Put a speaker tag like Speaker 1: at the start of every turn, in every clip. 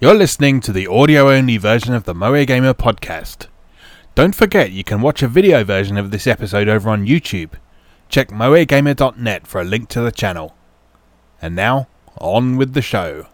Speaker 1: You're listening to the audio only version of the MoeGamer podcast. Don't forget you can watch a video version of this episode over on YouTube. Check moegamer.net for a link to the channel. And now, on with the show.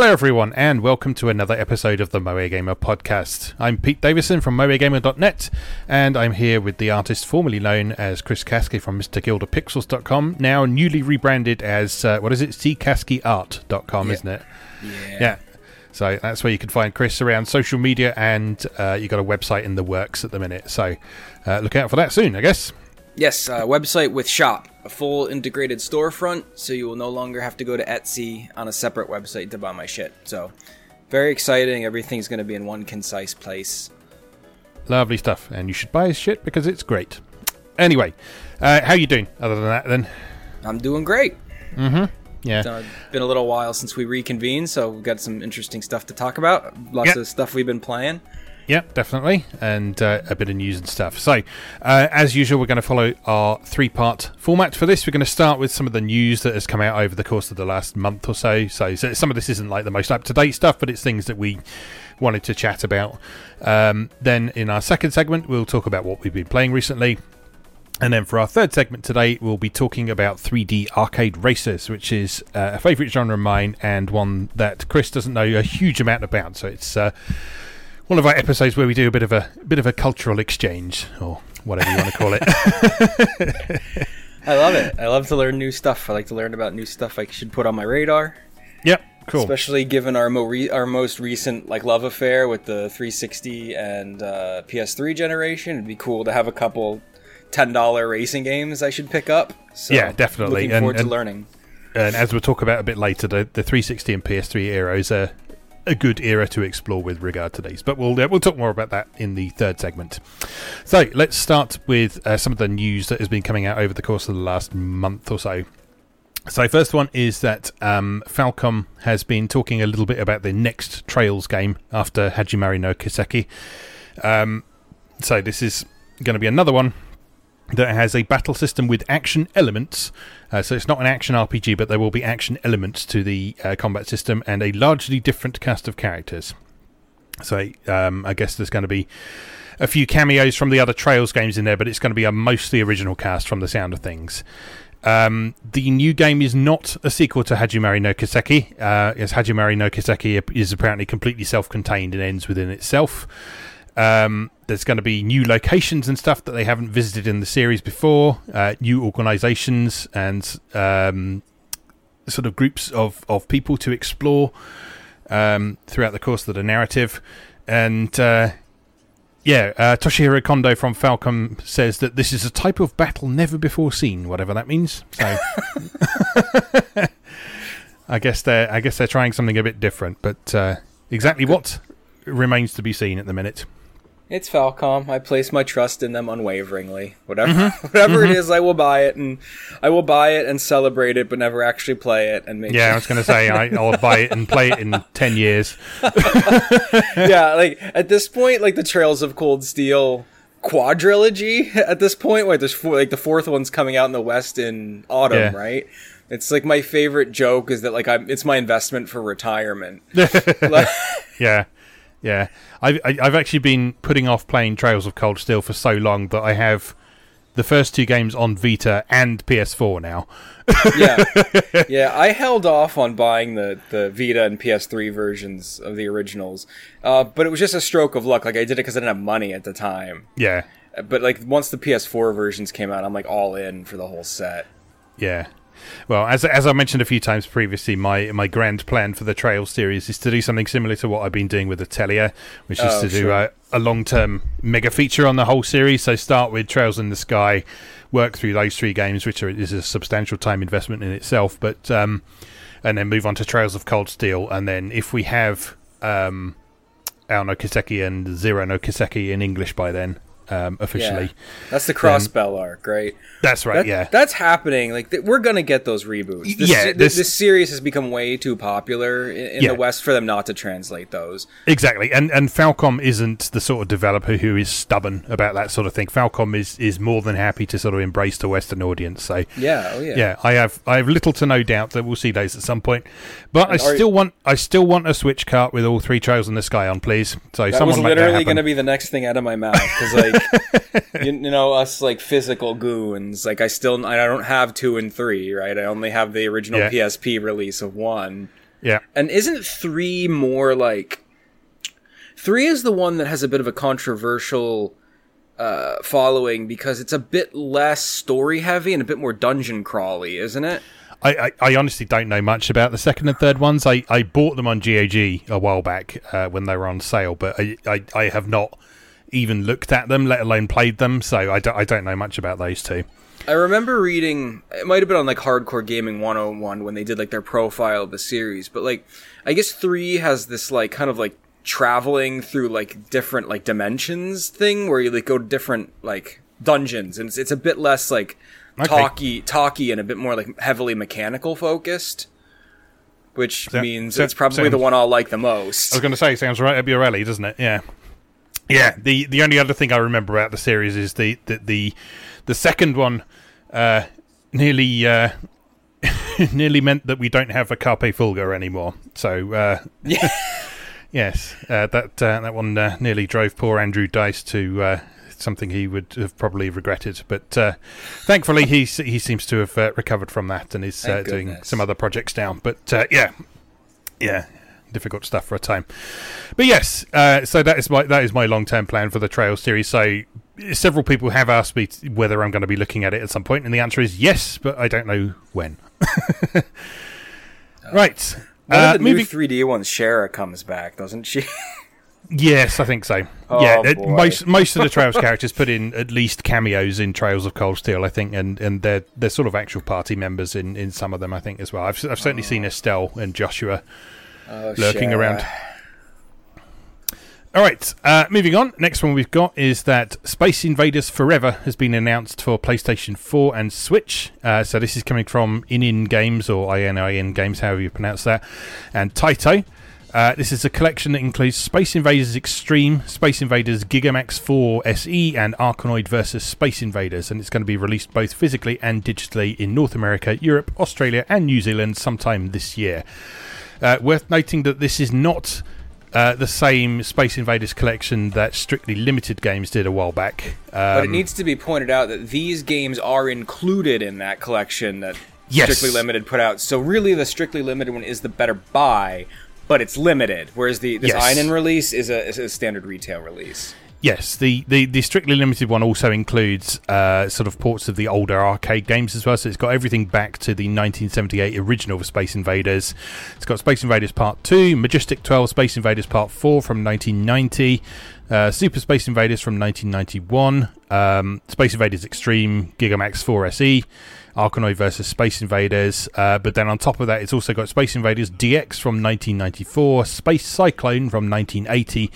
Speaker 1: Hello, everyone, and welcome to another episode of the MoeGamer podcast. I'm Pete Davison from moegamer.net, and I'm here with the artist formerly known as Chris Caskie from MrGilderPixels.com, now newly rebranded as, uh, what is it, ccaskieart.com,
Speaker 2: Yeah.
Speaker 1: isn't it?
Speaker 2: Yeah.
Speaker 1: Yeah. So that's where you can find Chris around social media, and uh, you got a website in the works at the minute. So uh, look out for that soon, I guess.
Speaker 2: Yes, uh, website with shop, a full integrated storefront, so you will no longer have to go to Etsy on a separate website to buy my shit. So, very exciting. Everything's going to be in one concise place.
Speaker 1: Lovely stuff, and you should buy his shit because it's great. Anyway, uh, how you doing? Other than that, then,
Speaker 2: I'm doing great. Mm-hmm.
Speaker 1: Yeah,
Speaker 2: Uh, been a little while since we reconvened, so we've got some interesting stuff to talk about. Lots
Speaker 1: Yeah.
Speaker 2: of stuff we've been playing.
Speaker 1: Yeah, definitely, and uh, a bit of news and stuff. So, uh, as usual, we're going to follow our three-part format for this. We're going to start with some of the news that has come out over the course of the last month or so. So, so some of this isn't like the most up-to-date stuff, but it's things that we wanted to chat about. Um, then, in our second segment, we'll talk about what we've been playing recently. And then for our third segment today, we'll be talking about 3D arcade racers, which is uh, a favourite genre of mine and one that Chris doesn't know a huge amount about. So it's uh, one of our episodes where we do a bit of a bit of a cultural exchange, or whatever you want to call it.
Speaker 2: I love it. I love to learn new stuff. I like to learn about new stuff I should put on my radar.
Speaker 1: yep, cool.
Speaker 2: Especially given our mo- re- our most recent like love affair with the 360 and uh, PS3 generation, it'd be cool to have a couple ten dollar racing games I should pick up. So,
Speaker 1: Yeah, definitely.
Speaker 2: Looking
Speaker 1: And-
Speaker 2: forward
Speaker 1: and-
Speaker 2: to learning.
Speaker 1: and as we'll talk about a bit later, the, the 360 and PS3 era is a, a good era to explore with regard to these. But we'll uh, we'll talk more about that in the third segment. So let's start with uh, some of the news that has been coming out over the course of the last month or so. So first one is that um, Falcom has been talking a little bit about the next Trails game after Hajimari no Kiseki. Um, so this is going to be another one that has a battle system with action elements. Uh, so it's not an action RPG, but there will be action elements to the uh, combat system and a largely different cast of characters. So um, I guess there's going to be a few cameos from the other Trails games in there, but it's going to be a mostly original cast from the sound of things. Um, the new game is not a sequel to Hajimari no Kiseki, uh, as Hajimari no Kiseki is apparently completely self-contained and ends within itself. Um, there's going to be new locations and stuff that they haven't visited in the series before, uh, new organisations and um, sort of groups of, of people to explore um, throughout the course of the narrative. And uh, yeah, uh, Toshihiro Kondo from Falcom says that this is a type of battle never before seen, whatever that means. So. I guess they're I guess they're trying something a bit different, but uh, exactly what remains to be seen at the minute.
Speaker 2: It's Falcom. I place my trust in them unwaveringly. Whatever,
Speaker 1: Mm-hmm.
Speaker 2: whatever it is, I will buy it, and I will buy it and celebrate it, but never actually play it and make.
Speaker 1: Yeah, I was going to say I, I'll buy it and play it in ten years.
Speaker 2: yeah, like at this point, like the Trails of Cold Steel quadrilogy. At this point, like there's four, like the fourth one's coming out in the West in autumn,
Speaker 1: Yeah.
Speaker 2: right? It's like my favorite joke is that like I'm it's my investment for retirement. Like-
Speaker 1: Yeah, yeah. I've I- I've actually been putting off playing Trails of Cold Steel for so long that I have the first two games on Vita and PS4 now.
Speaker 2: yeah, yeah. I held off on buying the the Vita and PS3 versions of the originals, uh, but it was just a stroke of luck. Like I did it because I didn't have money at the time.
Speaker 1: Yeah,
Speaker 2: But like once the PS4 versions came out, I'm like all in for the whole set.
Speaker 1: yeah. Well, as as I mentioned a few times previously, my my grand plan for the Trails series is to do something similar to what I've been doing with Atelier, which is
Speaker 2: Oh,
Speaker 1: to do
Speaker 2: sure.
Speaker 1: a, a long term mega feature on the whole series. So start with Trails in the Sky, work through those three games, which are, is a substantial time investment in itself, but um, and then move on to Trails of Cold Steel, and then if we have um, Ao no Kiseki and Zero no Kiseki in English by then, um, officially.
Speaker 2: Yeah. That's the crossbell arc, right?
Speaker 1: That's right.
Speaker 2: That-
Speaker 1: yeah,
Speaker 2: that's happening. Like th- we're gonna get those reboots. This,
Speaker 1: Yeah,
Speaker 2: this,
Speaker 1: this-
Speaker 2: series has become way too popular in, in
Speaker 1: Yeah.
Speaker 2: the West for them not to translate those.
Speaker 1: exactly. And and Falcom isn't the sort of developer who is stubborn about that sort of thing. Falcom is is more than happy to sort of embrace the Western audience. So
Speaker 2: Yeah, oh yeah.
Speaker 1: yeah, I have I have little to no doubt that we'll see those at some point. But I
Speaker 2: And are-
Speaker 1: still want I still want a Switch cart with all three trails in the sky on, please. So
Speaker 2: That
Speaker 1: someone
Speaker 2: was literally going to be the next thing out of my mouth because, like, you, you know, us like physical goons. Like, I still I don't have two and three, right? I only have the original
Speaker 1: Yeah.
Speaker 2: PSP release of one.
Speaker 1: Yeah,
Speaker 2: And isn't three more like three is the one that has a bit of a controversial uh, following because it's a bit less story heavy and a bit more dungeon crawly, isn't it?
Speaker 1: I, I, I honestly don't know much about the second and third ones. I, I bought them on GOG a while back uh, when they were on sale, but I, I, I have not even looked at them, let alone played them. So I don't, I don't know much about those two.
Speaker 2: I remember reading it might have been on like Hardcore Gaming 101 when they did like their profile of the series, but like I guess 3 has this like kind of like traveling through like different like dimensions thing where you like go to different like dungeons and it's, it's a bit less like
Speaker 1: Okay.
Speaker 2: talky talky and a bit more like heavily mechanical focused which
Speaker 1: So-
Speaker 2: means
Speaker 1: so-
Speaker 2: it's probably
Speaker 1: sounds-
Speaker 2: the one I'll like the most.
Speaker 1: I was going to say, sounds right up your alley, doesn't it? Yeah, yeah. The the only other thing I remember about the series is the the the, the second one uh, nearly uh, nearly meant that we don't have a Carpe Fulgur anymore. So uh,
Speaker 2: Yeah.
Speaker 1: yes, uh, that uh, that one uh, nearly drove poor Andrew Dice to. Uh, Something he would have probably regretted, but uh, thankfully he he seems to have uh, recovered from that and is uh, doing some other projects now. But uh, yeah, yeah, difficult stuff for a time. But yes, uh, so that is my that is my long term plan for the Trail series. So several people have asked me t- whether I'm going to be looking at it at some point, and the answer is yes, but I don't know when. right.
Speaker 2: One
Speaker 1: Uh,
Speaker 2: of the
Speaker 1: moving,
Speaker 2: new 3D ones, Shara comes back, doesn't she?
Speaker 1: yes, I think so.
Speaker 2: Oh,
Speaker 1: yeah, it- most most of the Trails characters put in at least cameos in Trails of Cold Steel, I think, and, and they're they're sort of actual party members in, in some of them, I think, as well. I've I've certainly seen Estelle and Joshua
Speaker 2: Oh,
Speaker 1: lurking
Speaker 2: Shara.
Speaker 1: around. All right, uh, moving on. Next one we've got is that Space Invaders Forever has been announced for PlayStation 4 and Switch. Uh, so this is coming from Inin Games or ININ Games, however you pronounce that, and Taito. Uh, this is a collection that includes Space Invaders Extreme, Space Invaders Gigamax 4 SE, and Arkanoid vs. Space Invaders, and it's going to be released both physically and digitally in North America, Europe, Australia, and New Zealand sometime this year. Uh, worth noting that this is not uh, the same Space Invaders collection that Strictly Limited Games did a while back. Um,
Speaker 2: But it needs to be pointed out that these games are included in that collection that
Speaker 1: Yes.
Speaker 2: Strictly Limited put out. So really, the Strictly Limited one is the better buy, but it's limited. Whereas the this
Speaker 1: Yes.
Speaker 2: ININ release is a, is a standard retail release.
Speaker 1: Yes, the, the, the Strictly Limited one also includes uh, sort of ports of the older arcade games as well. So it's got everything back to the 1978 original Space Invaders. It's got Space Invaders Part 2, Majestic 12, Space Invaders Part 4 from 1990, uh, Super Space Invaders from 1991, um, Space Invaders Extreme, Gigamax 4 SE, Arkanoid versus Space Invaders. Uh, but then on top of that, it's also got Space Invaders DX from 1994, Space Cyclone from 1980,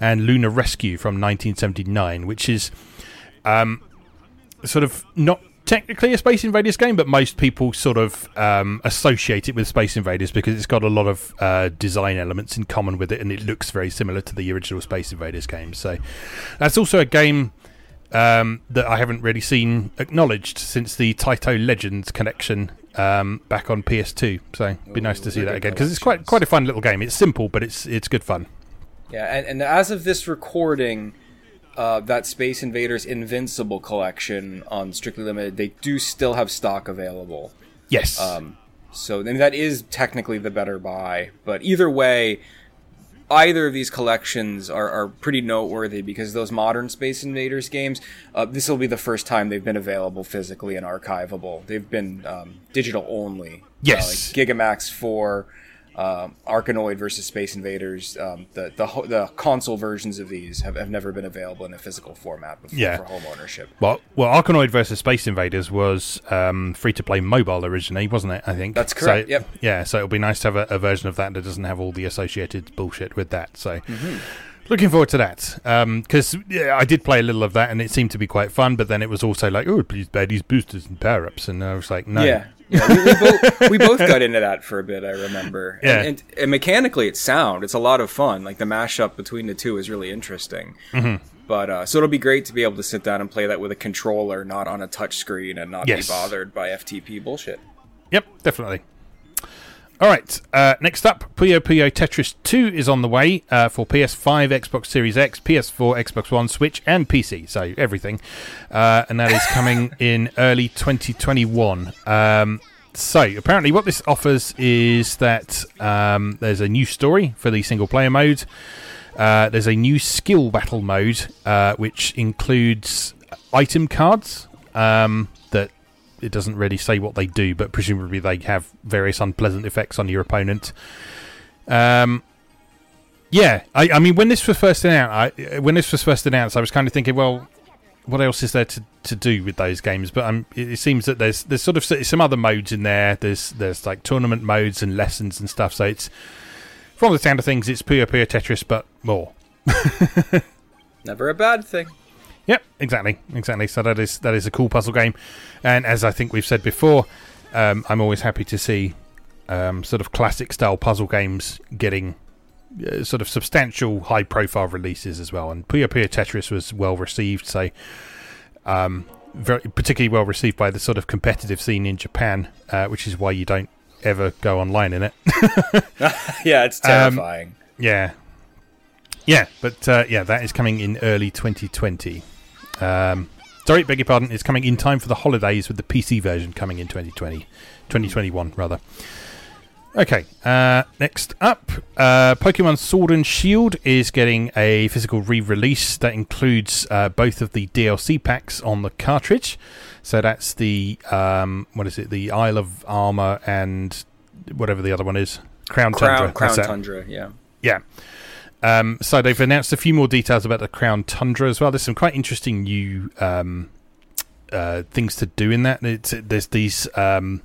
Speaker 1: and Lunar Rescue from 1979, which is um, sort of not technically a Space Invaders game, but most people sort of um, associate it with Space Invaders because it's got a lot of uh, design elements in common with it, and it looks very similar to the original Space Invaders game. So that's also a game um, that I haven't really seen acknowledged since the Taito Legends connection um, back on PS2. So it'd be nice to see that again because it's quite quite a fun little game. It's simple, but it's it's good fun.
Speaker 2: Yeah, and, and as of this recording, uh, that Space Invaders Invincible collection on Strictly Limited, they do still have stock available.
Speaker 1: Yes.
Speaker 2: Um, so then that is technically the better buy. But either way, either of these collections are, are pretty noteworthy because those modern Space Invaders games, uh, this will be the first time they've been available physically and archivable. They've been um, digital only.
Speaker 1: Yes.
Speaker 2: Uh, like Gigamax 4, um, Arkanoid versus Space Invaders, um, the, the ho- the console versions of these have, have never been available in a physical format before
Speaker 1: Yeah.
Speaker 2: for home ownership.
Speaker 1: Well, well, Arkanoid versus Space Invaders was um, free to play mobile originally, wasn't it? I think
Speaker 2: That's correct,
Speaker 1: So,
Speaker 2: yep.
Speaker 1: Yeah, so it'll be nice to have a, a version of that that doesn't have all the associated bullshit with that. So
Speaker 2: Mm-hmm.
Speaker 1: Looking forward to that because yeah, I did play a little of that and it seemed to be quite fun. But then it was also like, oh, please buy these boosters and power ups, and I was like, no,
Speaker 2: Yeah. Yeah, we, we, both, we both got into that for a bit. I remember.
Speaker 1: Yeah.
Speaker 2: And, and, and mechanically, it's sound. It's a lot of fun. Like the mashup between the two is really interesting. Mm-hmm. But uh, so it'll be great to be able to sit down and play that with a controller, not on a touch screen, and not
Speaker 1: Yes.
Speaker 2: be bothered by FTP bullshit.
Speaker 1: Yep, definitely. All right. Uh, next up, Puyo Puyo Tetris 2 is on the way uh, for PS5, Xbox Series X, PS4, Xbox One, Switch, and PC. So everything, uh, and that is coming in early 2021. Um, so apparently, what this offers is that um, there's a new story for the single player mode. Uh, there's a new skill battle mode, uh, which includes item cards um, it doesn't really say what they do, but presumably they have various unpleasant effects on your opponent. Um, yeah, I, I mean, when this was first announced, I, when this was first announced, I was kind of thinking, well, what else is there to, to do with those games? But um, it, it seems that there's there's sort of some other modes in there. There's there's like tournament modes and lessons and stuff. So it's from the sound of things, it's pure Puyo Tetris, but more.
Speaker 2: Never a bad thing.
Speaker 1: Yep, exactly, exactly. So that is that is a cool puzzle game, and as I think we've said before, um, I'm always happy to see um, sort of classic style puzzle games getting uh, sort of substantial, high profile releases as well. And Puyo Puyo Tetris was well received, so um, very particularly well received by the sort of competitive scene in Japan, uh, which is why you don't ever go online in it.
Speaker 2: Yeah, it's terrifying.
Speaker 1: Yeah. Yeah, but uh, yeah, that is coming in early 2020. Um, sorry, beg your pardon. It's coming in time for the holidays with the PC version coming in 2020. 2021, rather. Okay, uh, next up, uh, Pokemon Sword and Shield is getting a physical re release that includes uh, both of the DLC packs on the cartridge. So that's the, um, what is it, the Isle of Armor and whatever the other one is. Crown Tundra.
Speaker 2: Crown. Tundra, yeah.
Speaker 1: Yeah. Um, so they've announced a few more details about the Crown Tundra as well. There's some quite interesting new um, uh, things to do in that. It's, there's these um,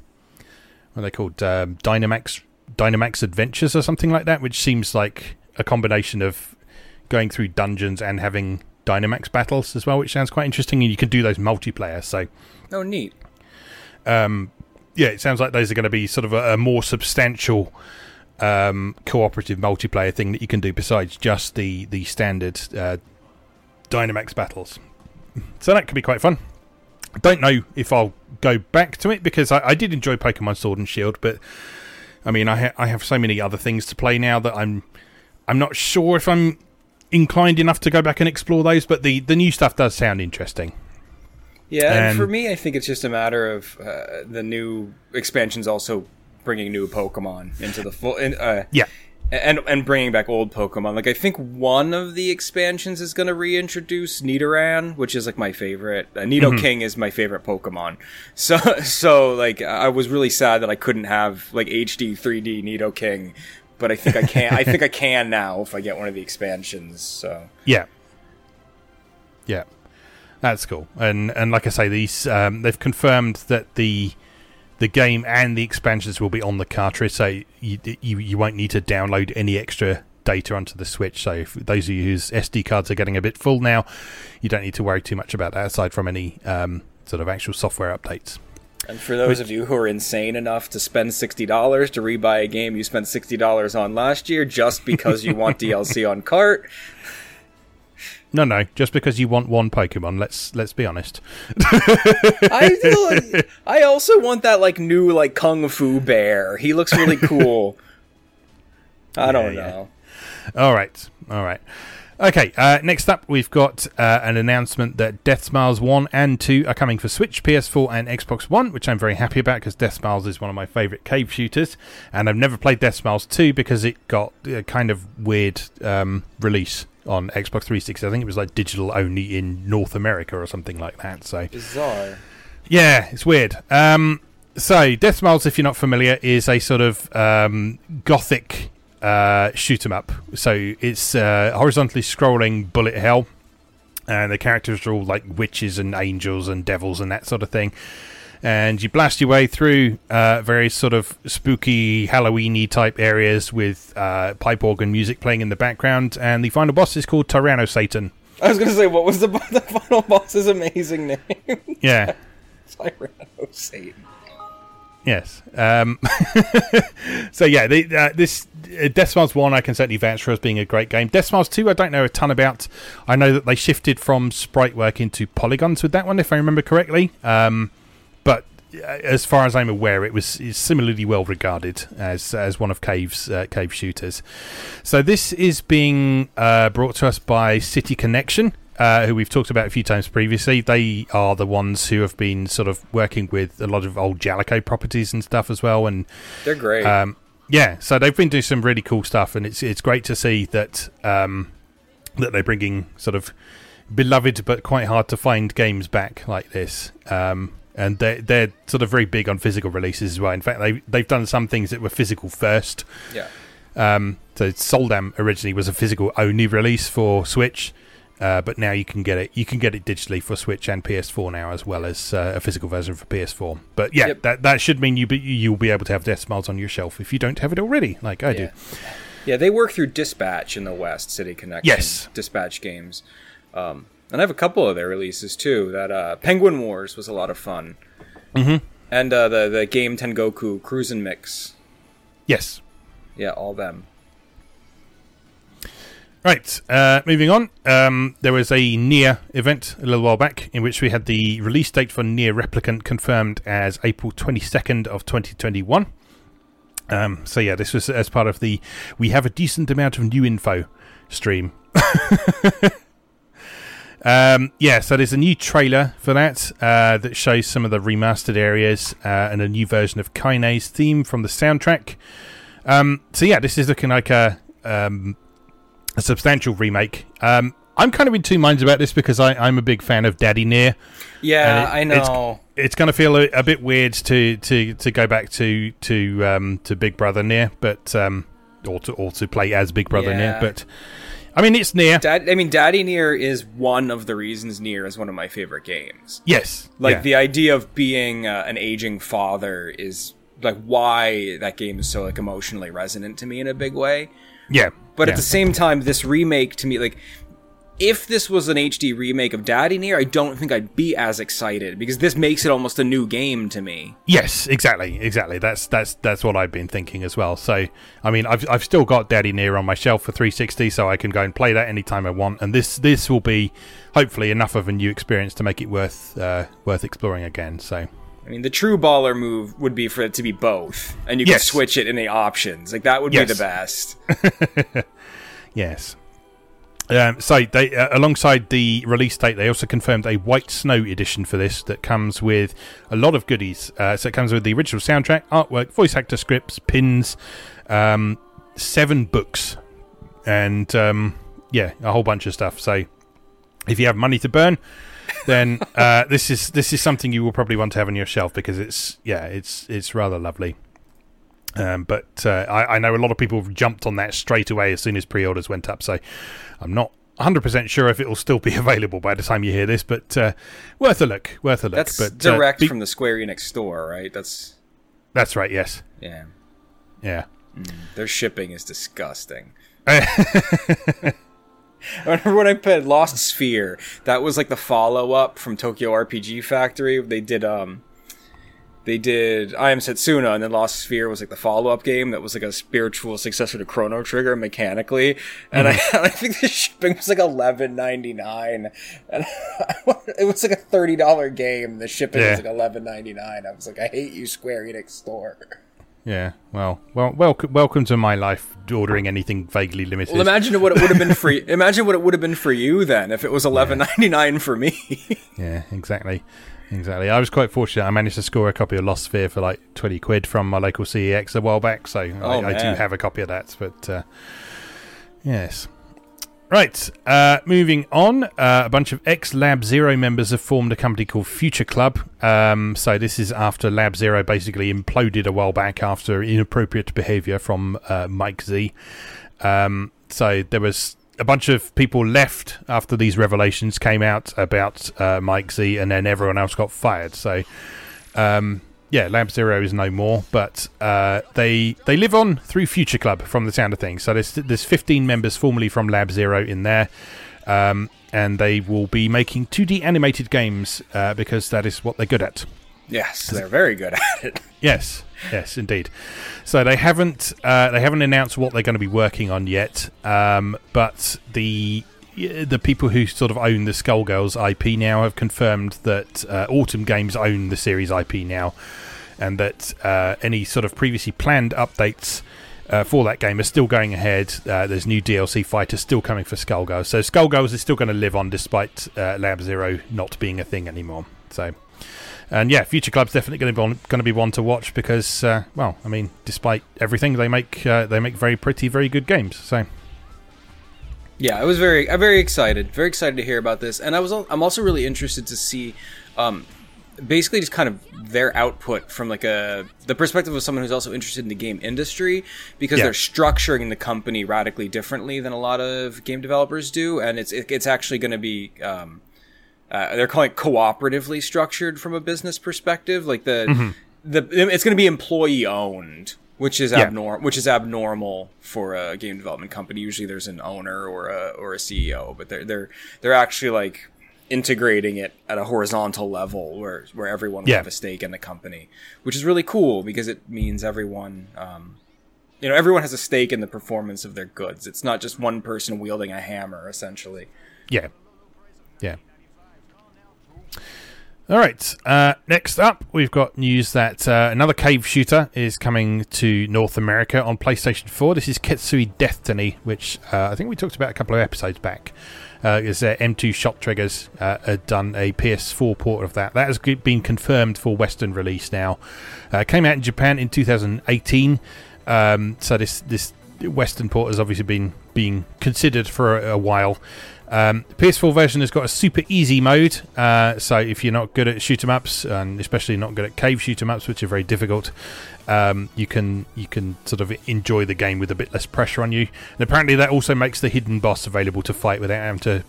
Speaker 1: what are they called? Um, Dynamax Dynamax Adventures or something like that, which seems like a combination of going through dungeons and having Dynamax battles as well, which sounds quite interesting. And you can do those multiplayer. So
Speaker 2: Oh, neat.
Speaker 1: um, yeah, it sounds like those are going to be sort of a, a more substantial um, cooperative multiplayer thing that you can do besides just the the standard uh, Dynamax battles. So that could be quite fun. I don't know if I'll go back to it because I, I did enjoy Pokemon Sword and Shield, but I mean I ha- I have so many other things to play now that I'm I'm not sure if I'm inclined enough to go back and explore those. But the the new stuff does sound interesting.
Speaker 2: Yeah, and,
Speaker 1: And-
Speaker 2: for me, I think it's just a matter of uh, the new expansions also bringing new Pokemon into the full, in, uh,
Speaker 1: Yeah.
Speaker 2: and and bringing back old Pokemon. Like I think one of the expansions is going to reintroduce Nidoran, which is like my favorite. Uh, Nidoking is my favorite Pokemon. So so like I was really sad that I couldn't have like HD 3D Nidoking, but I think I can. I think I can now if I get one of the expansions. So
Speaker 1: Yeah. Yeah. That's cool. And and like I say, these um, they've confirmed that the the game and the expansions will be on the cartridge, so you you, you won't need to download any extra data onto the Switch. So if those of you whose SD cards are getting a bit full now, you don't need to worry too much about that aside from any um, sort of actual software updates.
Speaker 2: And for those of you who are insane enough to spend sixty dollars to rebuy a game you spent sixty dollars on last year just because you want DLC on cart,
Speaker 1: No, no, just because you want one Pokemon. Let's let's be honest.
Speaker 2: I feel I also want that like new like kung fu bear. He looks really cool. I don't
Speaker 1: yeah.
Speaker 2: know.
Speaker 1: All right, all right. Okay, uh, next up, we've got uh, an announcement that Deathsmiles 1 and 2 are coming for Switch, PS4, and Xbox One, which I'm very happy about because Deathsmiles is one of my favourite cave shooters. And I've never played Deathsmiles 2 because it got a kind of weird um, release on Xbox 360. I think it was like digital only in North America or something like that. So,
Speaker 2: Bizarre.
Speaker 1: yeah, it's weird. Um, so, Deathsmiles, if you're not familiar, is a sort of um, gothic uh, shoot 'em up. So it's uh, horizontally scrolling bullet hell, and the characters are all like witches and angels and devils and that sort of thing. and you blast your way through uh, very sort of spooky Halloweeny type areas with uh, pipe organ music playing in the background. And the final boss is called Tyranno Satan.
Speaker 2: I was gonna say, what was the the final boss's amazing name?
Speaker 1: Yeah.
Speaker 2: Tyranno Satan.
Speaker 1: Yes. Um, so yeah, the, uh, this Deathsmiles One I can certainly vouch for as being a great game. Deathsmiles Two I don't know a ton about. I know that they shifted from sprite work into polygons with that one, if I remember correctly. Um, but uh, as far as I'm aware, it was similarly well regarded as as one of Cave's uh, Cave shooters. So this is being uh, brought to us by City Connection uh, who we've talked about a few times previously. They are the ones who have been sort of working with a lot of old Jaleco properties and stuff as well. And
Speaker 2: they're great.
Speaker 1: Um, yeah, so they've been doing some really cool stuff, and it's it's great to see that um, that they're bringing sort of beloved but quite hard to find games back like this. Um, and they're, they're sort of very big on physical releases as well. In fact, they they've done some things that were physical first.
Speaker 2: Yeah.
Speaker 1: Um, so Soldam originally was a physical only release for Switch, uh, but now you can get it. You can get it digitally for Switch and PS4 now, as well as uh, a physical version for PS4. But yeah,
Speaker 2: Yep.
Speaker 1: that that should mean you be, you'll be able to have Deathsmiles on your shelf if you don't have it already, like I do.
Speaker 2: Yeah. Yeah, they work through Dispatch in the West, City Connection.
Speaker 1: Yes.
Speaker 2: Dispatch games. Um, and I have a couple of their releases too. That uh, Penguin Wars was a lot of fun.
Speaker 1: Mm-hmm.
Speaker 2: And uh, the the game Tengoku Cruisin' Mix.
Speaker 1: Yes.
Speaker 2: Yeah, all them.
Speaker 1: Right, uh, moving on. Um, there was a Nier event a little while back in which we had the release date for Nier Replicant confirmed as April 22nd of 2021. Um, so yeah, this was as part of the we have a decent amount of new info stream. um, yeah, so there's a new trailer for that uh, that shows some of the remastered areas uh, and a new version of Kaine's theme from the soundtrack. Um, so yeah, this is looking like a um, a substantial remake. Um, I'm kind of in two minds about this because I, I'm a big fan of Daddy Nier.
Speaker 2: Yeah,
Speaker 1: And
Speaker 2: I know.
Speaker 1: It's going to feel a, a bit weird to, to, to go back to to um, to Big Brother Nier, but um, or to or to play as Big Brother
Speaker 2: Nier.
Speaker 1: But I mean, it's Nier.
Speaker 2: Dad, I mean, Daddy Nier is one of the reasons Nier is one of my favorite games.
Speaker 1: yes,
Speaker 2: Like
Speaker 1: yeah.
Speaker 2: the idea of being uh, an aging father is like why that game is so like emotionally resonant to me in a big way.
Speaker 1: yeah.
Speaker 2: But
Speaker 1: yeah.
Speaker 2: at the same time, this remake to me, like, if this was an HD remake of Daddy Nier, I don't think I'd be as excited because this makes it almost a new game to me.
Speaker 1: Yes, exactly, exactly. That's that's that's what I've been thinking as well. So, I mean, I've I've still got Daddy Nier on my shelf for 360, so I can go and play that anytime I want. And this this will be hopefully enough of a new experience to make it worth uh, worth exploring again. So,
Speaker 2: I mean, the true baller move would be for it to be both, and you
Speaker 1: Yes.
Speaker 2: can switch it in the options. Like that would
Speaker 1: Yes.
Speaker 2: be the best.
Speaker 1: yes. Um, so they, uh, alongside the release date, they also confirmed a White Snow edition for this that comes with a lot of goodies. Uh, so it comes with the original soundtrack, artwork, voice actor scripts, pins, um, seven books, and um, yeah, a whole bunch of stuff. So if you have money to burn, then uh, this is this is something you will probably want to have on your shelf because it's yeah, it's it's rather lovely. Um, but uh, I, I know a lot of people have jumped on that straight away as soon as pre-orders went up. So I'm not 100% sure if it will still be available by the time you hear this, but uh, worth a look. Worth a look.
Speaker 2: That's
Speaker 1: but, uh,
Speaker 2: direct
Speaker 1: be-
Speaker 2: from the Square Enix store, right? That's
Speaker 1: That's right. Yes.
Speaker 2: yeah.
Speaker 1: Yeah.
Speaker 2: Their shipping is disgusting. I remember when I played Lost Sphear. That was like the follow up from Tokyo RPG Factory. They did um they did I Am Setsuna and then Lost Sphear was like the follow up game that was like a spiritual successor to Chrono Trigger mechanically. And I, I think the shipping was like eleven ninety nine. And it was like a thirty dollar game. The shipping
Speaker 1: Yeah.
Speaker 2: was like eleven ninety nine. I was like, I hate you, Square Enix store.
Speaker 1: Yeah. Well. Well. Welcome. Welcome to my life. Ordering anything vaguely limited.
Speaker 2: Well, imagine what it would have been for. Imagine what it would have been for you then if it was eleven ninety nine for me.
Speaker 1: Yeah, exactly. Exactly. I was quite fortunate. I managed to score a copy of Lost Sphear for like 20 quid from my local CEX a while back. So
Speaker 2: Oh,
Speaker 1: I, I do have a copy of that. But uh, yes. Right. Uh, moving on. Uh, a bunch of ex Lab Zero members have formed a company called Future Club. Um, so this is after Lab Zero basically imploded a while back after inappropriate behavior from uh, Mike Z. Um, so there was a bunch of people left after these revelations came out about uh, Mike Z, and then everyone else got fired. So um, yeah, Lab Zero is no more, but uh, they they live on through Future Club from the sound of things. So there's there's 15 members formerly from Lab Zero in there, um, and they will be making 2D animated games uh, because that is what they're good at.
Speaker 2: Yes, they're very good at it.
Speaker 1: Yes, yes, indeed. So they haven't uh, they haven't announced what they're going to be working on yet, um, but the the people who sort of own the Skullgirls IP now have confirmed that uh, Autumn Games own the series IP now, and that uh, any sort of previously planned updates. Uh, for that game are still going ahead. Uh, there's new DLC fighters still coming for Skullgirls, so Skullgirls is still going to live on despite uh, Lab Zero not being a thing anymore. So and yeah, Future Club's definitely going to be one, going to be one to watch because, uh, well, I mean, despite everything, they make they make very pretty, very good games. So
Speaker 2: yeah, I was very I'm very excited, very excited to hear about this, and I was I'm also really interested to see. Um, basically just kind of their output from like a the perspective of someone who's also interested in the game industry because yeah. they're structuring the company radically differently than a lot of game developers do and it's it, it's actually going to be um, uh, they're calling it cooperatively structured from a business perspective. Like the mm-hmm. the it's going to be employee owned, which is yeah. abnormal. Which is abnormal for a game development company. Usually, there's an owner or a or a CEO, but they're they're they're actually like integrating it at a horizontal level where where everyone will yeah. have a stake in the company, which is really cool because it means everyone. Um, you know, everyone has a stake in the performance of their goods. It's not just one person wielding a hammer, essentially.
Speaker 1: Yeah, yeah. All right. Uh, next up, we've got news that uh, another cave shooter is coming to North America on PlayStation 4. This is Ketsui Deathtiny, which uh, I think we talked about a couple of episodes back. Uh, is uh, M2 Shot Triggers uh, had done a PS4 port of that. That has been confirmed for Western release now. Uh, came out in Japan in 2018. Um, so this this Western port has obviously been being considered for a, a while. Um, the PS4 version has got a super easy mode, uh, so if you're not good at shoot 'em ups, and especially not good at cave shoot 'em ups, which are very difficult, um, you can you can sort of enjoy the game with a bit less pressure on you. And apparently, that also makes the hidden boss available to fight without having to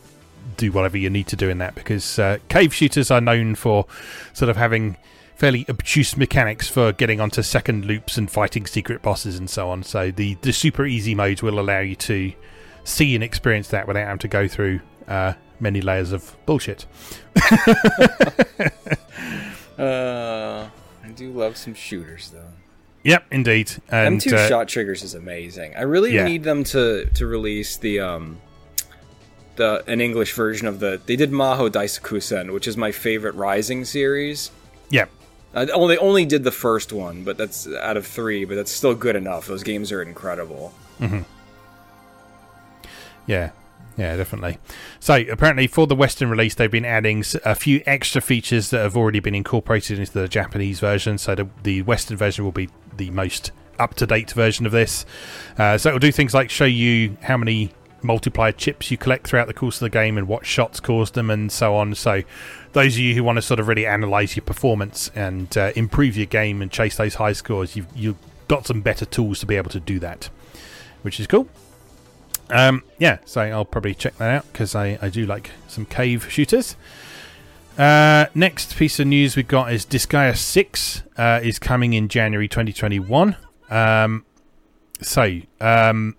Speaker 1: do whatever you need to do in that, because uh, cave shooters are known for sort of having fairly obtuse mechanics for getting onto second loops and fighting secret bosses and so on. So the the super easy mode will allow you to see and experience that without having to go through uh, many layers of bullshit.
Speaker 2: uh, I do love some shooters, though.
Speaker 1: Yep, indeed.
Speaker 2: And M2 uh, shot triggers is amazing. I really yeah. need them to to release the um the an English version of the. They did Maho Daisakusen, which is my favorite Raizing series.
Speaker 1: Yep.
Speaker 2: Uh, oh, they only did the first one, but that's out of three. But that's still good enough. Those games are incredible.
Speaker 1: Mm-hmm. Yeah, yeah, definitely. So apparently, for the Western release, they've been adding a few extra features that have already been incorporated into the Japanese version. So the, the Western version will be the most up to date version of this. Uh, so it will do things like show you how many multiplier chips you collect throughout the course of the game and what shots caused them and so on. So those of you who want to sort of really analyze your performance and uh, improve your game and chase those high scores, you've you've got some better tools to be able to do that, which is cool. Um, yeah, so I'll probably check that out because I, I do like some cave shooters. Uh, next piece of news we've got is Disgaea 6 uh, is coming in January 2021. Um, so, um,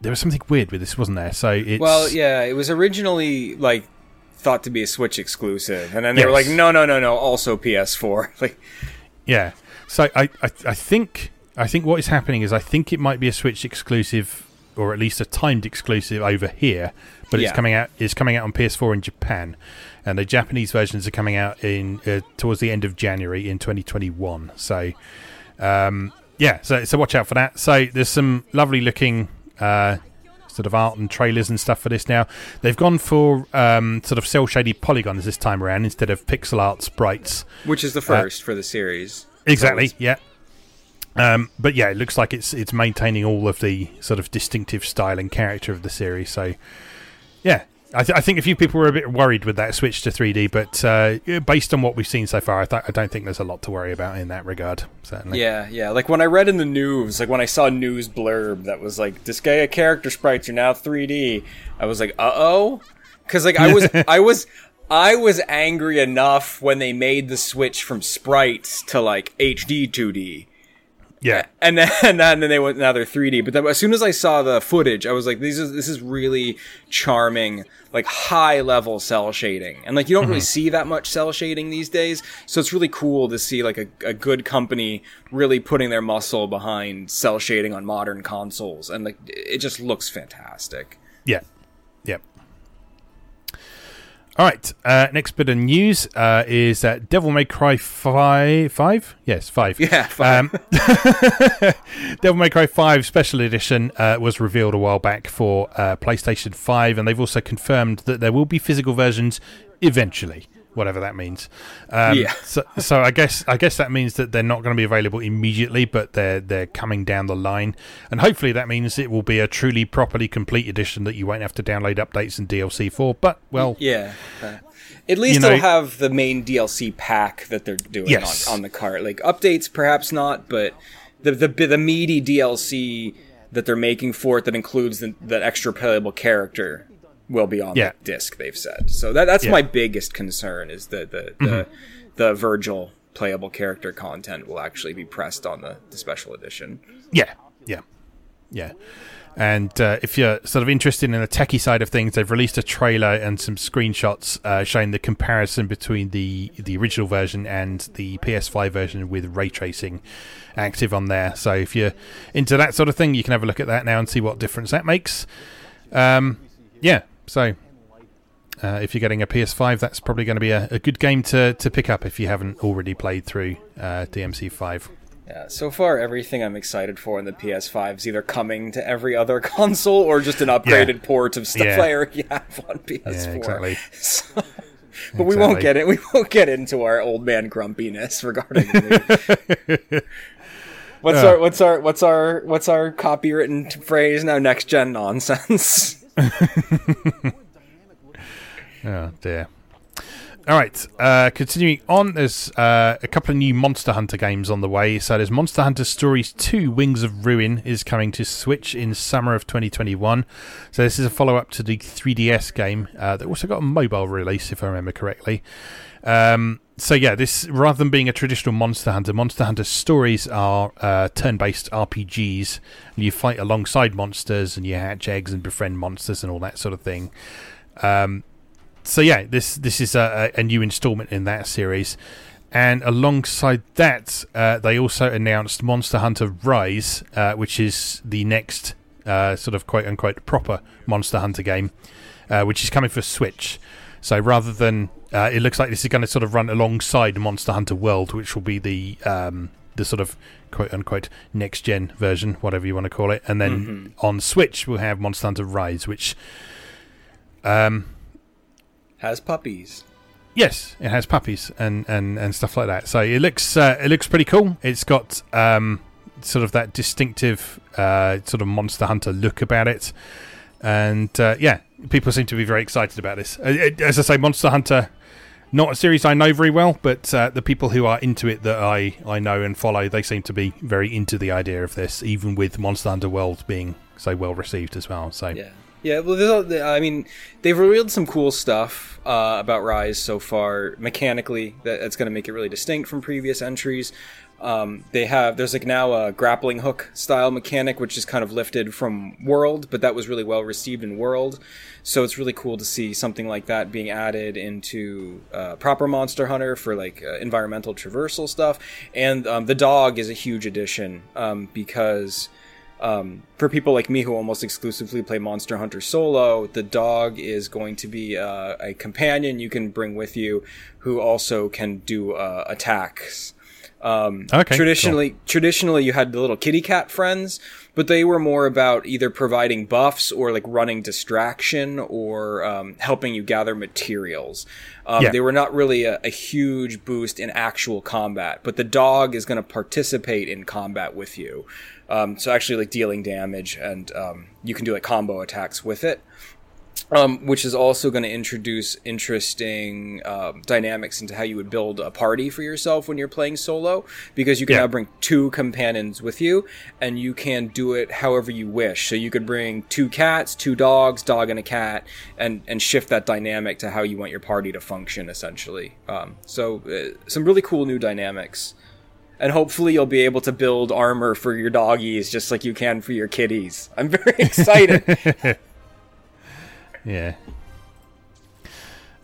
Speaker 1: there was something weird with this, wasn't there? So it's
Speaker 2: well, yeah, it was originally like thought to be a Switch exclusive, and then they yes. were like, no, no, no, no, also PS4. like,
Speaker 1: yeah. So I, I, I think, I think what is happening is I think it might be a Switch exclusive or at least a timed exclusive over here, but yeah. it's coming out. It's coming out on PS4 in Japan, and the Japanese versions are coming out in uh, towards the end of January in 2021. So, um, yeah, so so watch out for that. So there's some lovely looking. Uh, sort of art and trailers and stuff for this now. They've gone for um, sort of cel shaded polygons this time around instead of pixel art sprites,
Speaker 2: which is the uh, first uh, for the series.
Speaker 1: Exactly. Yeah. Um, but yeah, it looks like it's it's maintaining all of the sort of distinctive style and character of the series. So yeah, I, th- I think a few people were a bit worried with that switch to 3D, but uh, based on what we've seen so far, I, th- I don't think there's a lot to worry about in that regard. Certainly.
Speaker 2: Yeah, yeah. Like when I read in the news, like when I saw news blurb that was like Disgaea character sprites are now 3D, I was like, uh oh, because like I was I was I was angry enough when they made the switch from sprites to like HD 2D.
Speaker 1: Yeah.
Speaker 2: And then, and then they went now they're 3D. But then, as soon as I saw the footage, I was like, "This is this is really charming, like high level cel shading." And like you don't really mm-hmm. see that much cel shading these days, so it's really cool to see like a, a good company really putting their muscle behind cel shading on modern consoles, and like it just looks fantastic.
Speaker 1: Yeah. Yep. All right. Uh, next bit of news uh, is that Devil May Cry 5. 5? Yes, 5.
Speaker 2: Yeah, five.
Speaker 1: Um, Devil May Cry 5 Special Edition uh, was revealed a while back for uh, PlayStation 5, and they've also confirmed that there will be physical versions eventually. Whatever that means, um,
Speaker 2: Yeah.
Speaker 1: So, so I guess I guess that means that they're not going to be available immediately, but they're they're coming down the line, and hopefully that means it will be a truly properly complete edition that you won't have to download updates and DLC for. But well,
Speaker 2: Yeah. uh, At least
Speaker 1: know-
Speaker 2: they'll have the main DLC pack that they're doing
Speaker 1: Yes.
Speaker 2: on, on the cart. Like updates, perhaps not, but the the the meaty DLC that they're making for it that includes the, the extra playable character will be on
Speaker 1: Yeah.
Speaker 2: the disc. They've said so. That that's
Speaker 1: Yeah.
Speaker 2: my biggest concern is that the the,
Speaker 1: Mm-hmm.
Speaker 2: the Virgil playable character content will actually be pressed on the, the special edition.
Speaker 1: Yeah, yeah, yeah. And uh, if you're sort of interested in the techie side of things, they've released a trailer and some screenshots uh, showing the comparison between the the original version and the PS5 version with ray tracing active on there. So if you're into that sort of thing, you can have a look at that now and see what difference that makes. Um, yeah, so uh, if you're getting a PS5, that's probably going to be a, a good game to, to pick up if you haven't already played through uh, DMC5.
Speaker 2: Yeah, so far everything I'm excited for in the PS5 is either coming to every other console or just an upgraded port of stuff
Speaker 1: Yeah.
Speaker 2: I already have on PS4.
Speaker 1: Yeah, exactly.
Speaker 2: So- but we won't get it. We won't get into our old man grumpiness regarding. The, what's
Speaker 1: Yeah.
Speaker 2: our what's our what's our what's our copywritten phrase now? Next gen nonsense.
Speaker 1: Oh dear. All right. Uh, continuing on, there's uh, a couple of new Monster Hunter games on the way. So there's Monster Hunter Stories 2: Wings of Ruin is coming to Switch in summer of 2021. So this is a follow-up to the 3DS game uh, that also got a mobile release, if I remember correctly. Um, so yeah, this rather than being a traditional Monster Hunter, Monster Hunter Stories are uh, turn-based RPGs. And you fight alongside monsters, and you hatch eggs and befriend monsters and all that sort of thing. Um, so yeah, this this is a, a new installment in that series, and alongside that, uh, they also announced Monster Hunter Rise, uh, which is the next uh, sort of quote unquote proper Monster Hunter game, uh, which is coming for Switch. So rather than uh, it looks like this is going to sort of run alongside Monster Hunter World, which will be the um, the sort of quote unquote next gen version, whatever you want to call it, and then on Switch we'll have Monster Hunter Rise, which um,
Speaker 2: Has puppies.
Speaker 1: Yes, it has puppies and, and, and stuff like that. So it looks uh, it looks pretty cool. It's got um, sort of that distinctive uh, sort of Monster Hunter look about it, and uh, yeah, people seem to be very excited about this. Uh, As I say, Monster Hunter, not a series I know very well, but uh, the people who are into it that I, I know and follow, they seem to be very into the idea of this, even with Monster Hunter World being so well received as well. So
Speaker 2: Yeah. Yeah, well, I mean, they've revealed some cool stuff uh, about Rise so far. Mechanically, that, that's going to make it really distinct from previous entries. Um, they have there's like now a grappling hook style mechanic, which is kind of lifted from World, but that was really well received in World. So it's really cool to see something like that being added into uh, proper Monster Hunter for like uh, environmental traversal stuff. And um, the dog is a huge addition um, because um, for people like me who almost exclusively play Monster Hunter solo, the dog is going to be uh, a companion you can bring with you, who also can do uh, attacks. Um,
Speaker 1: Okay,
Speaker 2: traditionally, traditionally you had the little kitty cat friends, but they were more about either providing buffs or like running distraction or um, helping you gather materials. Um,
Speaker 1: Yeah.
Speaker 2: They were not really a, a huge boost in actual combat, but the dog is going to participate in combat with you. Um, so actually, like dealing damage, and um, you can do like combo attacks with it. Um, which is also going to introduce interesting um, dynamics into how you would build a party for yourself when you're playing solo, because you can
Speaker 1: Yeah.
Speaker 2: now bring two companions with you, and you can do it however you wish. So you could bring two cats, two dogs, dog and a cat, and and shift that dynamic to how you want your party to function, essentially. Um, so uh, some really cool new dynamics. And hopefully you'll be able to build armor for your doggies just like you can for your kitties. I'm very excited.
Speaker 1: Yeah.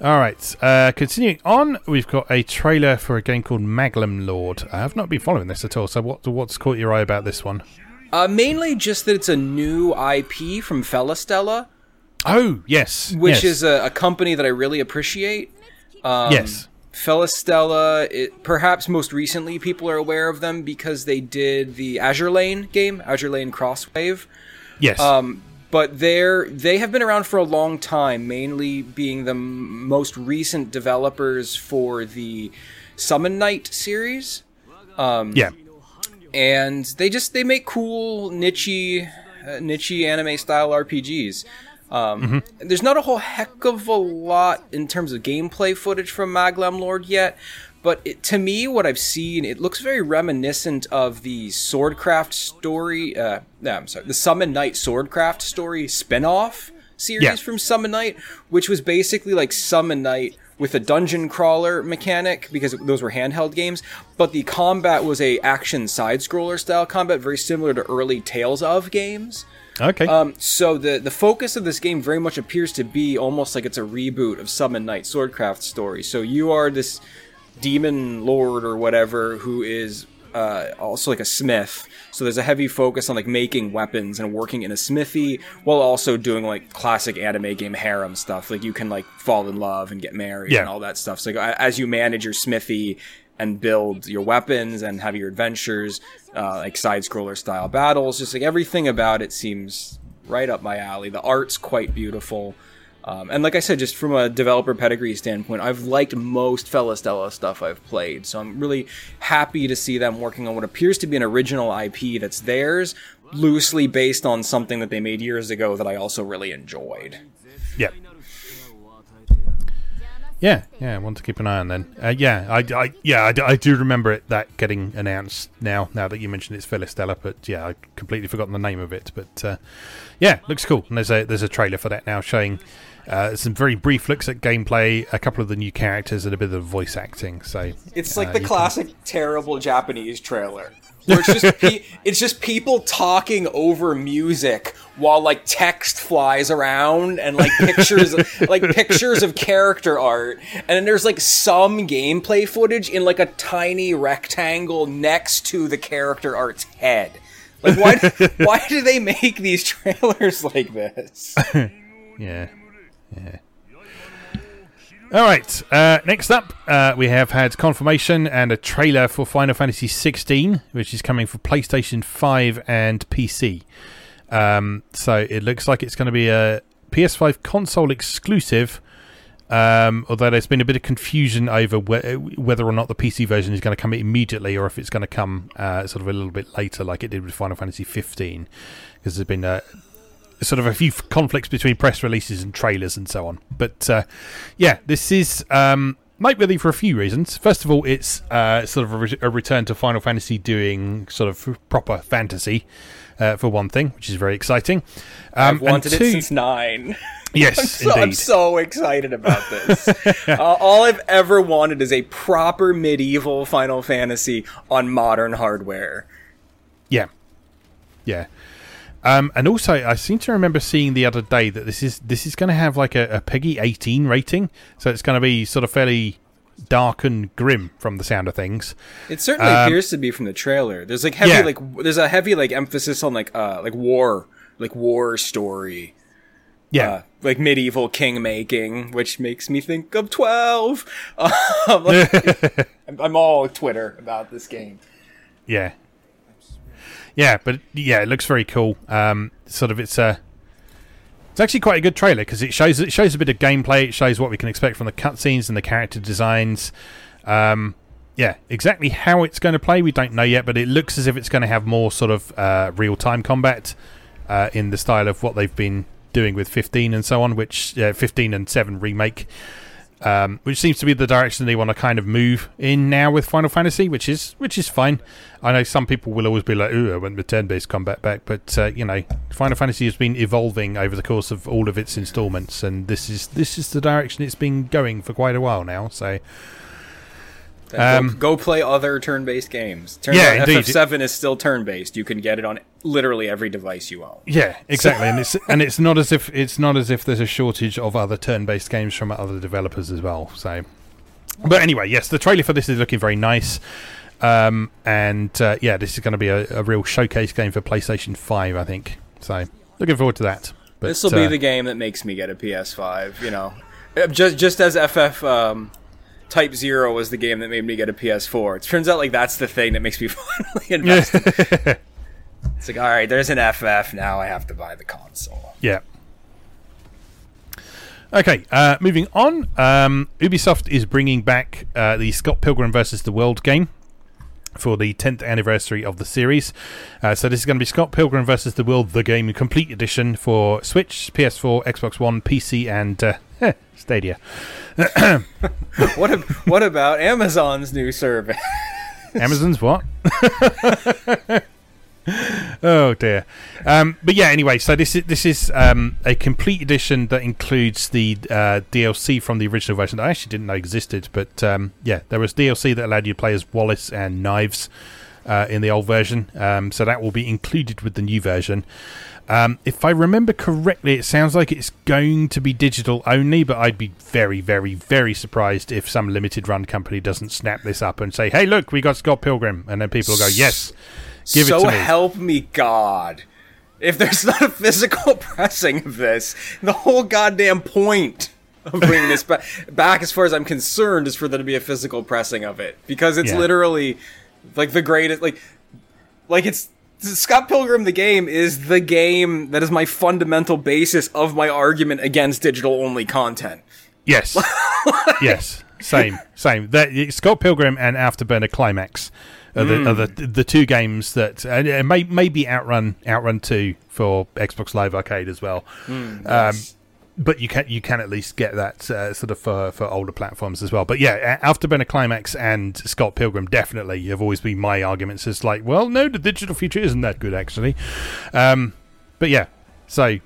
Speaker 1: All right. Uh, continuing on, we've got a trailer for a game called Maglam Lord. I have not been following this at all. So, what what's caught your eye about this one?
Speaker 2: Uh, mainly just that it's a new IP from Felistella,
Speaker 1: Oh, yes,
Speaker 2: which
Speaker 1: yes.
Speaker 2: is a, a company that I really appreciate. Um,
Speaker 1: yes,
Speaker 2: Felistella, it, perhaps most recently people are aware of them because they did the Azure Lane game, Azure Lane Crosswave.
Speaker 1: yes,
Speaker 2: Um, but they're they have been around for a long time, mainly being the m- most recent developers for the Summon Night series. Um,
Speaker 1: yeah,
Speaker 2: and they just they make cool niche uh, niche anime style RPGs. Um, There's not a whole heck of a lot in terms of gameplay footage from Maglam Lord yet, but it, to me, what I've seen, it looks very reminiscent of the Swordcraft story. Uh, no, I'm sorry, the Summon Night Swordcraft story spin-off series
Speaker 1: Yeah.
Speaker 2: from Summon Night, which was basically like Summon Night with a dungeon crawler mechanic because those were handheld games, but the combat was a action side scroller style combat, very similar to early Tales of games.
Speaker 1: okay,
Speaker 2: Um, so the the focus of this game very much appears to be almost like it's a reboot of Summon Night Swordcraft story. So you are this demon lord or whatever who is uh, also like a smith. So there's a heavy focus on like making weapons and working in a smithy while also doing like classic anime game harem stuff. Like you can like fall in love and get married
Speaker 1: Yeah.
Speaker 2: and all that stuff. So like, as you manage your smithy and build your weapons and have your adventures, uh, like side scroller style battles, just like everything about it seems right up my alley. The art's quite beautiful. Um, and like I said, just from a developer pedigree standpoint, I've liked most Felistella stuff I've played. So I'm really happy to see them working on what appears to be an original IP that's theirs, loosely based on something that they made years ago that I also really enjoyed.
Speaker 1: yeah. Yeah, yeah. I want to keep an eye on then. Uh, yeah, I, I, yeah, I, I do remember it that getting announced now. Now that you mentioned it's Felistella, but yeah, I completely forgotten the name of it. But uh, yeah, looks cool. And there's a there's a trailer for that now showing uh, some very brief looks at gameplay, a couple of the new characters, and a bit of voice acting. So
Speaker 2: It's
Speaker 1: uh,
Speaker 2: like the
Speaker 1: you can-
Speaker 2: classic terrible Japanese trailer. Where it's just pe- it's just people talking over music while like text flies around and like pictures like pictures of character art and then there's like some gameplay footage in like a tiny rectangle next to the character art's head. Like why why do they make these trailers like this?
Speaker 1: Yeah. Yeah. All right. Uh, next up, uh, we have had confirmation and a trailer for Final Fantasy 16, which is coming for PlayStation 5 and PC. Um, so it looks like it's going to be a PS5 console exclusive. Um, although there's been a bit of confusion over whe- whether or not the PC version is going to come immediately or if it's going to come uh, sort of a little bit later, like it did with Final Fantasy 15, because there's been a, sort of a few conflicts between press releases and trailers and so on. But uh, yeah, this is um, noteworthy for a few reasons. First of all, it's uh, sort of a, re- a return to Final Fantasy doing sort of proper fantasy. Uh, for one thing, which is very exciting. Um,
Speaker 2: I've wanted
Speaker 1: and two,
Speaker 2: it since nine.
Speaker 1: Yes,
Speaker 2: I'm so, I'm so excited about this. uh, all I've ever wanted is a proper medieval Final Fantasy on modern hardware.
Speaker 1: Yeah, yeah. Um, and also, I seem to remember seeing the other day that this is this is going to have like a, a PEGI eighteen rating, so it's going to be sort of fairly dark and grim from the sound of things.
Speaker 2: It certainly
Speaker 1: Um,
Speaker 2: appears to be from the trailer. There's like heavy
Speaker 1: Yeah.
Speaker 2: like there's a heavy like emphasis on like uh like war like war story.
Speaker 1: Yeah,
Speaker 2: Uh, like medieval king making, which makes me think of twelve. Um, like, I'm all Twitter about this game.
Speaker 1: yeah, yeah. But yeah, it looks very cool. Um, sort of, it's a. It's actually quite a good trailer because it shows it shows a bit of gameplay. It shows what we can expect from the cutscenes and the character designs. Um, yeah, exactly how it's going to play, we don't know yet, but it looks as if it's going to have more sort of uh, real time combat uh, in the style of what they've been doing with 15 and so on, which uh, 15 and 7 remake, um, which seems to be the direction they want to kind of move in now with Final Fantasy, which is which is fine. I know some people will always be like, "Ooh, I want the turn-based combat back," but uh, you know, Final Fantasy has been evolving over the course of all of its installments, and this is this is the direction it's been going for quite a while now. So
Speaker 2: um, go, go, play other turn-based games. Turns yeah, out FF7 is still turn-based. You can get it on literally every device you own.
Speaker 1: Yeah, exactly. and it's and it's not as if it's not as if there's a shortage of other turn-based games from other developers as well. So, but anyway, yes, the trailer for this is looking very nice. Um, and uh, yeah, this is going to be a, a, real showcase game for PlayStation 5, I think. So, looking forward to that.
Speaker 2: This will uh, be the game that makes me get a PS5. You know, just just as FF. Um, Type Zero was the game that made me get a PS4. It turns out like that's the thing that makes me finally invest. it's like, all right, there's an FF now. I have to buy the console.
Speaker 1: Yeah. Okay, uh, moving on. Um, Ubisoft is bringing back uh, the Scott Pilgrim versus the World game for the 10th anniversary of the series. Uh, so this is going to be Scott Pilgrim versus the World, the game complete edition for Switch, PS4, Xbox One, PC, and uh, Stadia.
Speaker 2: what what about Amazon's new service?
Speaker 1: Amazon's what? oh dear. Um, but yeah, anyway, so this is this is um, a complete edition that includes the uh, DLC from the original version that I actually didn't know existed. But um, yeah, there was DLC that allowed you to play as Wallace and Knives uh, in the old version. Um, so that will be included with the new version. Um, if I remember correctly, it sounds like it's going to be digital only, but I'd be very, very, very surprised if some limited run company doesn't snap this up and say, "Hey, look, we got Scott Pilgrim," and then people will go, "Yes, give
Speaker 2: so
Speaker 1: it to me."
Speaker 2: So help me God! If there's not a physical pressing of this, the whole goddamn point of bringing this back, back, as far as I'm concerned, is for there to be a physical pressing of it because it's yeah. literally like the greatest, like, like it's Scott Pilgrim the game is the game that is my fundamental basis of my argument against digital only content.
Speaker 1: Yes. yes. Same. Same. That Scott Pilgrim and Afterburner Climax are the, mm. are the, the two games that and may maybe Outrun Outrun Two for Xbox Live Arcade as well. Mm, um, but you can you can at least get that uh, sort of for, for older platforms as well. But yeah, Afterburner Climax and Scott Pilgrim definitely have always been my arguments. It's like, well, no, the digital feature isn't that good actually. Um, but yeah, so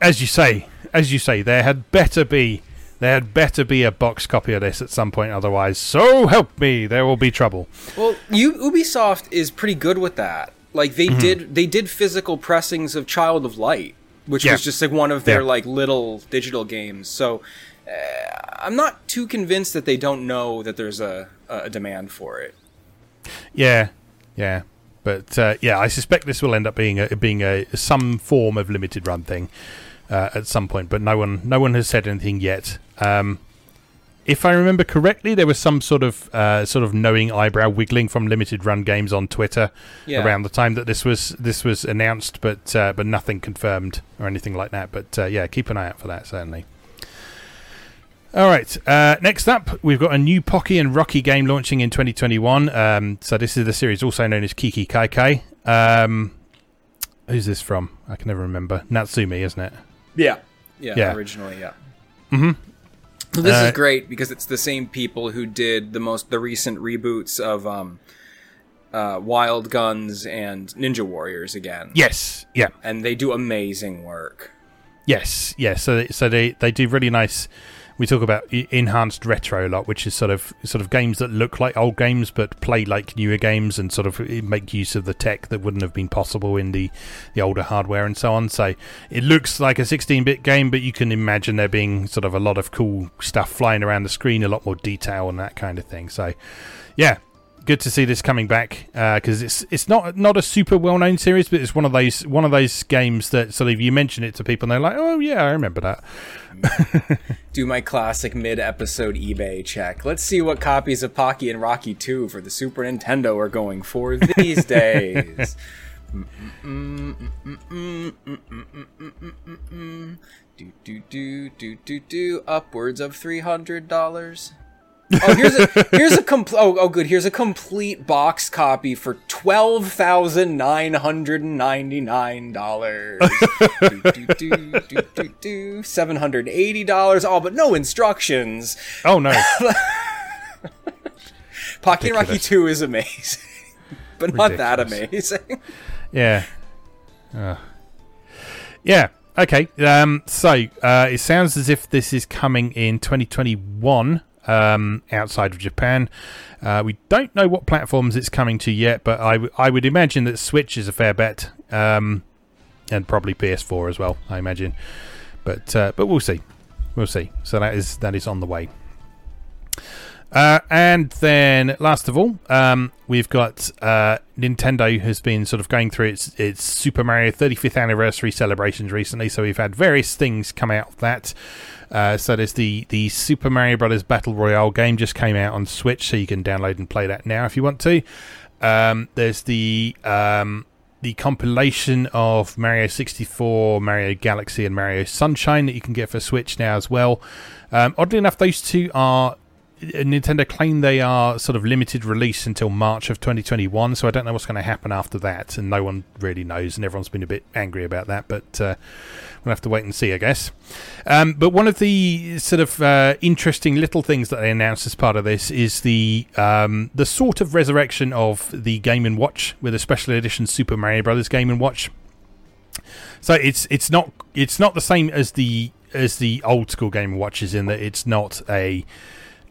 Speaker 1: as you say, as you say, there had better be there had better be a box copy of this at some point. Otherwise, so help me, there will be trouble.
Speaker 2: Well, you, Ubisoft is pretty good with that. Like they mm-hmm. did, they did physical pressings of Child of Light which yeah. was just like one of their yeah. like little digital games. So uh, I'm not too convinced that they don't know that there's a, a demand for it.
Speaker 1: Yeah, yeah, but uh, yeah, I suspect this will end up being a, being a some form of limited run thing uh, at some point. But no one no one has said anything yet. Um, if I remember correctly, there was some sort of uh, sort of knowing eyebrow wiggling from limited run games on Twitter yeah. around the time that this was this was announced, but uh, but nothing confirmed or anything like that. But uh, yeah, keep an eye out for that certainly. All right. Uh, next up, we've got a new Pocky and Rocky game launching in 2021. Um, so this is the series also known as Kiki Kai Kai. Um, who's this from? I can never remember. Natsume, isn't it?
Speaker 2: Yeah. Yeah. yeah. Originally, yeah. Mm-hmm. This uh, is great because it's the same people who did the most the recent reboots of um, uh, Wild Guns and Ninja Warriors again.
Speaker 1: Yes, yeah,
Speaker 2: and they do amazing work.
Speaker 1: Yes, yes. So so they they do really nice we talk about enhanced retro a lot, which is sort of sort of games that look like old games but play like newer games and sort of eh, make use of the tech that wouldn't have been possible in the the older hardware and so on. So it looks like a 16-bit game, but you can imagine there being sort of a lot of cool stuff flying around the screen, a lot more detail and that kind of thing. So yeah, good to see this coming back because uh, it's it's not not a super well known series, but it's one of those one of those games that sort of you mention it to people and they're like, oh yeah, I remember that.
Speaker 2: Do my classic mid episode eBay check. Let's see what copies of Pocky and Rocky Two for the Super Nintendo are going for these days. do do do do do do upwards of three hundred dollars. Oh, here's a here's a compl- oh, oh good. Here's a complete box copy for twelve thousand nine hundred and ninety nine dollars. Seven hundred eighty dollars. All but no instructions.
Speaker 1: Oh no.
Speaker 2: Pocket Rocky Two is amazing, but not that amazing.
Speaker 1: Yeah. Uh. Yeah. Okay. Um, so uh, it sounds as if this is coming in 2021 um, outside of Japan. Uh, we don't know what platforms it's coming to yet, but I, w- I would imagine that Switch is a fair bet, um, and probably PS4 as well. I imagine, but uh, but we'll see, we'll see. So that is that is on the way. Uh, and then, last of all, um, we've got uh, Nintendo has been sort of going through its its Super Mario 35th anniversary celebrations recently. So we've had various things come out of that. Uh, so there's the the Super Mario Brothers Battle Royale game just came out on Switch, so you can download and play that now if you want to. Um, there's the um, the compilation of Mario 64, Mario Galaxy, and Mario Sunshine that you can get for Switch now as well. Um, oddly enough, those two are Nintendo claim they are sort of limited release until March of 2021, so I don't know what's going to happen after that, and no one really knows, and everyone's been a bit angry about that, but uh, we'll have to wait and see, I guess. Um, but one of the sort of uh, interesting little things that they announced as part of this is the um, the sort of resurrection of the Game and Watch with a special edition Super Mario Brothers Game and Watch. So it's it's not it's not the same as the as the old school Game and Watches in that it's not a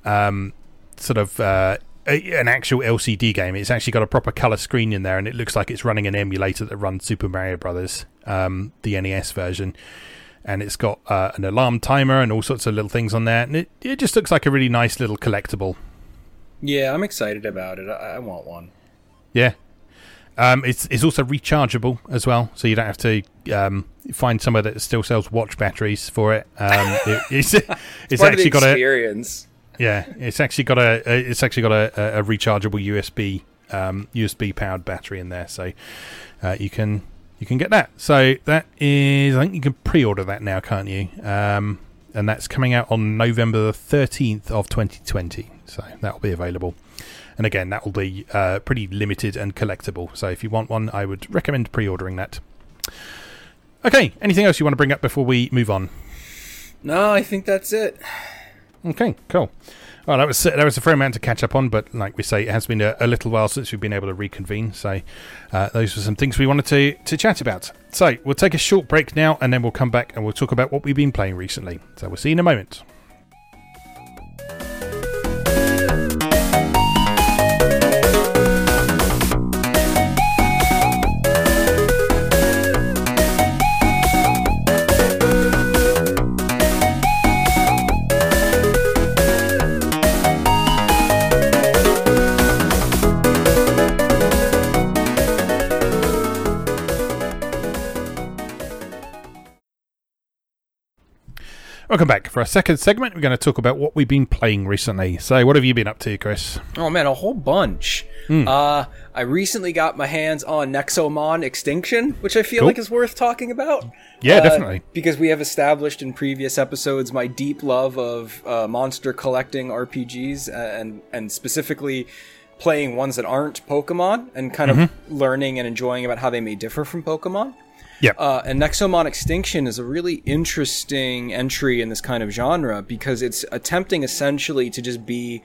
Speaker 1: um, sort of uh, a, an actual LCD game. It's actually got a proper color screen in there, and it looks like it's running an emulator that runs Super Mario Brothers, um, the NES version. And it's got uh, an alarm timer and all sorts of little things on there, and it, it just looks like a really nice little collectible.
Speaker 2: Yeah, I'm excited about it. I, I want one.
Speaker 1: Yeah, um, it's it's also rechargeable as well, so you don't have to um, find somewhere that still sells watch batteries for it. Um, it it's it's,
Speaker 2: it's actually got
Speaker 1: a yeah, it's actually got a, it's actually got a, a rechargeable USB um, USB powered battery in there, so uh, you can you can get that. So that is, I think you can pre-order that now, can't you? Um, and that's coming out on November the thirteenth of 2020. So that will be available. And again, that will be uh, pretty limited and collectible. So if you want one, I would recommend pre-ordering that. Okay, anything else you want to bring up before we move on?
Speaker 2: No, I think that's it.
Speaker 1: Okay, cool. Well, that was that was a fair amount to catch up on, but like we say, it has been a, a little while since we've been able to reconvene. So uh, those were some things we wanted to to chat about. So we'll take a short break now, and then we'll come back and we'll talk about what we've been playing recently. So we'll see you in a moment. Welcome back. For our second segment, we're going to talk about what we've been playing recently. So, what have you been up to, Chris?
Speaker 2: Oh, man, a whole bunch. Mm. Uh, I recently got my hands on Nexomon Extinction, which I feel cool. like is worth talking about.
Speaker 1: Yeah, uh, definitely.
Speaker 2: Because we have established in previous episodes my deep love of uh, monster collecting RPGs and, and specifically playing ones that aren't Pokemon and kind mm-hmm. of learning and enjoying about how they may differ from Pokemon.
Speaker 1: Yeah.
Speaker 2: Uh, and Nexomon Extinction is a really interesting entry in this kind of genre because it's attempting essentially to just be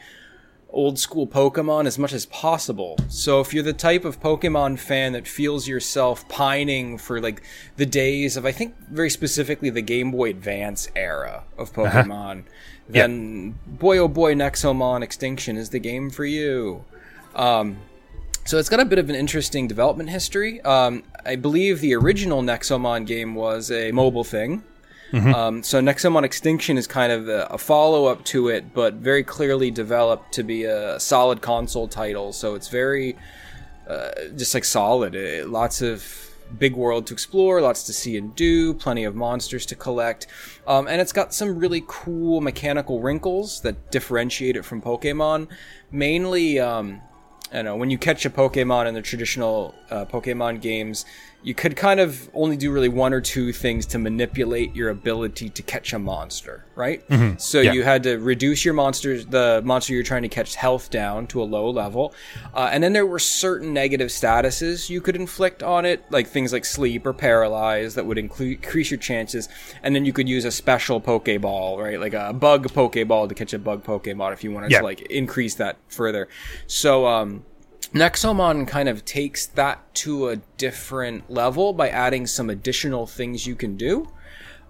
Speaker 2: old school Pokemon as much as possible. So if you're the type of Pokemon fan that feels yourself pining for like the days of I think very specifically the Game Boy Advance era of uh-huh. Pokemon, uh-huh. then yep. boy oh boy Nexomon Extinction is the game for you. Um, so it's got a bit of an interesting development history. Um, I believe the original Nexomon game was a mobile thing. Mm-hmm. Um, so Nexomon Extinction is kind of a, a follow up to it, but very clearly developed to be a solid console title. So it's very uh, just like solid. It, lots of big world to explore, lots to see and do, plenty of monsters to collect, um, and it's got some really cool mechanical wrinkles that differentiate it from Pokemon. Mainly, um, I know when you catch a Pokemon in the traditional uh, Pokemon games, you could kind of only do really one or two things to manipulate your ability to catch a monster, right? Mm-hmm. So yeah. you had to reduce your monsters, the monster you're trying to catch health down to a low level, uh, and then there were certain negative statuses you could inflict on it, like things like sleep or paralyze that would increase your chances, and then you could use a special Pokeball, right, like a bug Pokeball to catch a bug Pokemon if you wanted yeah. to like increase that further. So um, Nexomon kind of takes that to a different level by adding some additional things you can do.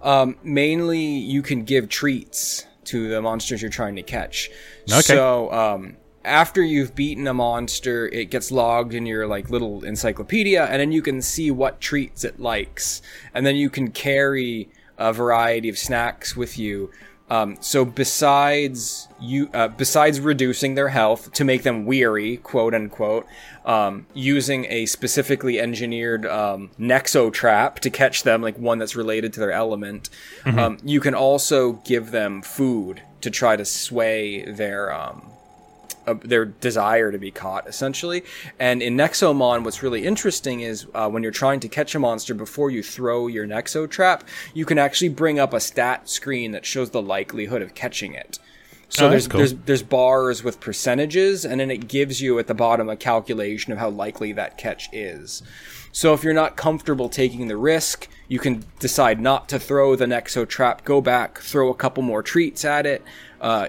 Speaker 2: Um, mainly, you can give treats to the monsters you're trying to catch. Okay. So, um, after you've beaten a monster, it gets logged in your like little encyclopedia, and then you can see what treats it likes, and then you can carry a variety of snacks with you um, so besides you, uh, besides reducing their health to make them weary, quote unquote, um, using a specifically engineered um, nexo trap to catch them, like one that's related to their element, mm-hmm. Um, you can also give them food to try to sway their um, uh, their desire to be caught, essentially. And in Nexomon, what's really interesting is uh, when you're trying to catch a monster before you throw your Nexo trap, you can actually bring up a stat screen that shows the likelihood of catching it. So oh, there's cool. there's there's bars with percentages, and then it gives you at the bottom a calculation of how likely that catch is. So if you're not comfortable taking the risk, you can decide not to throw the Nexo trap, go back, throw a couple more treats at it, uh,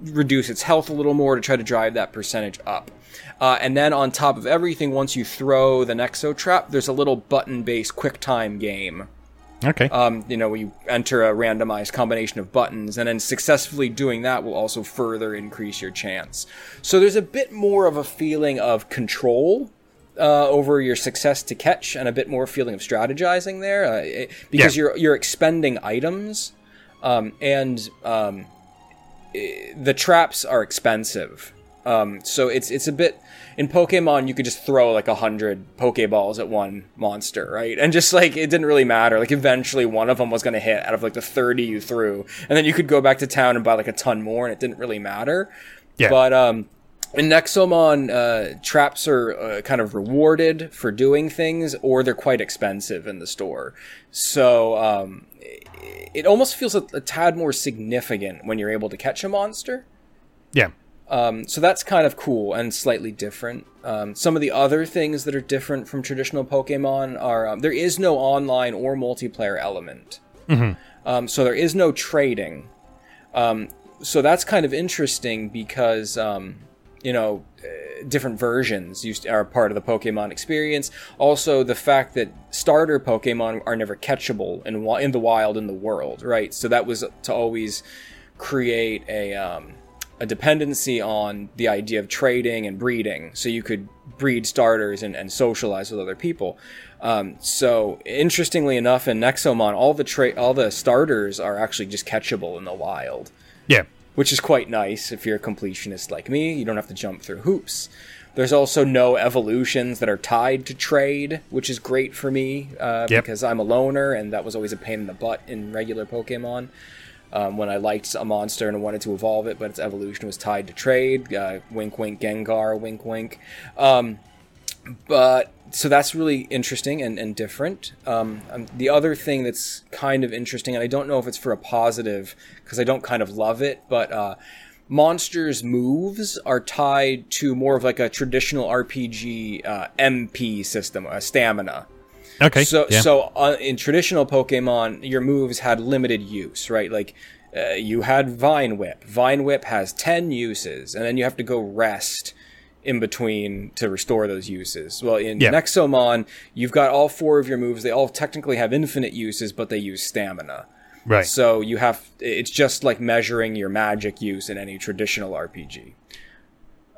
Speaker 2: reduce its health a little more to try to drive that percentage up. Uh, and then on top of everything, once you throw the Nexo trap, there's a little button-based quick time game.
Speaker 1: Okay.
Speaker 2: Um, you know, you enter a randomized combination of buttons, and then successfully doing that will also further increase your chance. So there's a bit more of a feeling of control uh, over your success to catch, and a bit more feeling of strategizing there, uh, it, because yeah. you're you're expending items, um, and um, the traps are expensive. Um, so it's it's a bit in Pokemon you could just throw like a hundred Pokeballs at one monster, right? And just like it didn't really matter. Like eventually one of them was gonna hit out of like the thirty you threw, and then you could go back to town and buy like a ton more, and it didn't really matter. Yeah. But um, in Nexomon, uh, traps are uh, kind of rewarded for doing things, or they're quite expensive in the store. So um, it almost feels a, a, tad more significant when you're able to catch a monster.
Speaker 1: Yeah.
Speaker 2: Um, so that's kind of cool and slightly different. Um, some of the other things that are different from traditional Pokemon are um, there is no online or multiplayer element. Mm-hmm. Um, so there is no trading. Um, so that's kind of interesting because um, you know different versions used are part of the Pokemon experience. Also, the fact that starter Pokemon are never catchable in in the wild in the world, right? So that was to always create a um, a dependency on the idea of trading and breeding, so you could breed starters and, and socialize with other people. Um, so interestingly enough, in Nexomon, all the tra- all the starters are actually just catchable in the wild.
Speaker 1: Yeah
Speaker 2: which is quite nice if you're a completionist like me. You don't have to jump through hoops. There's also no evolutions that are tied to trade, which is great for me uh, yep. because I'm a loner, and that was always a pain in the butt in regular Pokemon. Um, when I liked a monster and wanted to evolve it, but its evolution was tied to trade. Uh, wink, wink, Gengar, wink, wink. Um, but so that's really interesting and, and different. Um, um, the other thing that's kind of interesting, and I don't know if it's for a positive because I don't kind of love it, but uh, monsters' moves are tied to more of like a traditional RPG uh, MP system, a stamina.
Speaker 1: Okay.
Speaker 2: So yeah. so uh, in traditional Pokemon, your moves had limited use, right? Like uh, you had Vine Whip. Vine Whip has ten uses, and then you have to go rest in between to restore those uses. Well, in yeah. Nexomon, you've got all four of your moves. They all technically have infinite uses, but they use stamina.
Speaker 1: Right.
Speaker 2: So you have it's just like measuring your magic use in any traditional RPG.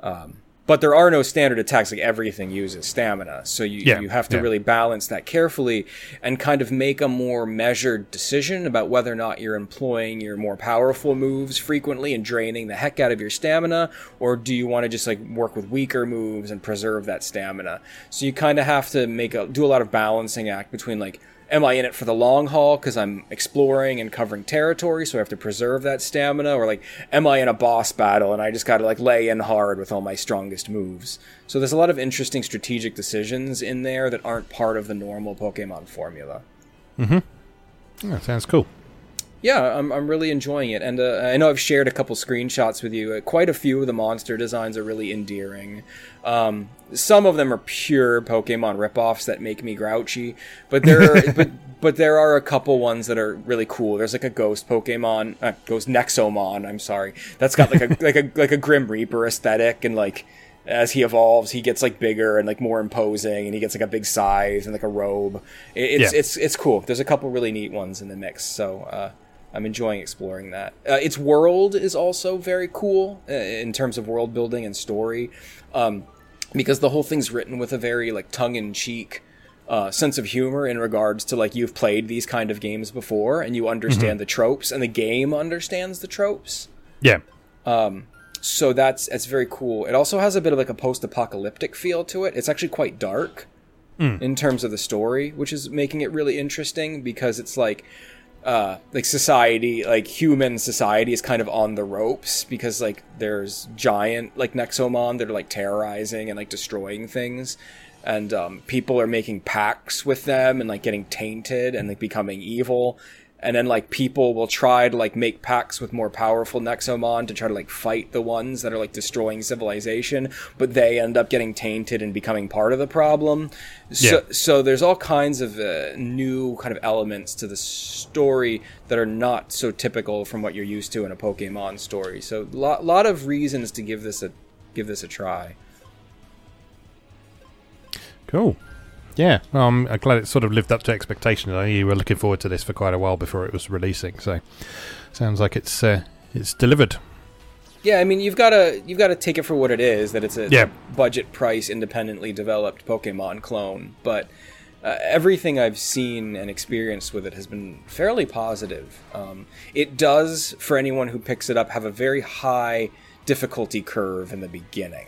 Speaker 2: Um, but there are no standard attacks like everything uses stamina so you, yeah, you have to yeah. really balance that carefully and kind of make a more measured decision about whether or not you're employing your more powerful moves frequently and draining the heck out of your stamina or do you want to just like work with weaker moves and preserve that stamina so you kind of have to make a do a lot of balancing act between like am I in it for the long haul because I'm exploring and covering territory, so I have to preserve that stamina, or like, am I in a boss battle and I just got to like lay in hard with all my strongest moves? So there's a lot of interesting strategic decisions in there that aren't part of the normal Pokemon formula.
Speaker 1: Mm-hmm. That sounds cool.
Speaker 2: Yeah, I'm, I'm really enjoying it, and uh, I know I've shared a couple screenshots with you. Uh, quite a few of the monster designs are really endearing. Um, some of them are pure Pokemon ripoffs that make me grouchy, but there, are, but but there are a couple ones that are really cool. There's like a ghost Pokemon, uh, ghost Nexomon. I'm sorry, that's got like a like a like a Grim Reaper aesthetic, and like as he evolves, he gets like bigger and like more imposing, and he gets like a big size and like a robe. It, it's
Speaker 1: Yeah.
Speaker 2: it's it's cool. There's a couple really neat ones in the mix, so uh, I'm enjoying exploring that. Uh, its world is also very cool uh, in terms of world building and story, um, because the whole thing's written with a very like tongue in cheek. Uh, sense of humor in regards to like you've played these kind of games before and you understand the tropes and the game understands the tropes
Speaker 1: Yeah.
Speaker 2: Um, so that's it's very cool. It also has a bit of like a post-apocalyptic feel to it. It's actually quite dark in terms of the story, which is making it really interesting because it's like uh like society, like human society is kind of on the ropes because like there's giant like Nexomon that are like terrorizing and like destroying things. And um, people are making pacts with them and like getting tainted and like becoming evil and then like people will try to like make pacts with more powerful Nexomon to try to like fight the ones that are like destroying civilization, but they end up getting tainted and becoming part of the problem. So,
Speaker 1: Yeah.
Speaker 2: so there's all kinds of uh, new kind of elements to the story that are not so typical from what you're used to in a Pokemon story. So a lot, lot of reasons to give this a give this a try.
Speaker 1: Cool. Yeah, well, I'm glad it sort of lived up to expectations. I know you were looking forward to this for quite a while before it was releasing, so sounds like it's uh, it's delivered.
Speaker 2: Yeah, I mean you've got to you've got to take it for what it is that it's a,
Speaker 1: Yeah.
Speaker 2: budget price independently developed Pokemon clone, but uh, everything I've seen and experienced with it has been fairly positive. Um, it does, for anyone who picks it up, have a very high difficulty curve in the beginning.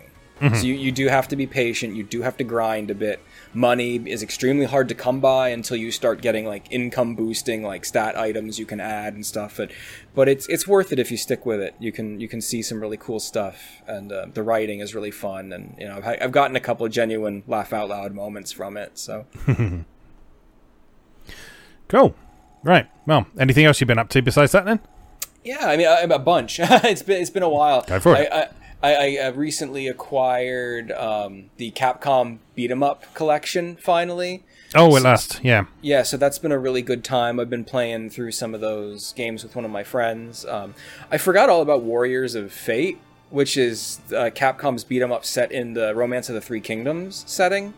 Speaker 2: So you, you do have to be patient. You do have to grind a bit. Money is extremely hard to come by until you start getting like income boosting, like stat items you can add and stuff. But but it's it's worth it if you stick with it. You can you can see some really cool stuff, and uh, the writing is really fun. And you know I've, I've gotten a couple of genuine laugh out loud moments from it. So
Speaker 1: Cool. Right. Well, anything else you've been up to besides that then?
Speaker 2: Yeah, I mean, I, a bunch. it's been it's been a while.
Speaker 1: Go for it.
Speaker 2: I, I, I, I recently acquired um, the Capcom Beat 'em Up collection. Finally,
Speaker 1: Oh, at last. Yeah.
Speaker 2: yeah. So that's been a really good time. I've been playing through some of those games with one of my friends. Um, I forgot all about Warriors of Fate, which is uh, Capcom's Beat 'em Up set in the Romance of the Three Kingdoms setting.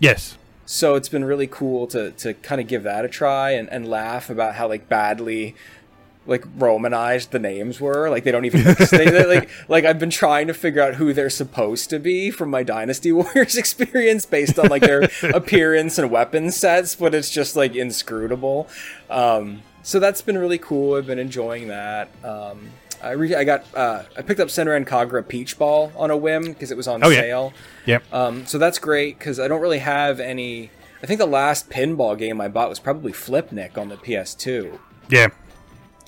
Speaker 1: Yes.
Speaker 2: So it's been really cool to to kind of give that a try and, and laugh about how like badly like romanized the names were. Like they don't even they, like like I've been trying to figure out who they're supposed to be from my Dynasty Warriors experience based on like their appearance and weapon sets, but it's just like inscrutable. Um, so that's been really cool. I've been enjoying that. Um, I re- I got uh, I picked up Senran Kagura Peach Ball on a whim because it was on
Speaker 1: Oh, yeah.
Speaker 2: sale.
Speaker 1: Yep.
Speaker 2: Um, so that's great because I don't really have any. I think the last pinball game I bought was probably Flipnic on the PS2.
Speaker 1: yeah.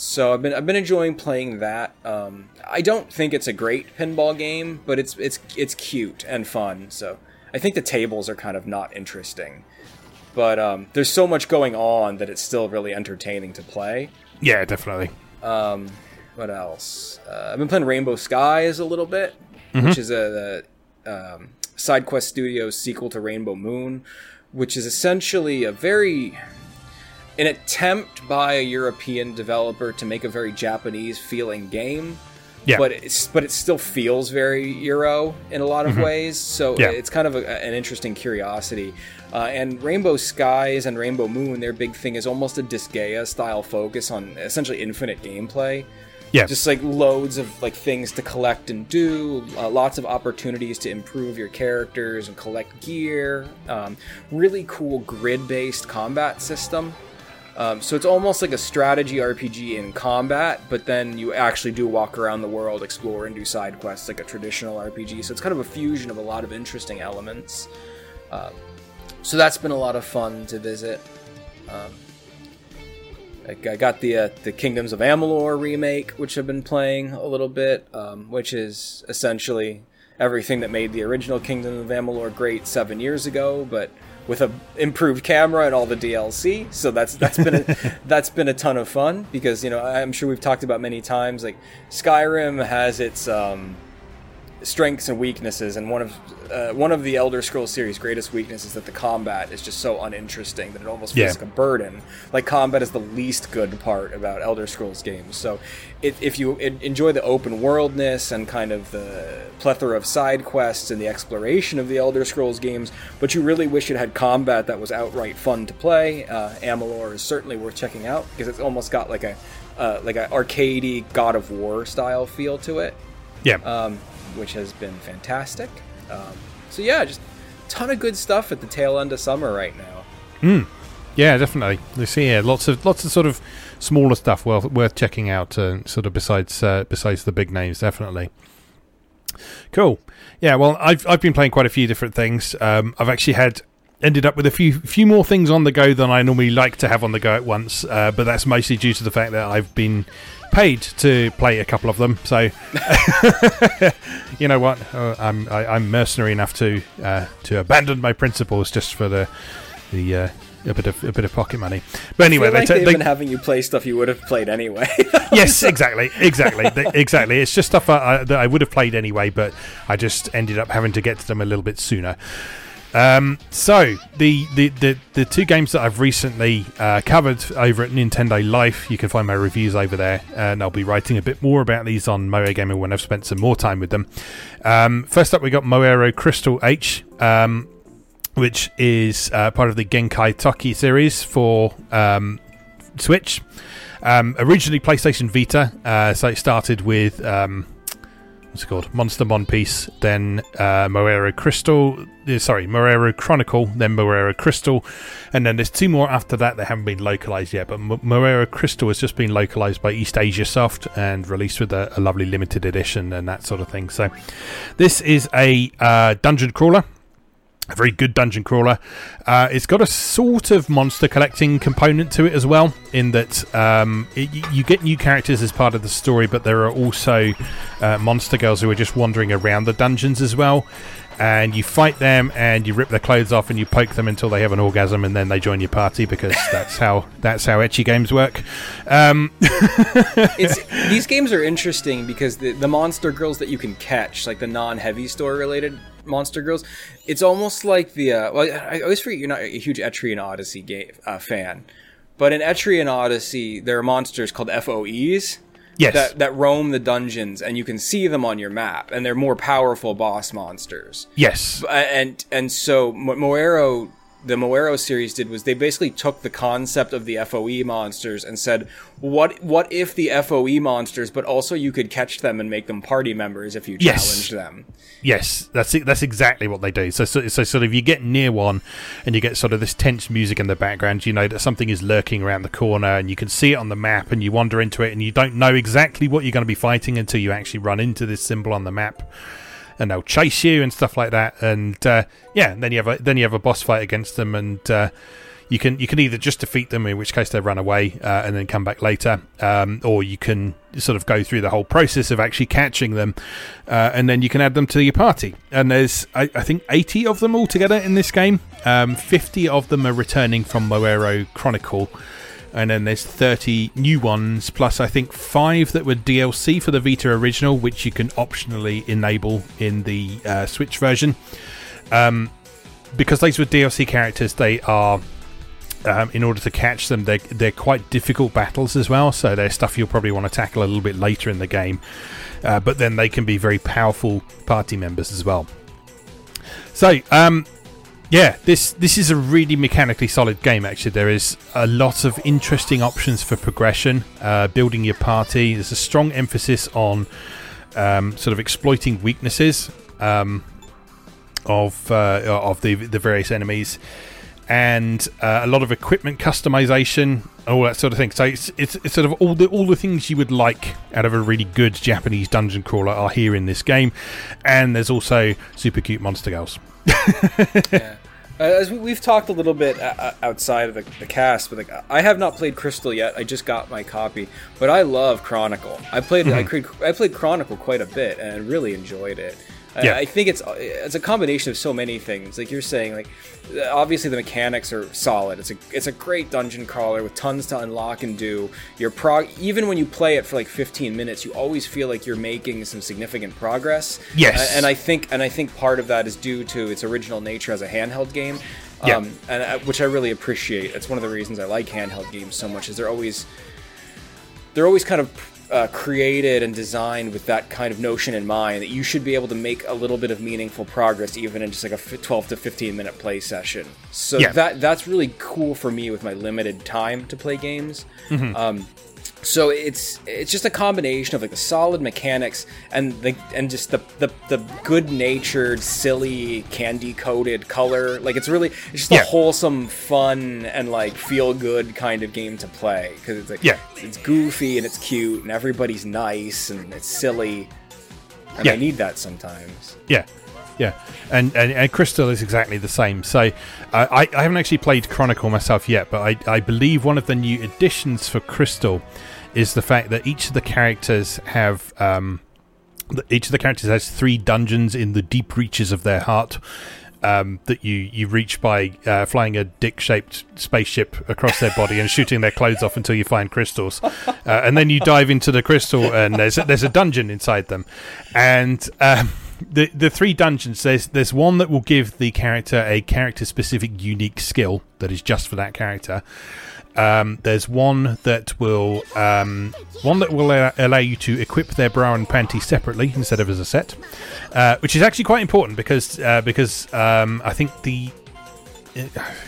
Speaker 2: So I've been I've been enjoying playing that. Um, I don't think it's a great pinball game, but it's it's it's cute and fun. So I think the tables are kind of not interesting, but um, there's so much going on that it's still really entertaining to play.
Speaker 1: Yeah, definitely.
Speaker 2: What else? Uh, I've been playing Rainbow Skies a little bit, which is a, the um, SideQuest Studios sequel to Rainbow Moon, which is essentially a very an attempt by a European developer to make a very Japanese feeling game.
Speaker 1: Yeah.
Speaker 2: But it's but it still feels very Euro in a lot of ways. So
Speaker 1: Yeah.
Speaker 2: it's kind of a, an interesting curiosity. Uh, and Rainbow Skies and Rainbow Moon, their big thing is almost a Disgaea style focus on essentially infinite gameplay
Speaker 1: Yeah.
Speaker 2: just like loads of like things to collect and do uh, lots of opportunities to improve your characters and collect gear um, really cool grid-based combat system um, so it's almost like a strategy rpg in combat but then you actually do walk around the world explore and do side quests like a traditional rpg so it's kind of a fusion of a lot of interesting elements. Uh, so that's been a lot of fun to visit. Um, I got the uh, the Kingdoms of Amalur remake, which I've been playing a little bit, um, which is essentially everything that made the original Kingdom of Amalur great seven years ago, but with a improved camera and all the DLC. So that's that's been a, that's been a ton of fun because you know I'm sure we've talked about many times like Skyrim has its um, strengths and weaknesses, and one of uh, one of the Elder Scrolls series' greatest weaknesses is that the combat is just so uninteresting that it almost feels yeah. like a burden. Like combat is the least good part about Elder Scrolls games. So, it, if you enjoy the open worldness and kind of the plethora of side quests and the exploration of the Elder Scrolls games, but you really wish it had combat that was outright fun to play, uh, Amalur is certainly worth checking out because it's almost got like a uh, like an arcadey God of War style feel to it.
Speaker 1: Yeah.
Speaker 2: Um, which has been fantastic. Um, so yeah, just ton of good stuff at the tail end of summer right now.
Speaker 1: Mm. Yeah, definitely. You see, yeah, lots of lots of sort of smaller stuff well worth checking out. Uh, sort of besides uh, besides the big names, definitely. Cool. Yeah, well, I've I've been playing quite a few different things. Um, I've actually had ended up with a few few more things on the go than I normally like to have on the go at once. Uh, but that's mostly due to the fact that I've been paid to play a couple of them. So, you know what? Uh, I'm I, am i am mercenary enough to uh, to abandon my principles just for the the uh, a bit of a bit of pocket money. But anyway,
Speaker 2: I like they, have been having you play stuff you would have played anyway.
Speaker 1: yes, exactly, exactly, exactly. It's just stuff I, that I would have played anyway, but I just ended up having to get to them a little bit sooner. Um, so the, the, the, the, two games that I've recently uh, covered over at Nintendo Life, you can find my reviews over there, and I'll be writing a bit more about these on MoeGamer when I've spent some more time with them. Um, first up, we got Moero Crystal H, um, which is uh, part of the Genkai Tokki series for um, Switch. Um, originally PlayStation Vita, uh, so it started with um, what's it called? Monster Monpiece, then uh, Crystal, uh, sorry, Moero Chronicle, then Moero Crystal, and then there's two more after that that haven't been localized yet. But Moero Crystal has just been localized by Eastasiasoft and released with a, a lovely limited edition and that sort of thing. So this is a uh, dungeon crawler a very good dungeon crawler. Uh, it's got a sort of monster collecting component to it as well, in that um, it, you get new characters as part of the story, but there are also uh, monster girls who are just wandering around the dungeons as well. And you fight them, and you rip their clothes off, and you poke them until they have an orgasm, and then they join your party because that's how that's how ecchi games work. Um.
Speaker 2: these games are interesting because the, the monster girls that you can catch, like the non-heavy store related Monster Girls. It's almost like the. Uh, well, I always forget you're not a huge Etrian Odyssey game, uh, fan, but in Etrian Odyssey, there are monsters called FOEs.
Speaker 1: Yes.
Speaker 2: That, that roam the dungeons and you can see them on your map and they're more powerful boss monsters.
Speaker 1: Yes.
Speaker 2: And and so Moero the Moero series did was they basically took the concept of the FOE monsters and said, what what if the FOE monsters, but also you could catch them and make them party members if you yes. challenged them.
Speaker 1: Yes, that's it, that's exactly what they do. So, so, so sort of you get near one and you get sort of this tense music in the background. You know that something is lurking around the corner, and you can see it on the map, and you wander into it, and you don't know exactly what you're going to be fighting until you actually run into this symbol on the map and they'll chase you and stuff like that. And uh, yeah, and then you have a then you have a boss fight against them, and uh, you can you can either just defeat them, in which case they run away uh, and then come back later, um, or you can sort of go through the whole process of actually catching them, uh, and then you can add them to your party. And there's I, I think 80 of them altogether in this game. Um, 50 of them are returning from Moero Chronicle and then there's 30 new ones plus I think five that were DLC for the Vita original, which you can optionally enable in the uh, Switch version. Um, because these were DLC characters, they are. Um, in order to catch them, they're, they're quite difficult battles as well. So they're stuff you'll probably want to tackle a little bit later in the game. Uh, but then they can be very powerful party members as well. So, um, yeah, this this is a really mechanically solid game. Actually, there is a lot of interesting options for progression, uh, building your party. There's a strong emphasis on um, sort of exploiting weaknesses um, of uh, of the the various enemies, and uh, a lot of equipment customization, all that sort of thing. So it's, it's, it's sort of all the all the things you would like out of a really good Japanese dungeon crawler are here in this game, and there's also super cute monster girls.
Speaker 2: yeah. Uh, as we, we've talked a little bit uh, uh, outside of the, the cast, but like I have not played Crystal yet. I just got my copy, but I love Chronicle. I played I, played, I played Chronicle quite a bit and really enjoyed it. I-
Speaker 1: Yeah.
Speaker 2: I think it's it's a combination of so many things. Like you're saying, like obviously the mechanics are solid. It's a it's a great dungeon crawler with tons to unlock and do. Your prog even when you play it for like 15 minutes, you always feel like you're making some significant progress.
Speaker 1: Yes.
Speaker 2: And I think and I think part of that is due to its original nature as a handheld game.
Speaker 1: Yeah.
Speaker 2: Um, and uh, which I really appreciate. It's one of the reasons I like handheld games so much. Is they're always they're always kind of uh, created and designed with that kind of notion in mind that you should be able to make a little bit of meaningful progress even in just like a 12 to 15 minute play session. So
Speaker 1: Yeah.
Speaker 2: that that's really cool for me with my limited time to play games.
Speaker 1: Mm-hmm.
Speaker 2: Um, so it's it's just a combination of like the solid mechanics and the and just the the, the good natured silly candy coated color like it's really it's just
Speaker 1: Yeah.
Speaker 2: a wholesome fun and like feel good kind of game to play because it's like
Speaker 1: Yeah.
Speaker 2: it's goofy and it's cute and everybody's nice and it's silly and
Speaker 1: Yeah.
Speaker 2: I need that sometimes
Speaker 1: Yeah, yeah, and and, and Crystal is exactly the same. So uh, I I haven't actually played Chronicle myself yet, but I I believe one of the new additions for Crystal is the fact that each of the characters have um each of the characters has three dungeons in the deep reaches of their heart. Um, that you, you reach by uh, flying a dick shaped spaceship across their body and shooting their clothes off until you find crystals, uh, and then you dive into the crystal and there's a, there's a dungeon inside them, and um, the the three dungeons there's there's one that will give the character a character specific unique skill that is just for that character. Um, there's one that will um, one that will allow, allow you to equip their bra and panties separately instead of as a set, uh, which is actually quite important because uh, because um, I think the I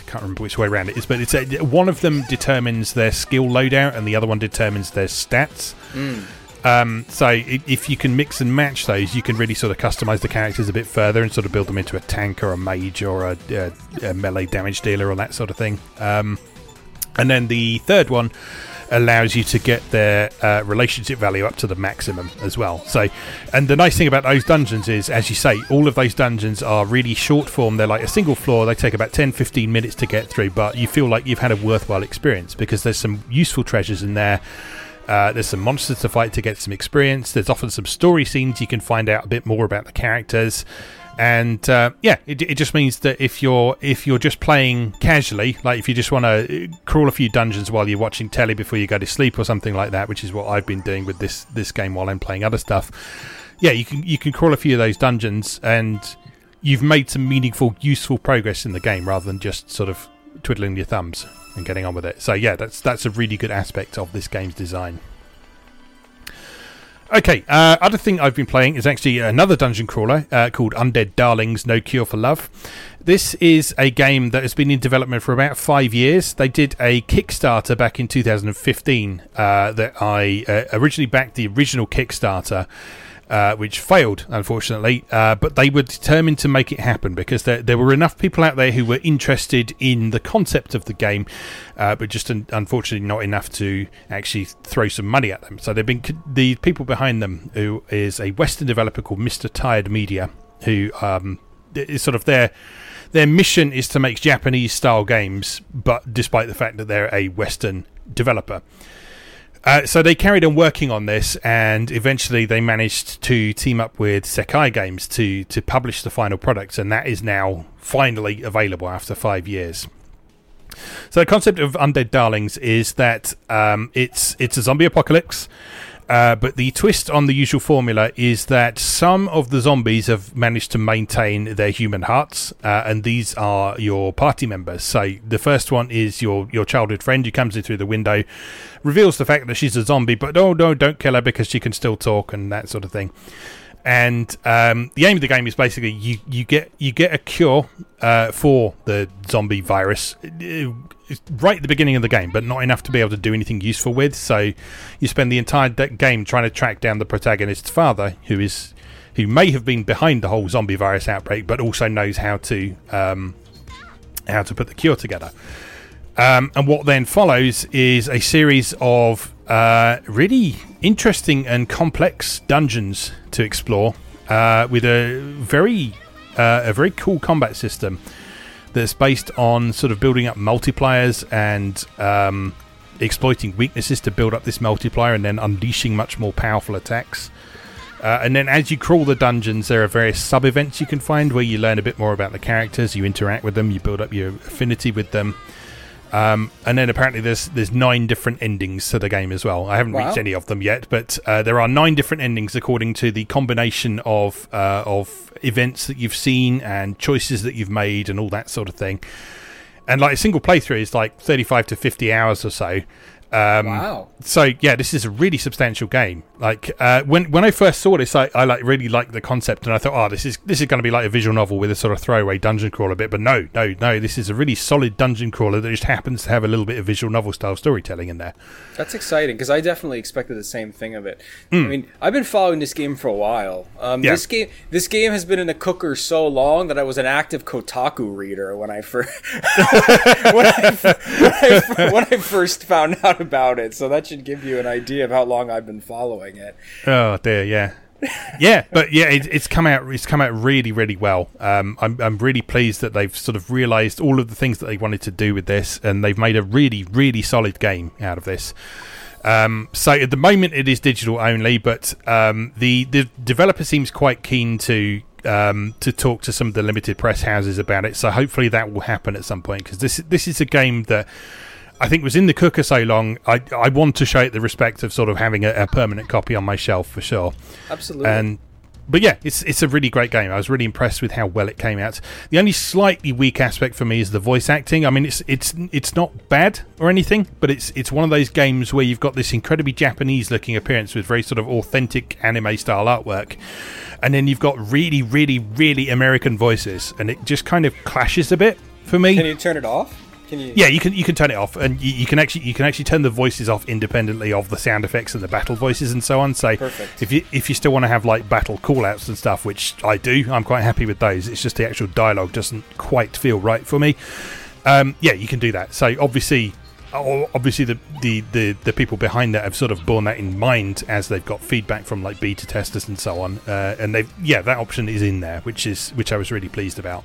Speaker 1: can't remember which way around it is, but it's a, one of them determines their skill loadout and the other one determines their stats. Um, so if you can mix and match those, you can really sort of customize the characters a bit further and sort of build them into a tank or a mage or a, a, a melee damage dealer or that sort of thing. Um, and then the third one allows you to get their uh, relationship value up to the maximum as well. So, and the nice thing about those dungeons is, as you say, all of those dungeons are really short form. They're like a single floor. They take about 10, 15 minutes to get through, but you feel like you've had a worthwhile experience because there's some useful treasures in there. Uh, there's some monsters to fight to get some experience. There's often some story scenes you can find out a bit more about the characters, and uh, yeah, it, it just means that if you're if you're just playing casually, like if you just want to crawl a few dungeons while you're watching telly before you go to sleep or something like that, which is what I've been doing with this this game while I'm playing other stuff. Yeah, you can you can crawl a few of those dungeons, and you've made some meaningful, useful progress in the game rather than just sort of twiddling your thumbs and getting on with it. So yeah, that's that's a really good aspect of this game's design. Okay, uh, other thing I've been playing is actually another dungeon crawler uh, called Undead Darlings: No Cure for Love. This is a game that has been in development for about five years. They did a Kickstarter back in 2015 uh, that I uh, originally backed the original Kickstarter. Uh, which failed, unfortunately. Uh, but they were determined to make it happen because there, there were enough people out there who were interested in the concept of the game, uh, but just un- unfortunately not enough to actually throw some money at them. So they've been the people behind them, who is a Western developer called Mister Tired Media, who um, is sort of their their mission is to make Japanese style games, but despite the fact that they're a Western developer. Uh, so they carried on working on this, and eventually they managed to team up with Sekai Games to to publish the final product, and that is now finally available after five years. So the concept of Undead Darlings is that um, it's it's a zombie apocalypse. Uh, but the twist on the usual formula is that some of the zombies have managed to maintain their human hearts, uh, and these are your party members. So the first one is your your childhood friend who comes in through the window, reveals the fact that she's a zombie, but oh no, don't kill her because she can still talk and that sort of thing. And um, the aim of the game is basically you, you get you get a cure uh, for the zombie virus uh, right at the beginning of the game, but not enough to be able to do anything useful with. So you spend the entire de- game trying to track down the protagonist's father, who is who may have been behind the whole zombie virus outbreak, but also knows how to um, how to put the cure together. Um, and what then follows is a series of uh, really interesting and complex dungeons to explore, uh, with a very uh, a very cool combat system that's based on sort of building up multipliers and um, exploiting weaknesses to build up this multiplier and then unleashing much more powerful attacks. Uh, and then as you crawl the dungeons, there are various sub events you can find where you learn a bit more about the characters, you interact with them, you build up your affinity with them. Um, and then apparently there's there's nine different endings to the game as well. I haven't wow. reached any of them yet, but uh, there are nine different endings according to the combination of uh, of events that you've seen and choices that you've made and all that sort of thing. And like a single playthrough is like 35 to 50 hours or so. Um, wow. So yeah, this is a really substantial game. Like uh, when when I first saw this, I, I like really liked the concept, and I thought, oh, this is this is going to be like a visual novel with a sort of throwaway dungeon crawler bit. But no, no, no, this is a really solid dungeon crawler that just happens to have a little bit of visual novel style storytelling in there.
Speaker 2: That's exciting because I definitely expected the same thing of it. Mm. I mean, I've been following this game for a while. Um, yeah. This game this game has been in the cooker so long that I was an active Kotaku reader when I first when, I, when, I, when I first found out about it. So that should give you an idea of how long I've been following it.
Speaker 1: Oh dear, yeah. yeah, but yeah, it, it's come out. It's come out really, really well. Um, I'm, I'm really pleased that they've sort of realised all of the things that they wanted to do with this, and they've made a really, really solid game out of this. Um, so at the moment, it is digital only, but um, the the developer seems quite keen to um, to talk to some of the limited press houses about it. So hopefully that will happen at some point because this this is a game that I think was in the cooker so long. I I want to show it the respect of sort of having a, a permanent copy on my shelf for sure.
Speaker 2: Absolutely.
Speaker 1: And but yeah, it's it's a really great game. I was really impressed with how well it came out. The only slightly weak aspect for me is the voice acting. I mean, it's it's it's not bad or anything, but it's it's one of those games where you've got this incredibly Japanese looking appearance with very sort of authentic anime style artwork, and then you've got really really really American voices, and it just kind of clashes a bit for me.
Speaker 2: Can you turn it off?
Speaker 1: Can you? Yeah, you can. You can turn it off, and you, you, can actually you can actually turn the voices off independently of the sound effects and the battle voices and so on. So,
Speaker 2: Perfect.
Speaker 1: if you if you still want to have like battle callouts and stuff, which I do, I'm quite happy with those. It's just the actual dialogue doesn't quite feel right for me. Um, yeah, you can do that. So obviously, obviously the, the, the, the, people behind that have sort of borne that in mind as they've got feedback from like beta testers and so on uh, and they've yeah that option is in there which is which i was really pleased about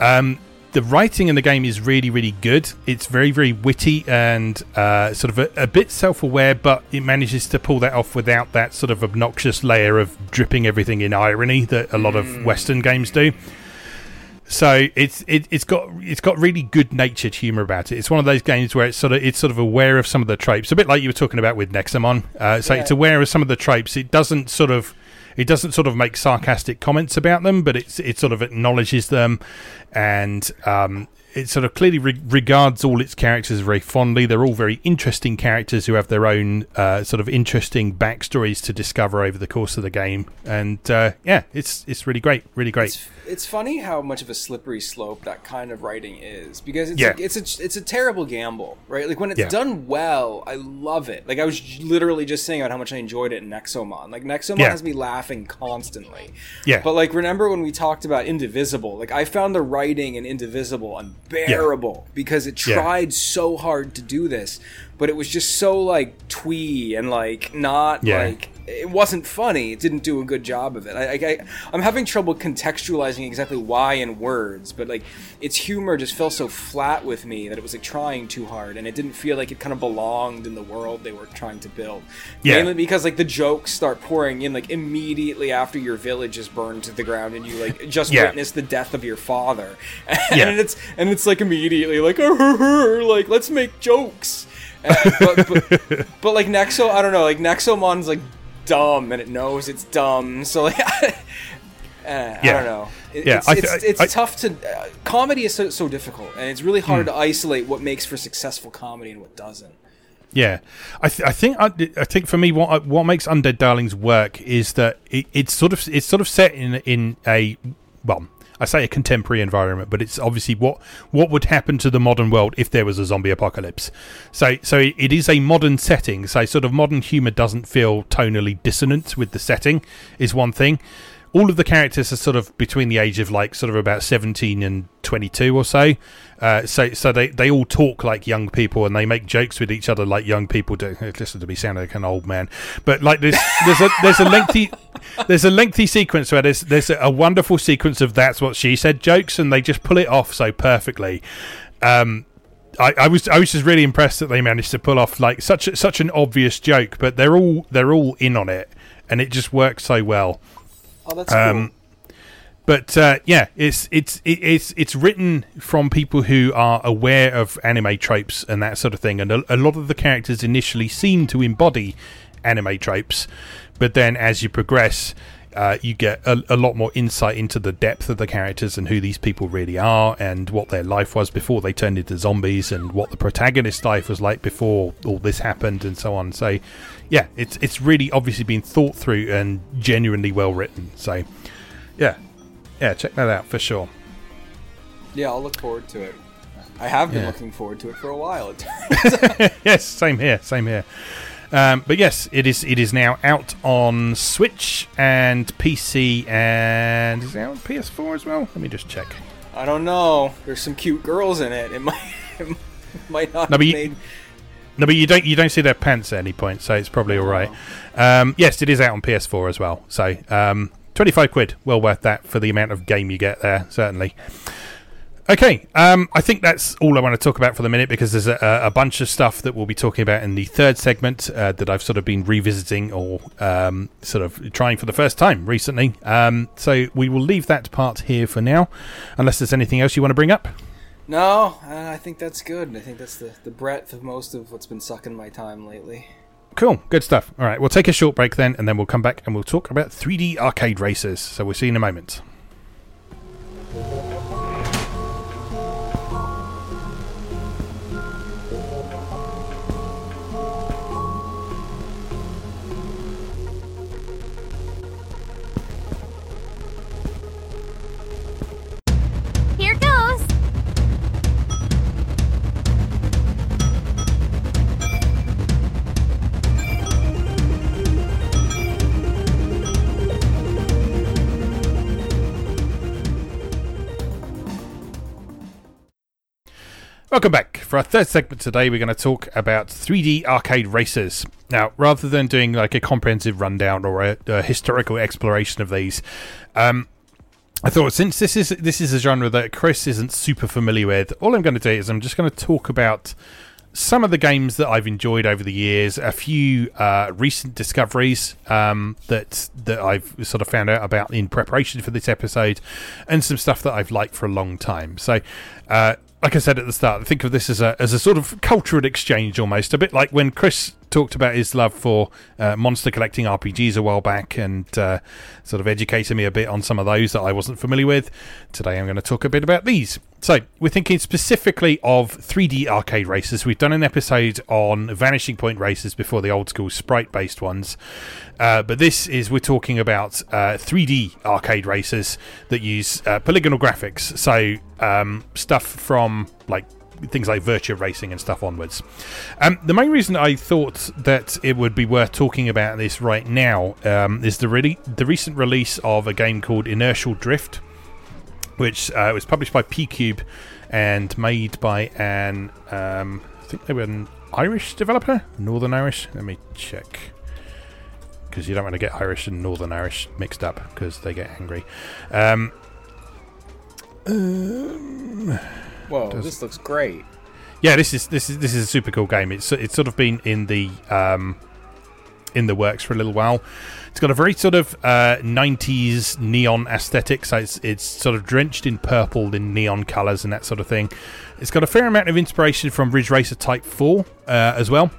Speaker 1: um, the writing in the game is really, really good. It's very, very witty and uh, sort of a, a bit self aware, but it manages to pull that off without that sort of obnoxious layer of dripping everything in irony that a lot of mm. Western games do. So it's it, it's got it's got really good natured humor about it. It's one of those games where it's sort of it's sort of aware of some of the tropes, a bit like you were talking about with Nexomon. Uh, so yeah. it's aware of some of the tropes. It doesn't sort of it doesn't sort of make sarcastic comments about them, but it's it sort of acknowledges them, and um, it sort of clearly re- regards all its characters very fondly. They're all very interesting characters who have their own uh, sort of interesting backstories to discover over the course of the game, and uh, yeah, it's it's really great, really great.
Speaker 2: It's, it's, funny how much of a slippery slope that kind of writing is because it's yeah. like, it's a it's a terrible gamble, right? Like when it's yeah. done well, I love it. Like I was literally just saying about how much I enjoyed it in Nexomon. Like Nexomon yeah. has me laughing constantly.
Speaker 1: Yeah.
Speaker 2: But like remember when we talked about Indivisible? Like I found the writing in Indivisible unbearable because it tried so hard to do this, but it was just so like twee and like not like it wasn't funny. It didn't do a good job of it. I, I, I'm having trouble contextualizing exactly why in words, but like its humor just fell so flat with me that it was like trying too hard, and it didn't feel like it kind of belonged in the world they were trying to build. Yeah. Mainly because like the jokes start pouring in like immediately after your village is burned to the ground and you like just yeah. witnessed the death of your father, and yeah. it's and it's like immediately like like let's make jokes. but, but, but, like Nexo, I don't know. Like Nexomon's like dumb and it knows it's dumb. So like, uh, yeah. I don't know. It, yeah, it's, I, it's, it's I, tough to. Uh, comedy is so, so, difficult, and it's really hard hmm. to isolate what makes for successful comedy and what doesn't.
Speaker 1: Yeah, I, th- I think I, I, think for me what what makes Undead Darlings work is that it, it's sort of it's sort of set in in a well I say a contemporary environment, but it's obviously what what would happen to the modern world if there was a zombie apocalypse. So so it is a modern setting. So sort of modern humor doesn't feel tonally dissonant with the setting is one thing. All of the characters are sort of between the age of like sort of about 17 and 22 or so. Uh, so so they, they all talk like young people and they make jokes with each other like young people do. Listen to me sound like an old man, but like there's there's a there's a lengthy there's a lengthy sequence where there's there's a wonderful sequence of that's what she said jokes and they just pull it off so perfectly. Um, I, I, was I was just really impressed that they managed to pull off like such such an obvious joke, but they're all they're all in on it, and it just works so well.
Speaker 2: Oh, that's um, cool.
Speaker 1: But uh, yeah, it's it's it's it's written from people who are aware of anime tropes and that sort of thing, and a, a lot of the characters initially seem to embody anime tropes, but then as you progress, uh, you get a, a, lot more insight into the depth of the characters and who these people really are and what their life was before they turned into zombies and what the protagonist's life was like before all this happened and so on. So, yeah, it's it's really obviously been thought through and genuinely well written. So, yeah, yeah, check that out for sure.
Speaker 2: Yeah, I'll look forward to it. I have been yeah. looking forward to it for a while.
Speaker 1: yes, same here, same here. Um, but yes, it is. It is now out on Switch and PC, and is it out on PS4 as well? Let me just check.
Speaker 2: I don't know. There's some cute girls in it. It might, it might not. No, but you,
Speaker 1: no, but you don't. You don't see their pants at any point, so it's probably all right. Um, yes, it is out on PS4 as well. So um, 25 quid, well worth that for the amount of game you get there. Certainly. Okay, um, I think that's all I want to talk about for the minute because there's a, a bunch of stuff that we'll be talking about in the third segment uh, that I've sort of been revisiting or um, sort of trying for the first time recently. Um, so we will leave that part here for now, unless there's anything else you want to bring up.
Speaker 2: No, uh, I think that's good. I think that's the, the breadth of most of what's been sucking my time lately.
Speaker 1: Cool, good stuff. All right, we'll take a short break then, and then we'll come back and we'll talk about 3D arcade races. So we'll see you in a moment. Welcome back. For our third segment today, we're going to talk about 3D arcade races. Now, rather than doing like a comprehensive rundown or a, a historical exploration of these, um, I thought since this is this is a genre that Chris isn't super familiar with, all I'm going to do is I'm just going to talk about some of the games that I've enjoyed over the years, a few uh, recent discoveries um, that that I've sort of found out about in preparation for this episode, and some stuff that I've liked for a long time. So, uh, like I said at the start, think of this as a as a sort of cultural exchange almost, a bit like when Chris talked about his love for uh, monster collecting RPGs a while back and uh, sort of educated me a bit on some of those that I wasn't familiar with. Today I'm going to talk a bit about these. So, we're thinking specifically of 3D arcade races. We've done an episode on Vanishing Point races before the old school sprite based ones. Uh, but this is, we're talking about 3D uh, arcade races that use uh, polygonal graphics. So, um, stuff from like things like Virtua Racing and stuff onwards. Um, the main reason I thought that it would be worth talking about this right now um, is the really the recent release of a game called Inertial Drift, which uh, was published by PQube and made by an um, I think they were an Irish developer, Northern Irish. Let me check because you don't want to get Irish and Northern Irish mixed up because they get angry. Um,
Speaker 2: um, Whoa, does, this looks great.
Speaker 1: Yeah, this is this is this is a super cool game. It's it's sort of been in the um, in the works for a little while. It's got a very sort of uh, 90s neon aesthetic, so it's it's sort of drenched in purple in neon colours and that sort of thing. It's got a fair amount of inspiration from Ridge Racer Type 4 uh, as well.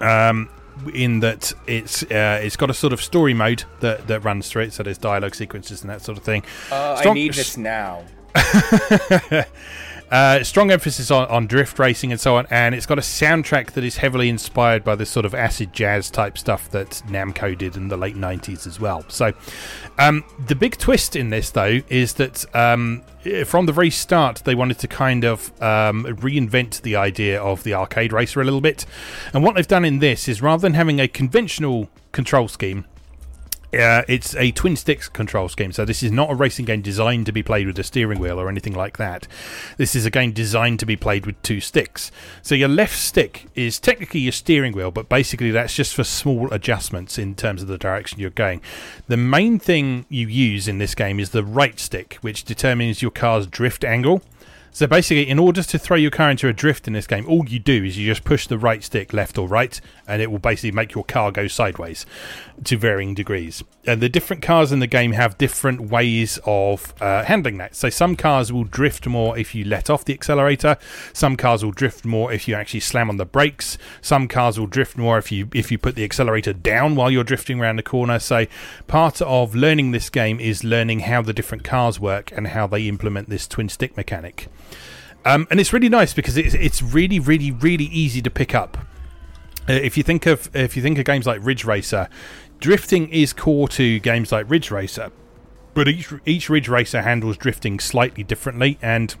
Speaker 1: Um, in that it's uh, it's got a sort of story mode that, that runs through it, so there's dialogue sequences and that sort of thing.
Speaker 2: Uh, Strong- I need this now.
Speaker 1: Uh, strong emphasis on, on drift racing and so on, and it's got a soundtrack that is heavily inspired by this sort of acid jazz type stuff that Namco did in the late 90s as well. So, um, the big twist in this, though, is that um, from the very start, they wanted to kind of um, reinvent the idea of the arcade racer a little bit. And what they've done in this is rather than having a conventional control scheme, Uh, it's a twin sticks control scheme, so this is not a racing game designed to be played with a steering wheel or anything like that. This is a game designed to be played with two sticks. So your left stick is technically your steering wheel, but basically that's just for small adjustments in terms of the direction you're going. The main thing you use in this game is the right stick, which determines your car's drift angle. So basically, in order to throw your car into a drift in this game, all you do is you just push the right stick left or right, and it will basically make your car go sideways to varying degrees. And the different cars in the game have different ways of uh, handling that. So some cars will drift more if you let off the accelerator. Some cars will drift more if you actually slam on the brakes. Some cars will drift more if you if you put the accelerator down while you're drifting around the corner. So part of learning this game is learning how the different cars work and how they implement this twin stick mechanic. Um, and it's really nice because it's it's really really really easy to pick up. Uh, if you think of if you think of games like Ridge Racer, drifting is core to games like Ridge Racer, but each each Ridge Racer handles drifting slightly differently and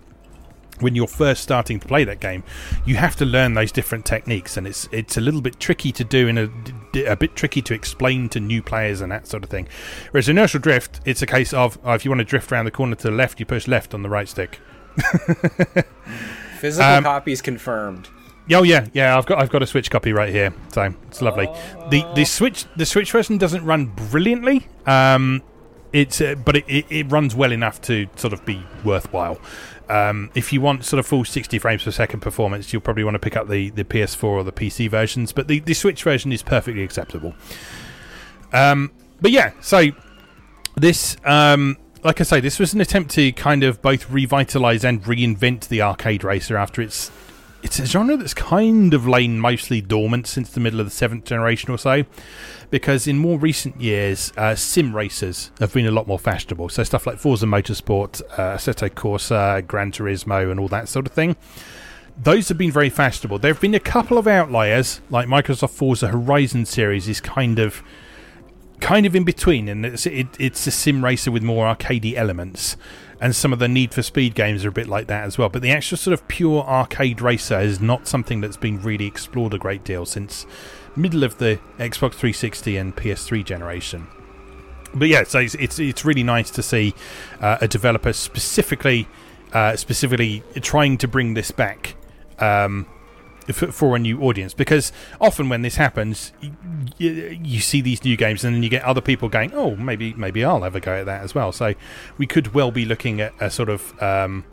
Speaker 1: when you're first starting to play that game, you have to learn those different techniques, and it's it's a little bit tricky to do and a, a bit tricky to explain to new players and that sort of thing. Whereas inertial drift, it's a case of oh, if you want to drift around the corner to the left, you push left on the right stick.
Speaker 2: Physical um, copies confirmed.
Speaker 1: Oh yeah, yeah. I've got I've got a Switch copy right here, so it's lovely. the the Switch the Switch version doesn't run brilliantly. Um, it's uh, but it, it, it, runs well enough to sort of be worthwhile. Um, if you want sort of full 60 frames per second performance, you'll probably want to pick up the, the PS4 or the PC versions. But the, the Switch version is perfectly acceptable. Um, but yeah, so this um, like I say, this was an attempt to kind of both revitalize and reinvent the arcade racer after its it's a genre that's kind of lain mostly dormant since the middle of the seventh generation or so, because in more recent years, uh, sim racers have been a lot more fashionable. So stuff like Forza Motorsport, uh, Assetto Corsa, Gran Turismo, and all that sort of thing. Those have been very fashionable. There have been a couple of outliers, like Microsoft Forza Horizon series is kind of kind of in between, and it's it, it's a sim racer with more arcadey elements, and some of the Need for Speed games are a bit like that as well. But the actual sort of pure arcade racer is not something that's been really explored a great deal since middle of the Xbox 360 and PS3 generation. But yeah, so it's it's, it's really nice to see uh, a developer specifically uh, specifically trying to bring this back. Um, for, for, a new audience because often when this happens you, you, see these new games and then you get other people going oh maybe maybe I'll have a go at that as well so we could well be looking at a sort of um,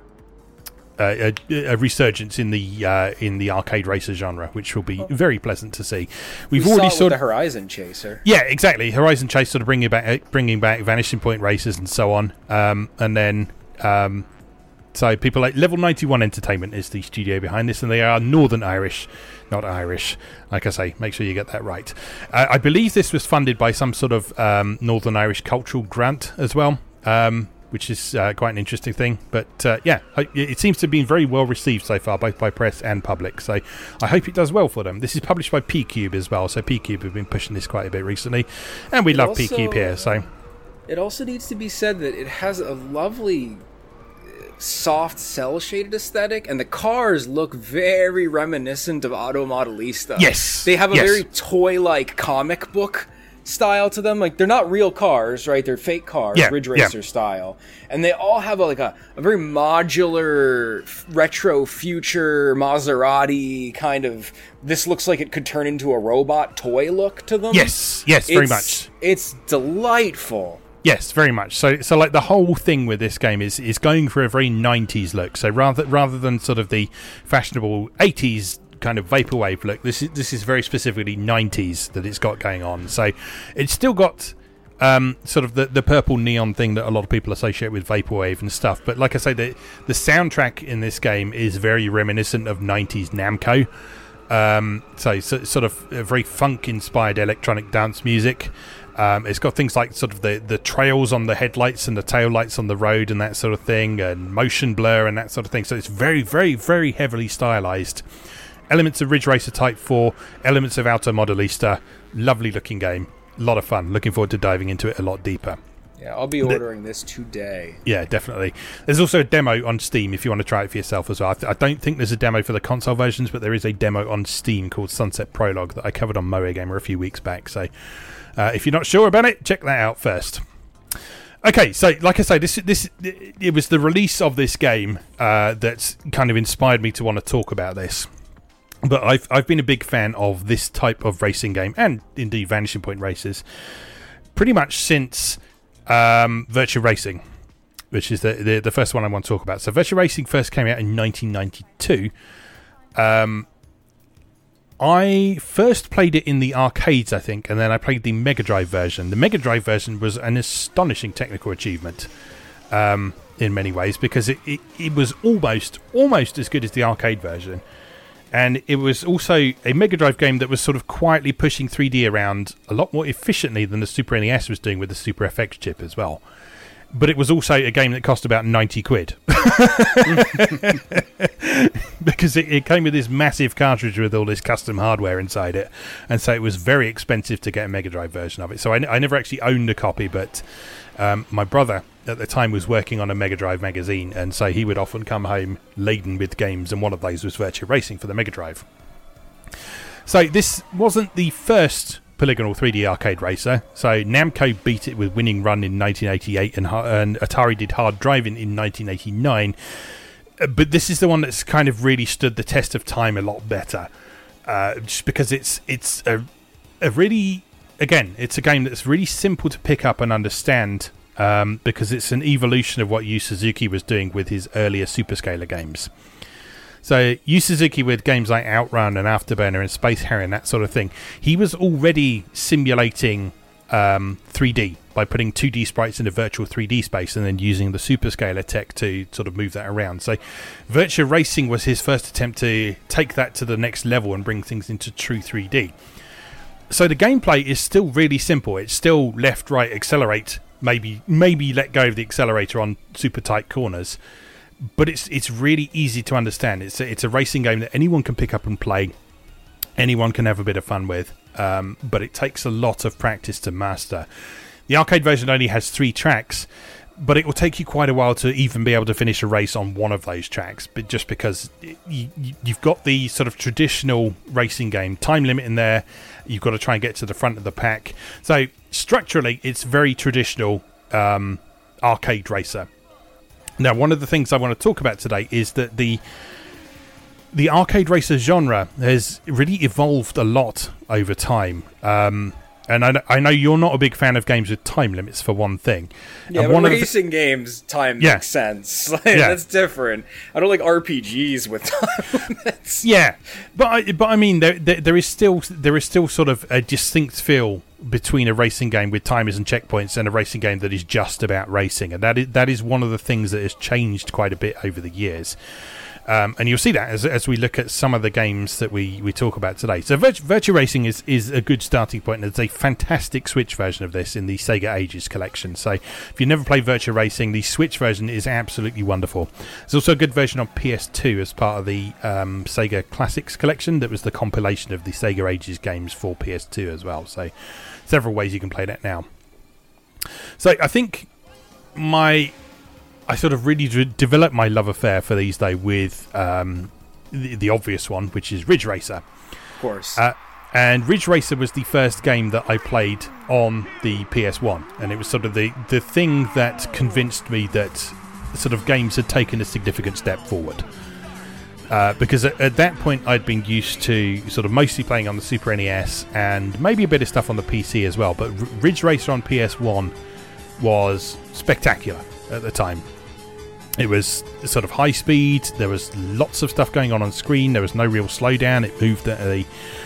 Speaker 1: a, a, resurgence in the uh, in the arcade racer genre, which will be very pleasant to see.
Speaker 2: We've we already saw the Horizon Chaser.
Speaker 1: Yeah, exactly. Horizon Chase sort of bringing back bringing back Vanishing Point races and so on, um, and then um, so people like Level 91 Entertainment is the studio behind this, and they are Northern Irish, not Irish. Like I say, make sure you get that right. Uh, I believe this was funded by some sort of um, Northern Irish cultural grant as well, um, which is uh, quite an interesting thing. But uh, yeah, it seems to have been very well received so far, both by press and public. So I hope it does well for them. This is published by PQube as well, so PQube have been pushing this quite a bit recently, and we it love PQube here. So
Speaker 2: it also needs to be said that it has a lovely soft cel shaded aesthetic, and the cars look very reminiscent of Auto Modelista.
Speaker 1: Yes,
Speaker 2: they have a
Speaker 1: yes.
Speaker 2: very toy like comic book style to them. Like they're not real cars, right? They're fake cars, yeah, Ridge Racer yeah. style, and they all have a, like a, a very modular, retro future Maserati kind of. This looks like it could turn into a robot toy look to them.
Speaker 1: Yes, yes, very much.
Speaker 2: It's delightful.
Speaker 1: Yes, very much. So, so like the whole thing with this game is is going for a very '90s look. So rather rather than sort of the fashionable '80s kind of vaporwave look, this is this is very specifically '90s that it's got going on. So, it's still got um, sort of the, the purple neon thing that a lot of people associate with vaporwave and stuff. But like I say, the the soundtrack in this game is very reminiscent of '90s Namco. Um, so, so, sort of very funk inspired electronic dance music. Um, it's got things like sort of the, the trails on the headlights and the tail lights on the road and that sort of thing, and motion blur and that sort of thing. So it's very, very, very heavily stylized. Elements of Ridge Racer Type 4, elements of Auto Modelista. Lovely looking game. A lot of fun. Looking forward to diving into it a lot deeper.
Speaker 2: Yeah, I'll be ordering this today.
Speaker 1: Yeah, definitely. There's also a demo on Steam if you want to try it for yourself as well. I, th- I don't think there's a demo for the console versions, but there is a demo on Steam called Sunset Prologue that I covered on MoeGamer a few weeks back. So uh, if you're not sure about it, check that out first. Okay, so like I say, this this it was the release of this game uh, that's kind of inspired me to want to talk about this. But I've I've been a big fan of this type of racing game and indeed Vanishing Point races pretty much since um, Racing, which is the, the, the first one I want to talk about. So Virtua Racing first came out in 1992. Um, I first played it in the arcades, I think, and then I played the Mega Drive version. The Mega Drive version was an astonishing technical achievement um, in many ways because it, it, it was almost almost as good as the arcade version and it was also a Mega Drive game that was sort of quietly pushing 3D around a lot more efficiently than the Super NES was doing with the Super FX chip as well. But it was also a game that cost about 90 quid. because it, it, came with this massive cartridge with all this custom hardware inside it. And so it was very expensive to get a Mega Drive version of it. So I, I never actually owned a copy, but um, my brother at the time was working on a Mega Drive magazine, and so he would often come home laden with games, and one of those was Virtua Racing for the Mega Drive. So this wasn't the first polygonal 3D arcade racer. So Namco beat it with Winning Run in 1988, and, and Atari did Hard Driving in 1989. Uh, but this is the one that's kind of really stood the test of time a lot better, uh, just because it's it's a, a really again it's a game that's really simple to pick up and understand um, because it's an evolution of what Yu Suzuki was doing with his earlier Superscaler games. So Yu Suzuki with games like Outrun and Afterburner and Space and that sort of thing, he was already simulating um, 3D by putting 2D sprites in a virtual 3D space and then using the superscaler tech to sort of move that around. So, Virtua Racing was his first attempt to take that to the next level and bring things into true 3D. So, the gameplay is still really simple. It's still left, right, accelerate, maybe maybe let go of the accelerator on super tight corners. But it's it's really easy to understand. It's a, it's a racing game that anyone can pick up and play. Anyone can have a bit of fun with, um, but it takes a lot of practice to master. The arcade version only has three tracks, but it will take you quite a while to even be able to finish a race on one of those tracks. But just because you, have got the sort of traditional racing game time limit in there, you've got to try and get to the front of the pack. So structurally, it's very traditional um, arcade racer. Now, one of the things I want to talk about today is that the the arcade racer genre has really evolved a lot over time. Um, and I, I know you're not a big fan of games with time limits for one thing.
Speaker 2: Yeah,
Speaker 1: and
Speaker 2: but racing games time yeah. makes sense. Like, yeah. That's different. I don't like RPGs with time limits.
Speaker 1: Yeah, but I, but I mean there, there, there is still there is still sort of a distinct feel between a racing game with timers and checkpoints and a racing game that is just about racing, and that is that is one of the things that has changed quite a bit over the years. Um, and you'll see that as, as we look at some of the games that we, we talk about today. So, Virtua Racing is, is a good starting point, and there's a fantastic Switch version of this in the Sega Ages collection. So, if you've never played Virtua Racing, the Switch version is absolutely wonderful. There's also a good version on PS2 as part of the um, Sega Classics collection that was the compilation of the Sega Ages games for PS2 as well. So, several ways you can play that now. So, I think my I sort of really d- developed my love affair for these days with um, the, the, obvious one, which is Ridge Racer.
Speaker 2: Of course.
Speaker 1: Uh, and Ridge Racer was the first game that I played on the PS1, and it was sort of the the thing that convinced me that sort of games had taken a significant step forward. Uh, because at, at, that point I'd been used to sort of mostly playing on the Super NES and maybe a bit of stuff on the PC as well. But R- Ridge Racer on PS1 was spectacular at the time. It was sort of high speed. There was lots of stuff going on on screen. There was no real slowdown. It moved at a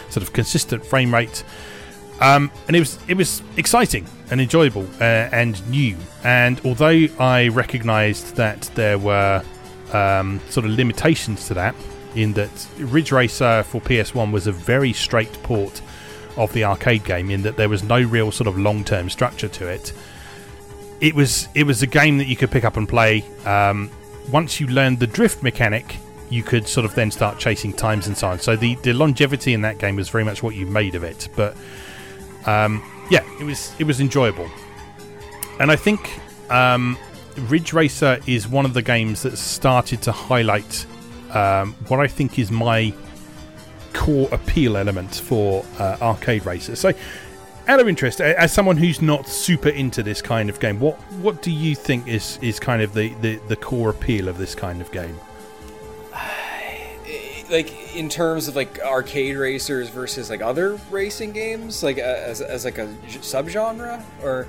Speaker 1: sort of consistent frame rate, um, and it was it was exciting and enjoyable uh, and new. And although I recognised that there were um, sort of limitations to that, in that Ridge Racer for PS1 was a very straight port of the arcade game, in that there was no real sort of long term structure to it it was it was a game that you could pick up and play. Um, once you learned the drift mechanic, you could sort of then start chasing times and so on. So the, the longevity in that game was very much what you made of it. But um, yeah, it was it was enjoyable. and I think um, Ridge Racer is one of the games that started to highlight um, what I think is my core appeal element for uh, arcade racers. So, out of interest, as someone who's not super into this kind of game, what what do you think is is kind of the, the, the core appeal of this kind of game?
Speaker 2: Like in terms of like arcade racers versus like other racing games, like uh, as, as like a subgenre, or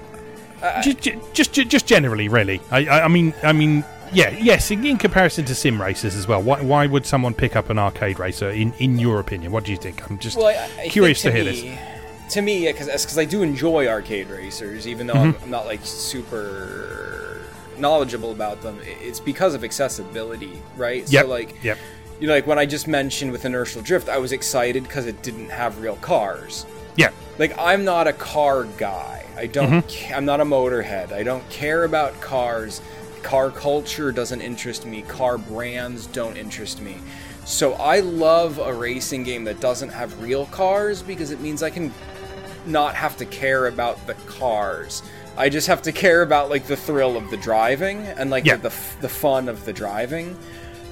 Speaker 1: uh, just, just just generally, really. I, I mean, I mean, yeah, yes. In, in, comparison to sim racers as well, why, why would someone pick up an arcade racer? In in your opinion, what do you think? I'm just well, I, I curious to, to, hear me, this
Speaker 2: to me, because I do enjoy arcade racers, even though mm-hmm. I'm, I'm, not like super knowledgeable about them. It's because of accessibility, right?
Speaker 1: Yep.
Speaker 2: So like,
Speaker 1: yep.
Speaker 2: you know, like when I just mentioned with inertial drift, I was excited because it didn't have real cars.
Speaker 1: Yeah.
Speaker 2: Like I'm not a car guy. I don't. Mm-hmm. I'm not a motorhead. I don't care about cars. Car culture doesn't interest me. Car brands don't interest me. So I love a racing game that doesn't have real cars because it means I can not have to care about the cars. I just have to care about like the thrill of the driving and like yeah. the, the, the fun of the driving.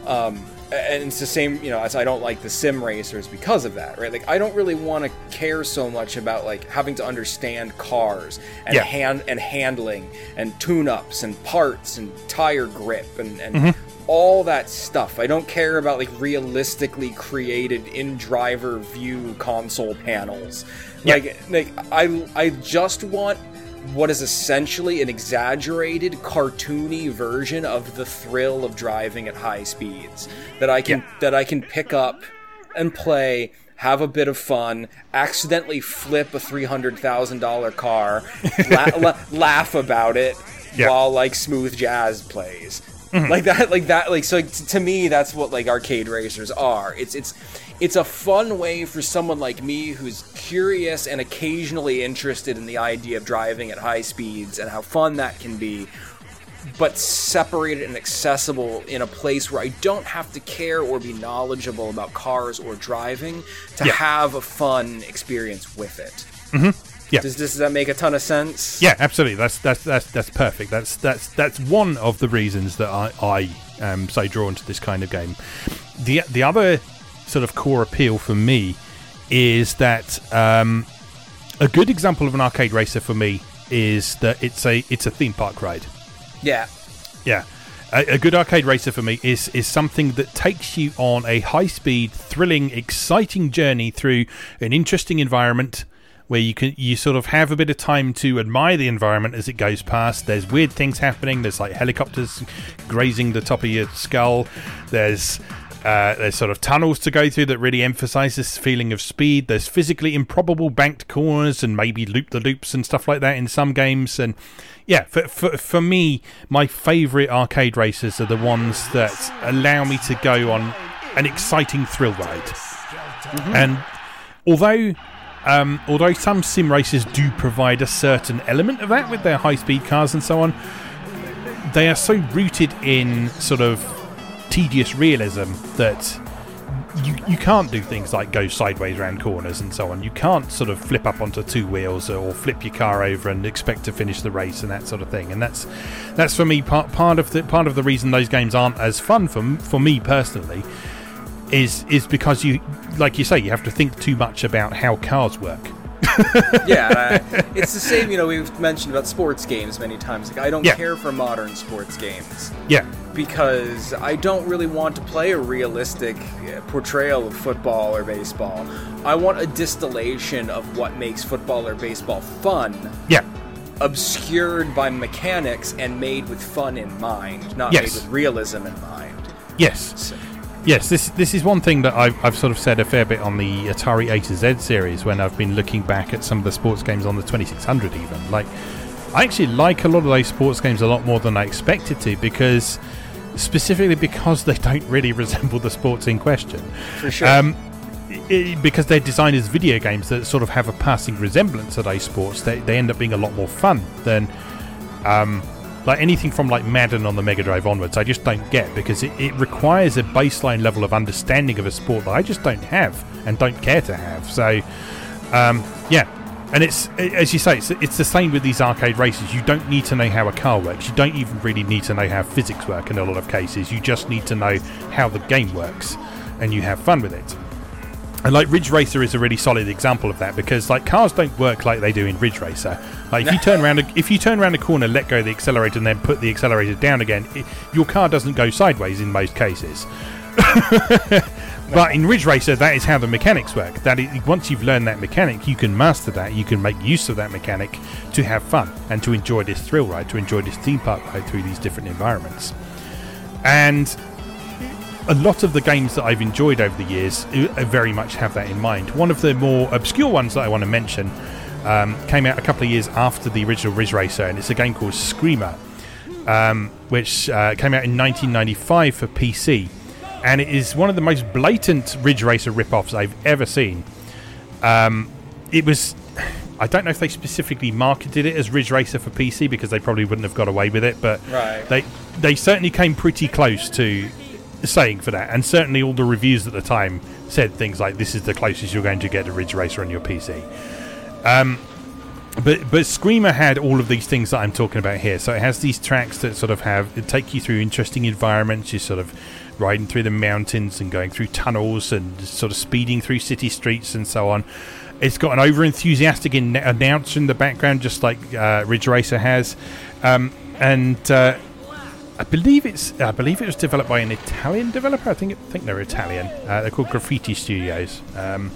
Speaker 2: Um, and it's the same, you know, as I don't like the sim racers because of that, right? Like I don't really want to care so much about like having to understand cars and yeah. hand and handling and tune-ups and parts and tire grip and, and mm-hmm. All that stuff. I don't care about like realistically created in driver view console panels. Like, like I, I just want what is essentially an exaggerated, cartoony version of the thrill of driving at high speeds that I can yeah. that I can pick up and play. Have a bit of fun, accidentally flip a three hundred thousand dollar car, la- la- laugh about it yeah. while like smooth jazz plays, mm-hmm. like that, like that, like so. Like, t- to me, that's what like arcade racers are. It's it's it's a fun way for someone like me who's curious and occasionally interested in the idea of driving at high speeds and how fun that can be but separated and accessible in a place where I don't have to care or be knowledgeable about cars or driving to yeah. have a fun experience with it.
Speaker 1: Mm-hmm. Yeah.
Speaker 2: Does, does that make a ton of sense?
Speaker 1: Yeah, absolutely. That's that's that's that's perfect. That's that's that's one of the reasons that I I am so drawn to this kind of game. The the other sort of core appeal for me is that um, a good example of an arcade racer for me is that it's a it's a theme park ride.
Speaker 2: Yeah,
Speaker 1: yeah. A, a good arcade racer for me is is something that takes you on a high speed, thrilling, exciting journey through an interesting environment where you can you sort of have a bit of time to admire the environment as it goes past. There's weird things happening. There's like helicopters grazing the top of your skull. There's uh, there's sort of tunnels to go through that really emphasize this feeling of speed. There's physically improbable banked corners and maybe loop the loops and stuff like that in some games. And yeah, for, for, for me, my favorite arcade races are the ones that allow me to go on an exciting thrill ride. Mm-hmm. And although um, although some sim races do provide a certain element of that with their high speed cars and so on, they are so rooted in sort of tedious realism that you, you can't do things like go sideways around corners and so on. You can't sort of flip up onto two wheels or flip your car over and expect to finish the race and that sort of thing. And that's that's for me part part of the part of the reason those games aren't as fun for for me personally is is because you like you say you have to think too much about how cars work.
Speaker 2: yeah, uh, it's the same. You know, we've mentioned about sports games many times. Like, I don't yeah. care for modern sports games.
Speaker 1: Yeah,
Speaker 2: because I don't really want to play a realistic portrayal of football or baseball. I want a distillation of what makes football or baseball fun.
Speaker 1: Yeah.
Speaker 2: Obscured by mechanics and made with fun in mind, not yes. made with realism in mind.
Speaker 1: Yes. So. Yes, this this is one thing that I've, I've sort of said a fair bit on the Atari A to Z series when I've been looking back at some of the sports games on the 2600 even. Like, I actually like a lot of those sports games a lot more than I expected to because specifically because they don't really resemble the sports in question.
Speaker 2: For sure. Um,
Speaker 1: it, because they're designed as video games that sort of have a passing resemblance to those sports, they, they end up being a lot more fun than um, like anything from like Madden on the Mega Drive onwards. I just don't get because it, it requires a baseline level of understanding of a sport that I just don't have and don't care to have. So, um, yeah, and it's as you say, it's, it's the same with these arcade races. You don't need to know how a car works. You don't even really need to know how physics work in a lot of cases. You just need to know how the game works, and you have fun with it. And like Ridge Racer is a really solid example of that because like cars don't work like they do in Ridge Racer. Like if you turn around, a, if you turn around a corner, let go of the accelerator, and then put the accelerator down again, it, your car doesn't go sideways in most cases. but in Ridge Racer, that is how the mechanics work. That once you've learned that mechanic, you can master that. You can make use of that mechanic to have fun and to enjoy this thrill ride, to enjoy this theme park ride through these different environments. And a lot of the games that I've enjoyed over the years uh, very much have that in mind. One of the more obscure ones that I want to mention um, came out a couple of years after the original Ridge Racer, and it's a game called Screamer, um, which uh, came out in 1995 for PC and it is one of the most blatant Ridge Racer rip-offs I've ever seen. Um, it was. I don't know if they specifically marketed it as Ridge Racer for PC because they probably wouldn't have got away with it, but
Speaker 2: right.
Speaker 1: they they certainly came pretty close to saying for that, and certainly all the reviews at the time said things like, "This is the closest you're going to get to Ridge Racer on your PC." Um, but but Screamer had all of these things that I'm talking about here. So it has these tracks that sort of have it take you through interesting environments. You're sort of riding through the mountains and going through tunnels and sort of speeding through city streets and so on. It's got an over enthusiastic in- announcer in the background, just like uh, Ridge Racer has, um, and uh, I believe it's I believe it was developed by an Italian developer. I think I think they're Italian. Uh, they're called Graffiti Studios, um,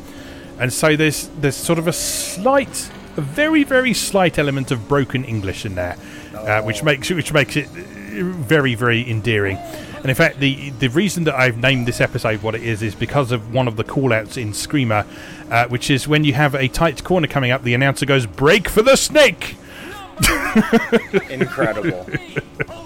Speaker 1: and so there's there's sort of a slight, a very very slight element of broken English in there, uh, which makes which makes it very very endearing. And in fact, the the reason that I've named this episode what it is is because of one of the callouts in Screamer, uh, which is when you have a tight corner coming up, the announcer goes, "Brake for the snake."
Speaker 2: Incredible.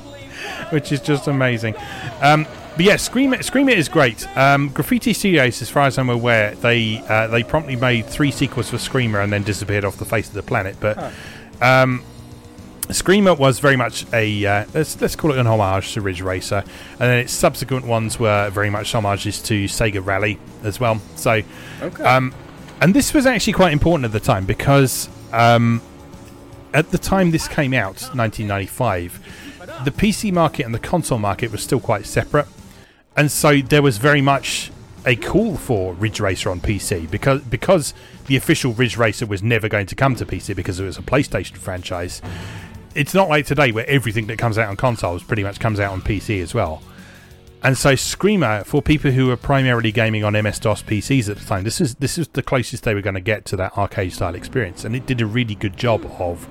Speaker 1: which is just amazing. Um, but yeah, Screamer, Screamer is great. Um, Graffiti Studios, as far as I'm aware, they uh, they promptly made three sequels for Screamer and then disappeared off the face of the planet. But um, Screamer was very much a uh, let's let's call it an homage to Ridge Racer, and then its subsequent ones were very much homages to Sega Rally as well. So,
Speaker 2: Okay.
Speaker 1: um, and this was actually quite important at the time because um, at the time this came out, 1995, the PC market and the console market was still quite separate, and so there was very much a call for Ridge Racer on PC because because the official Ridge Racer was never going to come to PC because it was a PlayStation franchise. It's not like today where everything that comes out on consoles pretty much comes out on PC as well. And so Screamer, for people who were primarily gaming on MS DOS PCs at the time, this is this is the closest they were going to get to that arcade style experience, and it did a really good job of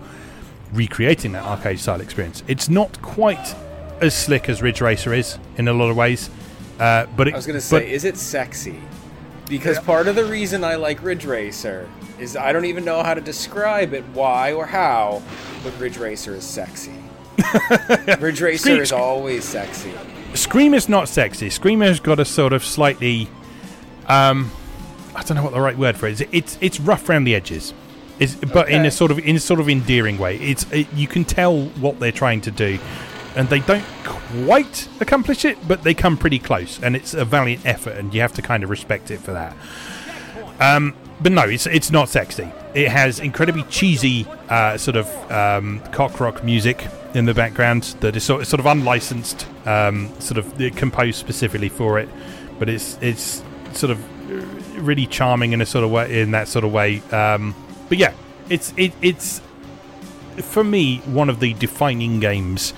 Speaker 1: recreating that arcade style experience. It's not quite as slick as Ridge Racer is in a lot of ways, uh, but it,
Speaker 2: I was gonna
Speaker 1: but-
Speaker 2: say, is it sexy? Because part of the reason I like Ridge Racer is I don't even know how to describe it, why or how, but Ridge Racer is sexy. Ridge Racer
Speaker 1: Scream-
Speaker 2: is always sexy.
Speaker 1: Scream is not sexy. Screamer's got a sort of slightly, um, I don't know what the right word for it is. It's it's rough around the edges, it's, but in a sort of in a sort of endearing way. It's it, you can tell what they're trying to do, and they don't quite accomplish it, but they come pretty close, and it's a valiant effort, and you have to kind of respect it for that. Um, but no, it's it's not sexy. It has incredibly cheesy uh, sort of um, cock rock music in the background that is sort, sort of unlicensed, um, sort of composed specifically for it. But it's it's sort of really charming in a sort of way in that sort of way. Um, but yeah, it's it, it's for me one of the defining games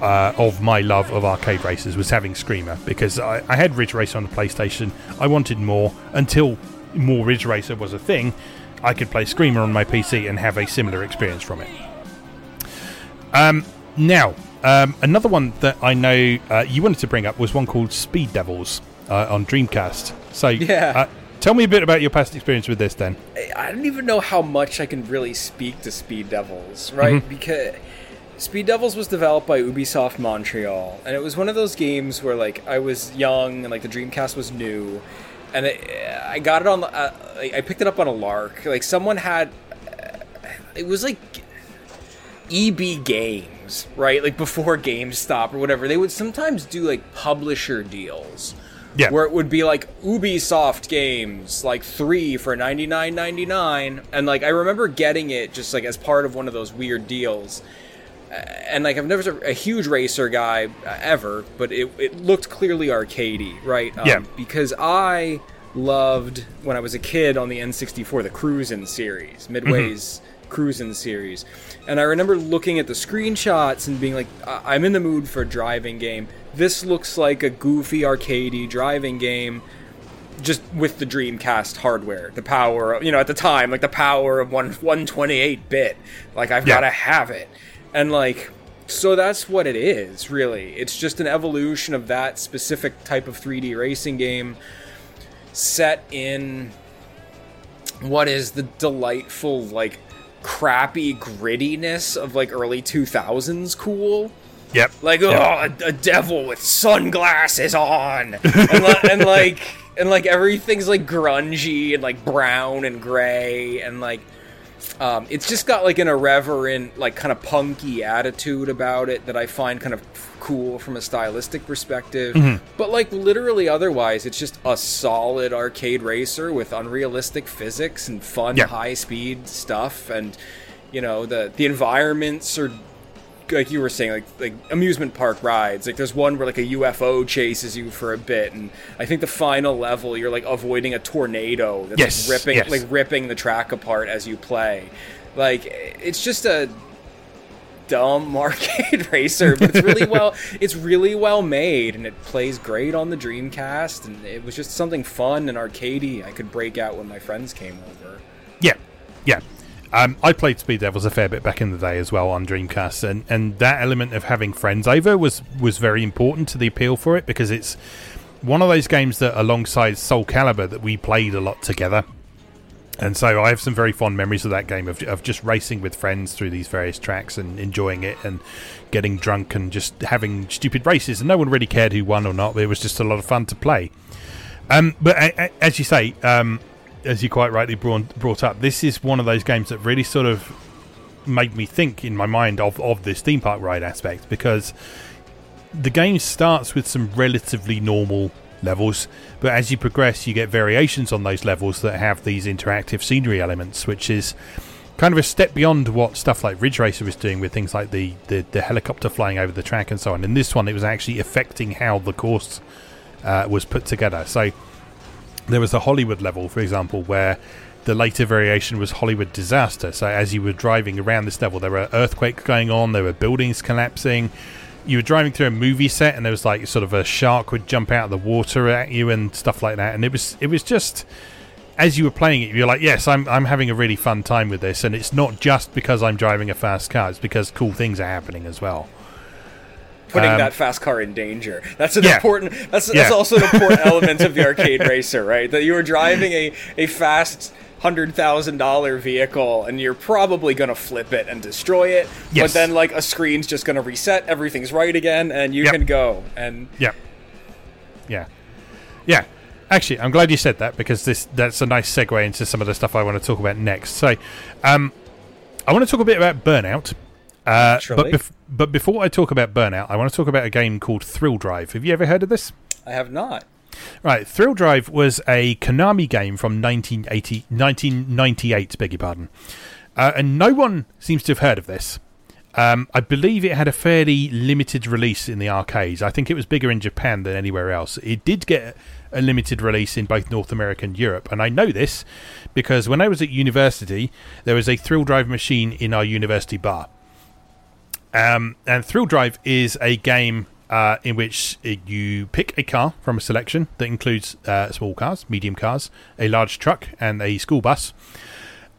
Speaker 1: uh, of my love of arcade races was having Screamer because I, I had Ridge Racer on the PlayStation. I wanted more until more Ridge Racer was a thing. I could play Screamer on my PC and have a similar experience from it. Um, now, um, another one that I know uh, you wanted to bring up was one called Speed Devils uh, on Dreamcast. So,
Speaker 2: Yeah.
Speaker 1: Uh, tell me a bit about your past experience with this then.
Speaker 2: I don't even know how much I can really speak to Speed Devils, right? Because Speed Devils was developed by Ubisoft Montreal, and it was one of those games where like I was young and like the Dreamcast was new, and it, I got it on. the- Uh, I picked it up on a lark. Like someone had, it was like EB Games, right? Like before GameStop or whatever, they would sometimes do like publisher deals
Speaker 1: Yeah.
Speaker 2: Where it would be like Ubisoft games, like three for ninety nine ninety nine, and like I remember getting it just like as part of one of those weird deals. And like I've never been a huge racer guy ever, but it, it looked clearly arcadey, right? Um,
Speaker 1: Yeah.
Speaker 2: Because I loved when I was a kid on the N64 the Cruisin' series, Midway's Cruisin' series, and I remember looking at the screenshots and being like, I- "I'm in the mood for a driving game. This looks like a goofy arcadey driving game." just with the Dreamcast hardware, the power, of, you know, at the time, like the power of one 128 bit. Like I've
Speaker 1: Yeah.
Speaker 2: got to have it, and like so that's what it is. Really, it's just an evolution of that specific type of 3D racing game set in what is the delightful like crappy grittiness of like early 2000s cool
Speaker 1: Yep.
Speaker 2: like
Speaker 1: Yep.
Speaker 2: oh a, a devil with sunglasses on and, li- and like and like everything's like grungy and like brown and gray and like um, it's just got like an irreverent like kind of punky attitude about it that i find kind of cool from a stylistic perspective
Speaker 1: Mm-hmm.
Speaker 2: but like literally otherwise it's just a solid arcade racer with unrealistic physics and fun
Speaker 1: Yeah.
Speaker 2: high speed stuff and you know the the environments are like you were saying, like like amusement park rides. Like there's one where like a UFO chases you for a bit, and I think the final level you're like avoiding a tornado that's
Speaker 1: Yes,
Speaker 2: like, ripping
Speaker 1: yes.
Speaker 2: like ripping the track apart as you play. Like it's just a dumb arcade racer, but it's really well it's really well made and it plays great on the Dreamcast and it was just something fun and arcadey I could break out when my friends came over.
Speaker 1: Yeah, yeah. Um, I played Speed Devils a fair bit back in the day as well on Dreamcast, and, and that element of having friends over was was very important to the appeal for it because it's one of those games that, alongside Soul Calibur, that we played a lot together. And so I have some very fond memories of that game of, of just racing with friends through these various tracks and enjoying it and getting drunk and just having stupid races. And no one really cared who won or not, it was just a lot of fun to play. Um, but as you say, um, as you quite rightly brought, brought up, this is one of those games that really sort of made me think in my mind of, of this theme park ride aspect because the game starts with some relatively normal levels, but as you progress, you get variations on those levels that have these interactive scenery elements, which is kind of a step beyond what stuff like Ridge Racer was doing with things like the, the, the helicopter flying over the track and so on. In this one, it was actually affecting how the course uh, was put together. So there was a Hollywood level, for example, where the later variation was Hollywood disaster. So as you were driving around this level, there were earthquakes going on, there were buildings collapsing. You were driving through a movie set, and there was like sort of a shark would jump out of the water at you and stuff like that. And it was it was just as you were playing it, you're like, yes, I'm I'm having a really fun time with this, and it's not just because I'm driving a fast car; it's because cool things are happening as well.
Speaker 2: putting
Speaker 1: Um,
Speaker 2: that fast car in danger. That's an
Speaker 1: Yeah.
Speaker 2: important. That's
Speaker 1: Yeah.
Speaker 2: that's also an important element of the arcade racer, right? That you were driving a a fast hundred thousand dollar vehicle, and you're probably gonna flip it and destroy it. But then, like a screen's just gonna reset, everything's right again, and you
Speaker 1: Yep.
Speaker 2: can go. And
Speaker 1: Yeah. Yeah. Yeah. Actually, I'm glad you said that because this that's a nice segue into some of the stuff I want to talk about next. So, um, I want to talk a bit about Burnout. Uh, but, bef- but before I talk about Burnout, I want to talk about a game called Thrill Drive. Have you ever heard of this?
Speaker 2: I have not.
Speaker 1: Right, Thrill Drive was a Konami game from 1980, 1998, beg your pardon. Uh, and no one seems to have heard of this. Um, I believe it had a fairly limited release in the arcades. I think it was bigger in Japan than anywhere else. It did get a limited release in both North America and Europe. And I know this because when I was at university, there was a Thrill Drive machine in our university bar. Um, and Thrill Drive is a game uh, in which you pick a car from a selection that includes uh, small cars, medium cars, a large truck, and a school bus.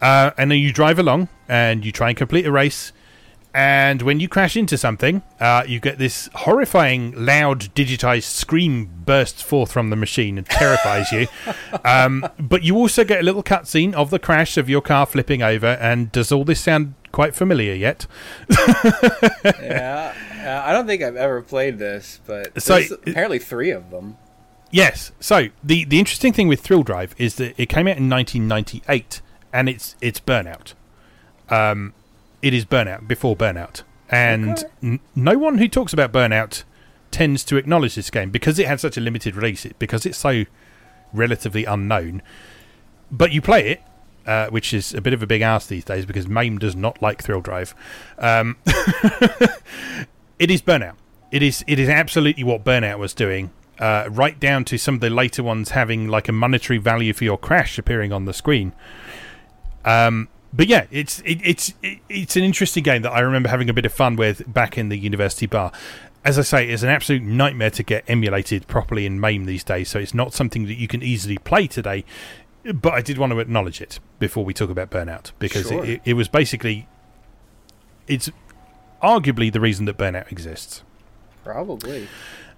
Speaker 1: Uh, and then you drive along and you try and complete a race. And when you crash into something, uh, you get this horrifying, loud, digitized scream bursts forth from the machine and terrifies you. Um, but you also get a little cutscene of the crash of your car flipping over. And does all this sound quite familiar yet?
Speaker 2: yeah, uh, I don't think I've ever played this, but
Speaker 1: So-
Speaker 2: apparently three of them.
Speaker 1: Yes. So the the interesting thing with Thrill Drive is that it came out in 1998, and it's it's Burnout. Um, it is Burnout before Burnout, and
Speaker 2: Okay.
Speaker 1: n- no one who talks about Burnout tends to acknowledge this game because it had such a limited release, it, because it's so relatively unknown. But you play it, uh, which is a bit of a big ask these days because MAME does not like Thrill Drive. Um, it is Burnout. It is it is absolutely what Burnout was doing, uh, right down to some of the later ones having like a monetary value for your crash appearing on the screen. Um, but yeah, it's it, it's it, it's an interesting game that I remember having a bit of fun with back in the university bar. As I say, it's an absolute nightmare to get emulated properly in MAME these days, so it's not something that you can easily play today. But I did want to acknowledge it before we talk about Burnout because
Speaker 2: Sure.
Speaker 1: it, it was basically it's arguably the reason that Burnout exists.
Speaker 2: Probably.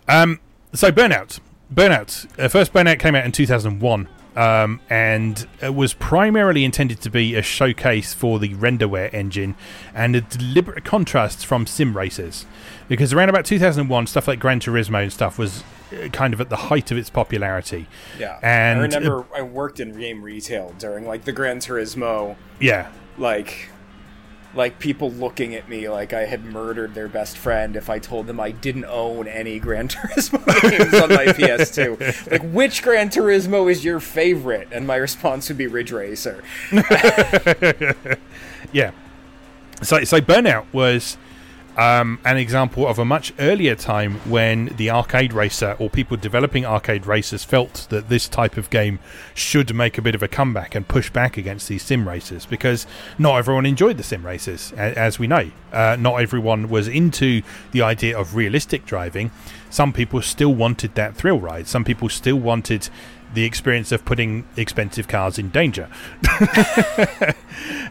Speaker 1: Um, so Burnout, Burnout. Uh, first Burnout came out in 2001, um, and it was primarily intended to be a showcase for the renderware engine and a deliberate contrast from sim racers, because around about 2001, stuff like Gran Turismo and stuff was uh, kind of at the height of its popularity.
Speaker 3: Yeah,
Speaker 1: And,
Speaker 3: I remember I worked in game retail during like the Gran Turismo,
Speaker 1: Yeah,
Speaker 3: like, like people looking at me like I had murdered their best friend if I told them I didn't own any Gran Turismo games on my PS2. Like, which Gran Turismo is your favorite? And my response would be Ridge Racer.
Speaker 1: Yeah. So, so Burnout was um, an example of a much earlier time when the arcade racer or people developing arcade racers felt that this type of game should make a bit of a comeback and push back against these sim racers because not everyone enjoyed the sim racers, as we know. Uh, not everyone was into the idea of realistic driving. Some people still wanted that thrill ride. Some people still wanted the experience of putting expensive cars in danger.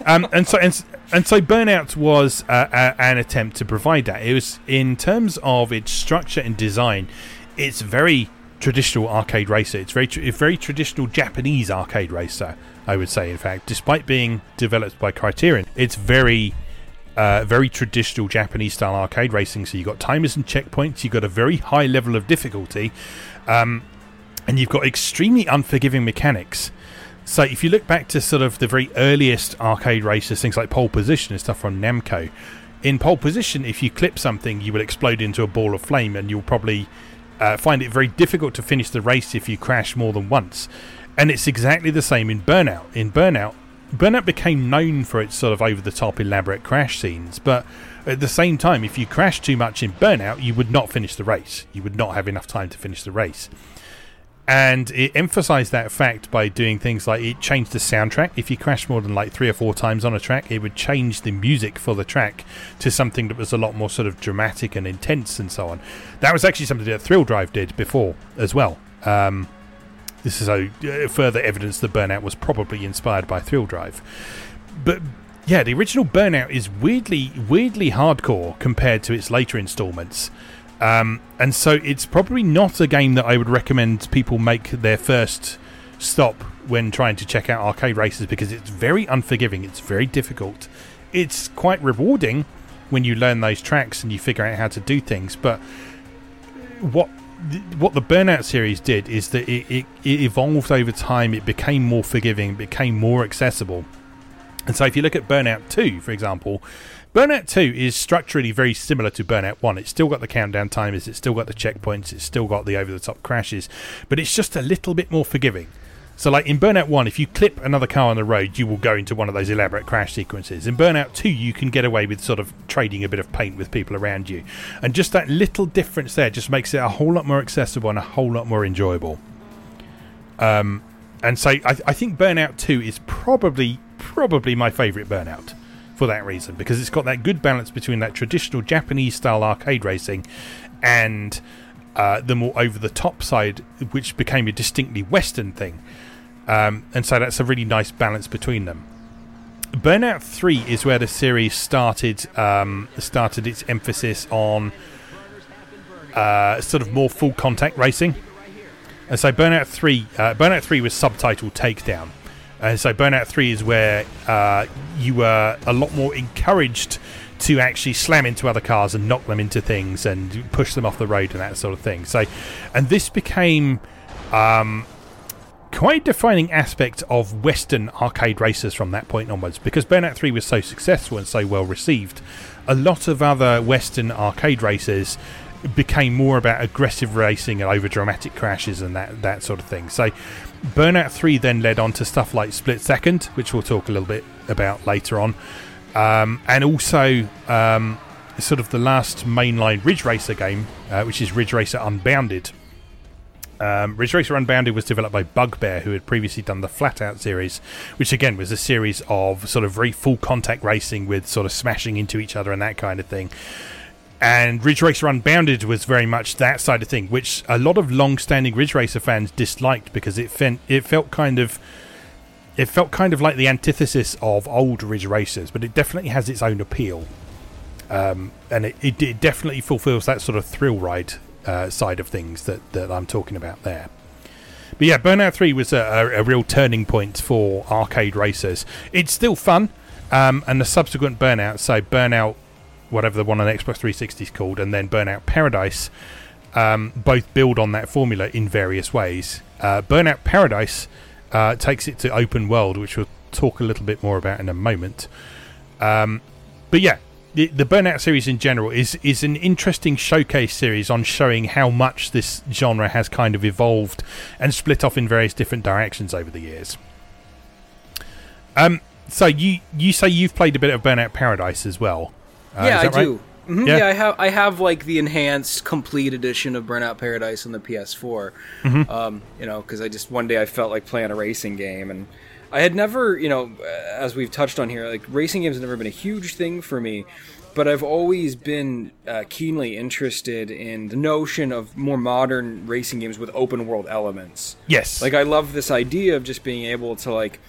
Speaker 1: um, and so and, and so burnout was uh, an attempt to provide that it was in terms of its structure and design it's very traditional arcade racer it's very a very traditional japanese arcade racer i would say in fact despite being developed by criterion it's very uh, very traditional Japanese style arcade racing. So you've got timers and checkpoints. You've got a very high level of difficulty, um, and you've got extremely unforgiving mechanics. So if you look back to sort of the very earliest arcade races, things like pole position and stuff from Namco, in pole position, if you clip something, you will explode into a ball of flame, and you'll probably uh, find it very difficult to finish the race if you crash more than once. And it's exactly the same in Burnout. In Burnout, Burnout became known for its sort of over the top elaborate crash scenes, but at the same time, if you crash too much in Burnout, you would not finish the race. You would not have enough time to finish the race. And it emphasized that fact by doing things like it changed the soundtrack. If you crashed more than like three or four times on a track, it would change the music for the track to something that was a lot more sort of dramatic and intense and so on. That was actually something that Thrill Drive did before as well. Um, this is a uh, further evidence that Burnout was probably inspired by Thrill Drive. But yeah, the original Burnout is weirdly weirdly hardcore compared to its later installments. Um, and so it's probably not a game that I would recommend people make their first stop when trying to check out arcade races because it's very unforgiving, it's very difficult. It's quite rewarding when you learn those tracks and you figure out how to do things, but what what the Burnout series did is that it, it, it evolved over time. It became more forgiving, became more accessible. And so, if you look at Burnout 2, for example, Burnout 2 is structurally very similar to Burnout 1. It's still got the countdown timers, it's still got the checkpoints, it's still got the over the top crashes, but it's just a little bit more forgiving. So, like in Burnout 1, if you clip another car on the road, you will go into one of those elaborate crash sequences. In Burnout 2, you can get away with sort of trading a bit of paint with people around you. And just that little difference there just makes it a whole lot more accessible and a whole lot more enjoyable. Um, and so I, I think Burnout 2 is probably probably my favourite Burnout for that reason because it's got that good balance between that traditional Japanese style arcade racing and uh, the more over the top side, which became a distinctly Western thing. Um, and so that's a really nice balance between them. Burnout 3 is where the series started um, started its emphasis on uh, sort of more full contact racing. And so Burnout 3 uh, Burnout 3 was subtitled Takedown. And so Burnout 3 is where uh, you were a lot more encouraged to actually slam into other cars and knock them into things and push them off the road and that sort of thing. So and this became um, quite defining aspect of Western arcade racers from that point onwards. Because Burnout 3 was so successful and so well received, a lot of other Western arcade racers became more about aggressive racing and over dramatic crashes and that that sort of thing. So Burnout 3 then led on to stuff like Split Second, which we'll talk a little bit about later on. Um, and also um, sort of the last mainline Ridge Racer game, uh, which is Ridge Racer Unbounded. Um, Ridge Racer Unbounded was developed by Bugbear, who had previously done the Flatout series, which again was a series of sort of very full contact racing with sort of smashing into each other and that kind of thing. And Ridge Racer Unbounded was very much that side of thing, which a lot of long-standing Ridge Racer fans disliked because it it felt kind of it felt kind of like the antithesis of old Ridge Racers, but it definitely has its own appeal. Um, and it, it, it, definitely fulfills that sort of thrill ride uh, side of things that, that I'm talking about there. But yeah, Burnout 3 was a, a, a real turning point for arcade racers. It's still fun, um, and the subsequent Burnout, so Burnout, whatever the one on Xbox 360 is called, and then Burnout Paradise, um, both build on that formula in various ways. Uh, Burnout Paradise uh, takes it to open world, which we'll talk a little bit more about in a moment. Um, but yeah, the, the Burnout series in general is is an interesting showcase series on showing how much this genre has kind of evolved and split off in various different directions over the years. Um, so you you say you've played a bit of Burnout Paradise as well?
Speaker 2: Uh, yeah, I right? do. Mm-hmm. Yeah. yeah. I have I have like the enhanced complete edition of Burnout Paradise on the PS4. Mm-hmm. Um, you know, because I just one day I felt like playing a racing game and I had never, you know, as we've touched on here, like racing games have never been a huge thing for me, but I've always been uh, keenly interested in the notion of more modern racing games with open world elements.
Speaker 1: Yes.
Speaker 2: Like I love this idea of just being able to like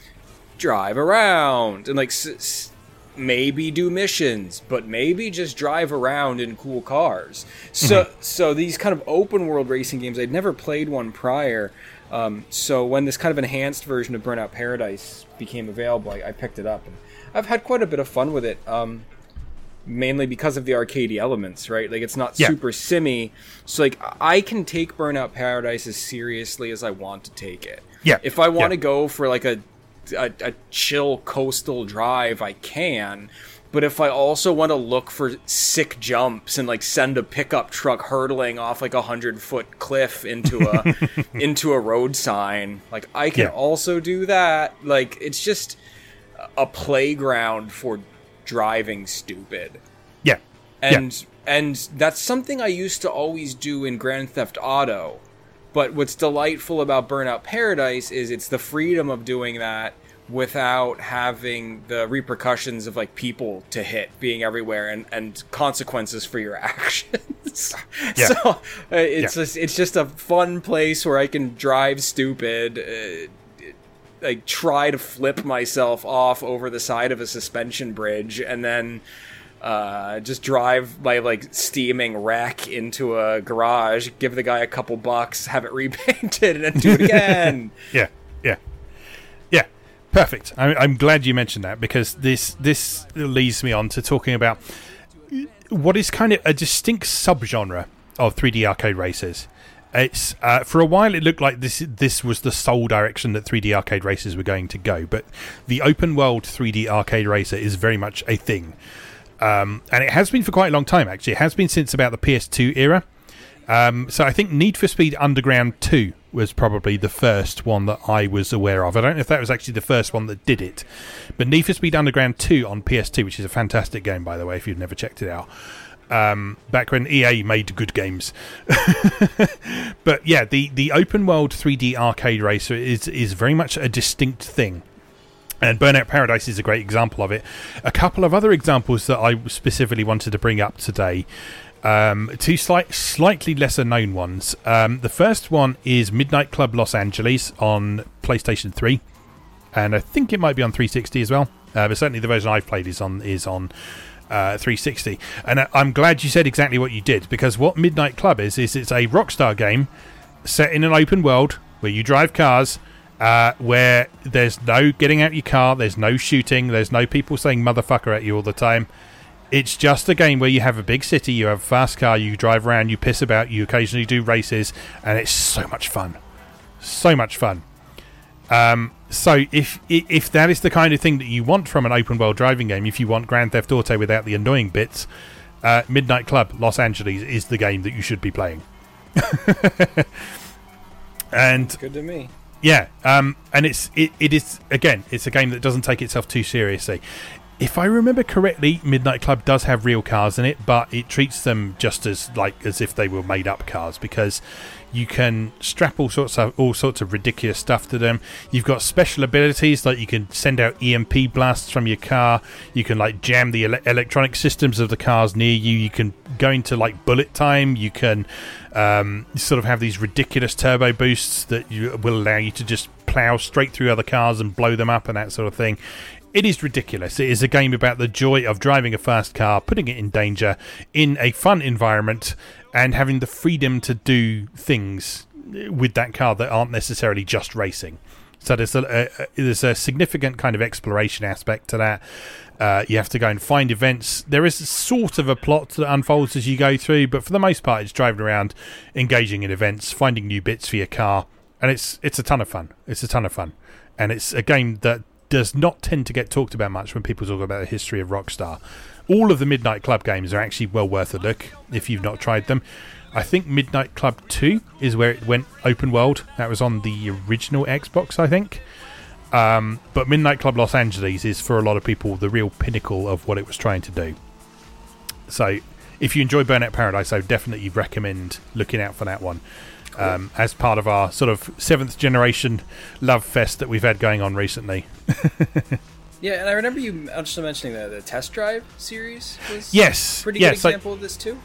Speaker 2: drive around and like s- s- maybe do missions, but maybe just drive around in cool cars. So mm-hmm. so these kind of open world racing games, I'd never played one prior. Um, so when this kind of enhanced version of Burnout Paradise became available, I, I, picked it up, and I've had quite a bit of fun with it. Um, mainly because of the arcadey elements, right? Like it's not yeah. super simmy, so like I can take Burnout Paradise as seriously as I want to take it.
Speaker 1: Yeah.
Speaker 2: If I want to go for like a, a a chill coastal drive, I can. But if I also want to look for sick jumps and like send a pickup truck hurtling off like a hundred foot cliff into a into a road sign, like I can yeah. also do that. Like it's just a playground for driving stupid.
Speaker 1: Yeah.
Speaker 2: And
Speaker 1: yeah.
Speaker 2: and that's something I used to always do in Grand Theft Auto. But what's delightful about Burnout Paradise is it's the freedom of doing that without having the repercussions of like people to hit being everywhere and, and consequences for your actions. Yeah. So uh, it's yeah. just it's just a fun place where I can drive stupid, uh, like try to flip myself off over the side of a suspension bridge and then uh, just drive my like steaming wreck into a garage, give the guy a couple bucks, have it repainted, and then do it again.
Speaker 1: Yeah, yeah, yeah. Perfect. I, am glad you mentioned that because this this leads me on to talking about what is kind of a distinct subgenre of 3D arcade races. It's uh, for a while it looked like this this was the sole direction that 3D arcade races were going to go, but the open world 3D arcade racer is very much a thing, um, and it has been for quite a long time. Actually, it has been since about the PS2 era. Um, so I think Need for Speed Underground 2 was probably the first one that I was aware of. I don't know if that was actually the first one that did it, but Need for Speed Underground 2 on PS2, which is a fantastic game, by the way, if you've never checked it out. Um, back when EA made good games, but yeah, the the open world 3D arcade racer is is very much a distinct thing. And Burnout Paradise is a great example of it. A couple of other examples that I specifically wanted to bring up today um, two slight, slightly lesser known ones. Um, the first one is Midnight Club Los Angeles on PlayStation 3, and I think it might be on 360 as well. Uh, but certainly the version I've played is on is on uh, 360. And uh, I'm glad you said exactly what you did because what Midnight Club is is it's a Rockstar game set in an open world where you drive cars. Uh, where there's no getting out your car, there's no shooting, there's no people saying motherfucker at you all the time it's just a game where you have a big city, you have a fast car, you drive around, you piss about, you occasionally do races, and it's so much fun. So much fun. Um, so if if that is the kind of thing that you want from an open world driving game, if you want Grand Theft Auto without the annoying bits, uh, Midnight Club Los Angeles is the game that you should be playing. and
Speaker 2: Good to me.
Speaker 1: Yeah, um, and it's it, it is again, it's a game that doesn't take itself too seriously. If I remember correctly, Midnight Club does have real cars in it, but it treats them just as like as if they were made up cars because you can strap all sorts of all sorts of ridiculous stuff to them. You've got special abilities like you can send out EMP blasts from your car. You can like jam the ele- electronic systems of the cars near you. You can go into like bullet time. You can um, sort of have these ridiculous turbo boosts that you, will allow you to just plow straight through other cars and blow them up and that sort of thing. It is ridiculous. It is a game about the joy of driving a fast car, putting it in danger in a fun environment, and having the freedom to do things with that car that aren't necessarily just racing. So there's a, a, there's a significant kind of exploration aspect to that. Uh, you have to go and find events. There is sort of a plot that unfolds as you go through, but for the most part, it's driving around, engaging in events, finding new bits for your car, and it's it's a ton of fun. It's a ton of fun, and it's a game that does not tend to get talked about much when people talk about the history of Rockstar. All of the Midnight Club games are actually well worth a look if you've not tried them. I think Midnight Club 2 is where it went open world. That was on the original Xbox, I think. Um, but Midnight Club Los Angeles is, for a lot of people, the real pinnacle of what it was trying to do. So, if you enjoy Burnout Paradise, I would definitely recommend looking out for that one um, as part of our sort of seventh generation love fest that we've had going on recently.
Speaker 2: Yeah, and I remember you also mentioning the, the test drive series was
Speaker 1: Yes,
Speaker 2: a pretty
Speaker 1: yes,
Speaker 2: good
Speaker 1: so-
Speaker 2: example of this too.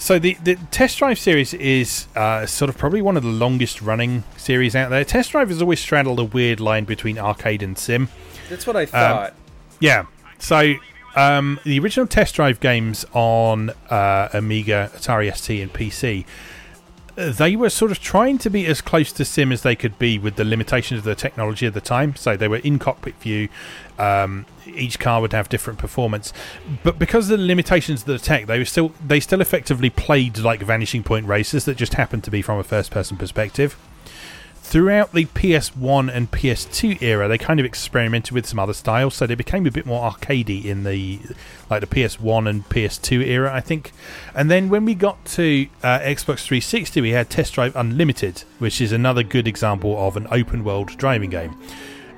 Speaker 1: So the, the Test Drive series is uh, sort of probably one of the longest running series out there. Test Drive has always straddled a weird line between arcade and sim.
Speaker 2: That's what I thought.
Speaker 1: Yeah. So um, the original Test Drive games on uh, Amiga, Atari ST, and PC, they were sort of trying to be as close to sim as they could be with the limitations of the technology at the time. So they were in cockpit view. Um, each car would have different performance, but because of the limitations of the tech, they were still they still effectively played like Vanishing Point races that just happened to be from a first-person perspective throughout the PS1 and PS2 era, they kind of experimented with some other styles, so they became a bit more arcadey in the like the PS1 and PS2 era, I think. And then when we got to uh, Xbox 360, we had Test Drive Unlimited, which is another good example of an open world driving game.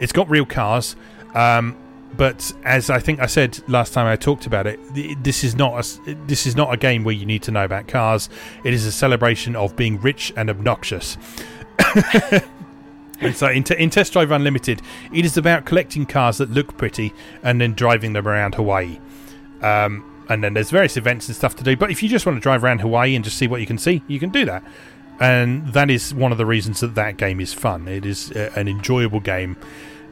Speaker 1: It's got real cars. Um, but as I think I said last time I talked about it, this is not a, this is not a game where you need to know about cars. It is a celebration of being rich and obnoxious. And so in, in Test Drive Unlimited, it is about collecting cars that look pretty and then driving them around Hawaii. Um, and then there's various events and stuff to do. But if you just want to drive around Hawaii and just see what you can see, you can do that. And that is one of the reasons that that game is fun. It is uh, an enjoyable game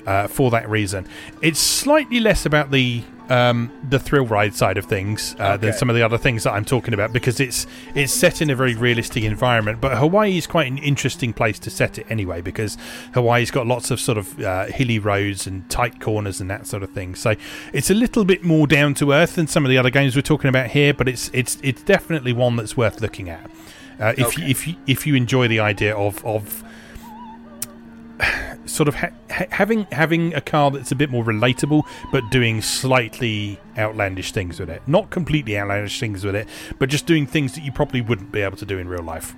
Speaker 1: uh, for that reason. It's slightly less about the um, the thrill ride side of things uh, than some of the other things that I'm talking about because it's it's set in a very realistic environment. But Hawaii is quite an interesting place to set it anyway because Hawaii's got lots of sort of uh, hilly roads and tight corners and that sort of thing. So it's a little bit more down to earth than some of the other games we're talking about here. But it's it's it's definitely one that's worth looking at. Uh, if you, if you if you enjoy the idea of of sort of ha- ha- having having a car that's a bit more relatable, but doing slightly outlandish things with it. Not completely outlandish things with it, but just doing things that you probably wouldn't be able to do in real life.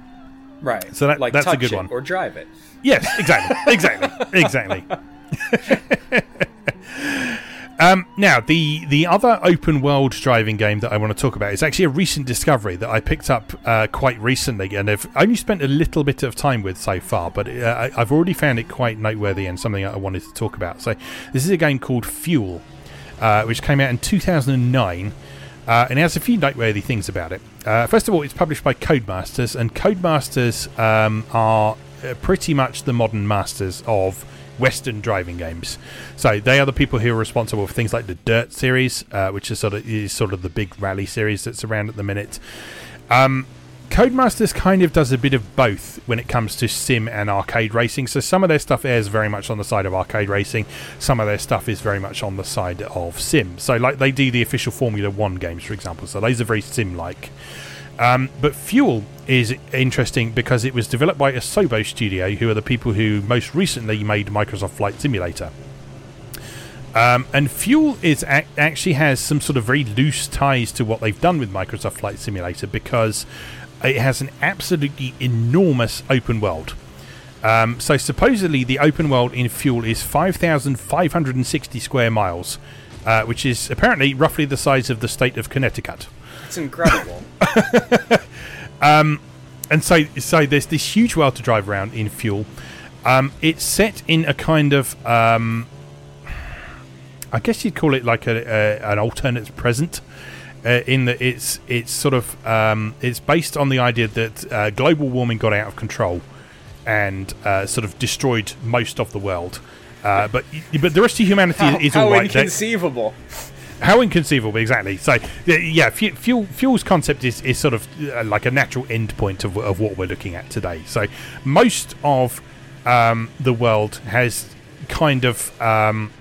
Speaker 2: right.
Speaker 1: so that-
Speaker 2: like
Speaker 1: that's a good
Speaker 2: it
Speaker 1: one.
Speaker 2: Or drive it.
Speaker 1: Yes, exactly, exactly, exactly. um, now, the the other open world driving game that I want to talk about is actually a recent discovery that I picked up uh, quite recently, and I've only spent a little bit of time with so far, but uh, I've already found it quite noteworthy and something I wanted to talk about. So, this is a game called Fuel, uh, which came out in 2009. Uh, and it has a few noteworthy things about it. Uh, first of all, it's published by Codemasters, and Codemasters um, are uh, pretty much the modern masters of Western driving games. So they are the people who are responsible for things like the Dirt series, uh, which is sort of is sort of the big rally series that's around at the minute. Um, Codemasters kind of does a bit of both when it comes to sim and arcade racing. So some of their stuff airs very much on the side of arcade racing. Some of their stuff is very much on the side of sim. So like they do the official Formula One games, for example. So those are very sim-like. Um, but Fuel is interesting because it was developed by Asobo Studio, who are the people who most recently made Microsoft Flight Simulator. Um, and Fuel is ac- actually has some sort of very loose ties to what they've done with Microsoft Flight Simulator because it has an absolutely enormous open world. Um, so supposedly the open world in Fuel is 5,560 square miles, uh, which is apparently roughly the size of the state of Connecticut.
Speaker 2: It's incredible.
Speaker 1: and so so there's this huge world to drive around in fuel um, it's set in a kind of um, i guess you'd call it like a, a an alternate present uh, in that it's it's sort of um, it's based on the idea that uh, global warming got out of control and uh, sort of destroyed most of the world uh, but but the rest of humanity
Speaker 3: How,
Speaker 1: is
Speaker 3: how
Speaker 1: all right.
Speaker 3: Inconceivable.
Speaker 1: How inconceivable, exactly. So, yeah, fuel fuel's concept is, is sort of uh, like a natural end point of, of what we're looking at today. So, most of um, the world has kind of um,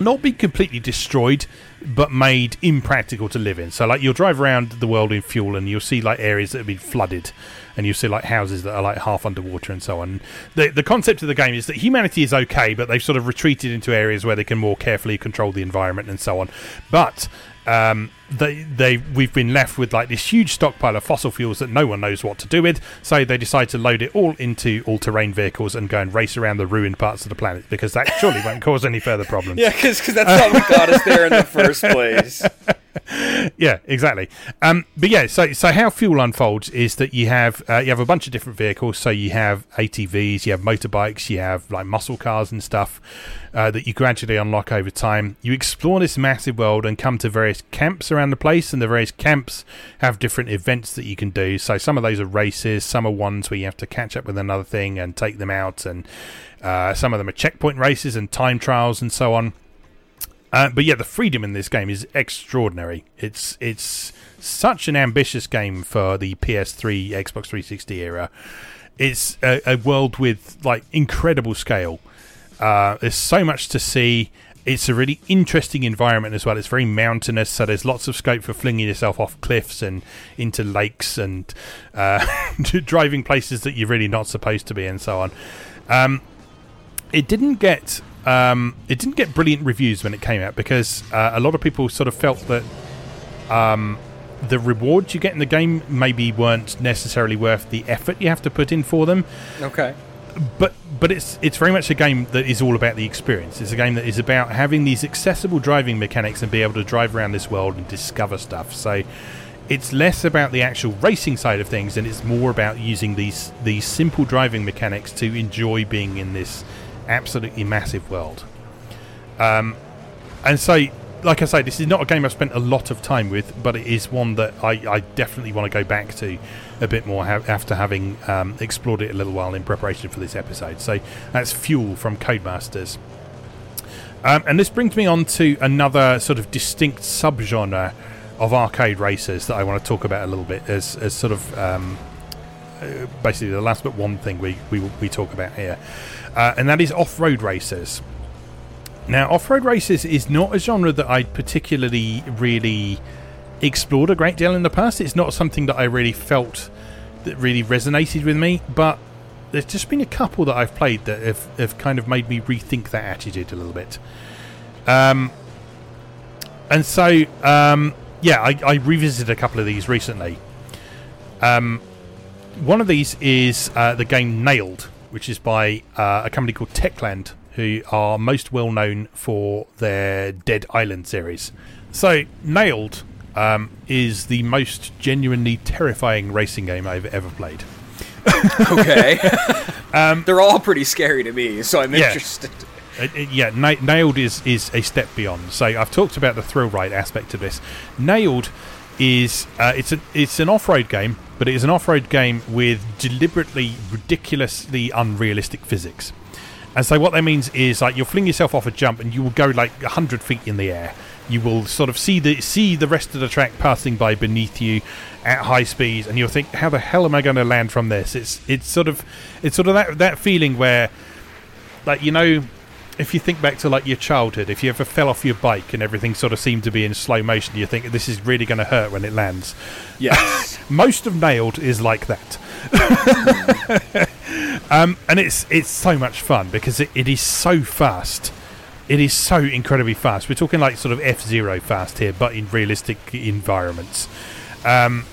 Speaker 1: not been completely destroyed, but made impractical to live in. So, like, you'll drive around the world in fuel, and you'll see like areas that have been flooded, and you'll see like houses that are like half underwater and so on. The the concept of the game is that humanity is okay, but they've sort of retreated into areas where they can more carefully control the environment and so on. But um, they they we've been left with like this huge stockpile of fossil fuels that no one knows what to do with. So they decide to load it all into all-terrain vehicles and go and race around the ruined parts of the planet because that surely won't cause any further problems.
Speaker 3: Yeah, because that's not what got us there in the first place.
Speaker 1: yeah, exactly. Um, but yeah, so so how fuel unfolds is that you have uh, you have a bunch of different vehicles. So you have ATVs, you have motorbikes, you have like muscle cars and stuff uh, that you gradually unlock over time. You explore this massive world and come to various camps around the place, and the various camps have different events that you can do. So some of those are races, some are ones where you have to catch up with another thing and take them out, and uh, some of them are checkpoint races and time trials and so on. Uh, but yeah, the freedom in this game is extraordinary. It's it's such an ambitious game for the PS3, Xbox 360 era. It's a, a world with like incredible scale. Uh, there's so much to see. It's a really interesting environment as well. It's very mountainous, so there's lots of scope for flinging yourself off cliffs and into lakes and uh, driving places that you're really not supposed to be, and so on. Um, it didn't get um, it didn't get brilliant reviews when it came out because uh, a lot of people sort of felt that um, the rewards you get in the game maybe weren't necessarily worth the effort you have to put in for them.
Speaker 2: okay.
Speaker 1: But but it's it's very much a game that is all about the experience. It's a game that is about having these accessible driving mechanics and be able to drive around this world and discover stuff. So it's less about the actual racing side of things and it's more about using these these simple driving mechanics to enjoy being in this absolutely massive world. Um, and so, like I say, this is not a game I've spent a lot of time with, but it is one that I, I definitely want to go back to a bit more ha- after having um, explored it a little while in preparation for this episode. So that's Fuel from Codemasters. Um, and this brings me on to another sort of distinct subgenre of arcade racers that I want to talk about a little bit as, as sort of um, uh, basically the last but one thing we, we, we talk about here. Uh, and that is off road races. Now, off road races is not a genre that I particularly really explored a great deal in the past. It's not something that I really felt that really resonated with me, but there's just been a couple that I've played that have, have kind of made me rethink that attitude a little bit. Um, and so, um, yeah, I, I revisited a couple of these recently. Um, one of these is uh, the game nail'd, which is by uh, a company called Techland, who are most well known for their Dead Island series. So, nail'd um, is the most genuinely terrifying racing game I've ever played.
Speaker 2: Okay. They're all pretty scary to me, so I'm
Speaker 1: Um, Yeah.
Speaker 2: interested.
Speaker 1: Uh, uh, yeah, na- nail'd is is a step beyond. So I've talked about the thrill ride aspect of this. nail'd is uh, it's an it's an off road game, but it is an off road game with deliberately ridiculously unrealistic physics. And so what that means is like you'll fling yourself off a jump and you will go like hundred feet in the air. You will sort of see the see the rest of the track passing by beneath you at high speeds, and you'll think, "How the hell am I going to land from this?" It's it's sort of it's sort of that that feeling where like you know if you think back to like your childhood if you ever fell off your bike and everything sort of seemed to be in slow motion you think this is really going to hurt when it lands
Speaker 3: Yes.
Speaker 1: most of nail'd is like that um, and it's it's so much fun because it, it is so fast it is so incredibly fast. We're talking like sort of F Zero fast here, but in realistic environments. Um,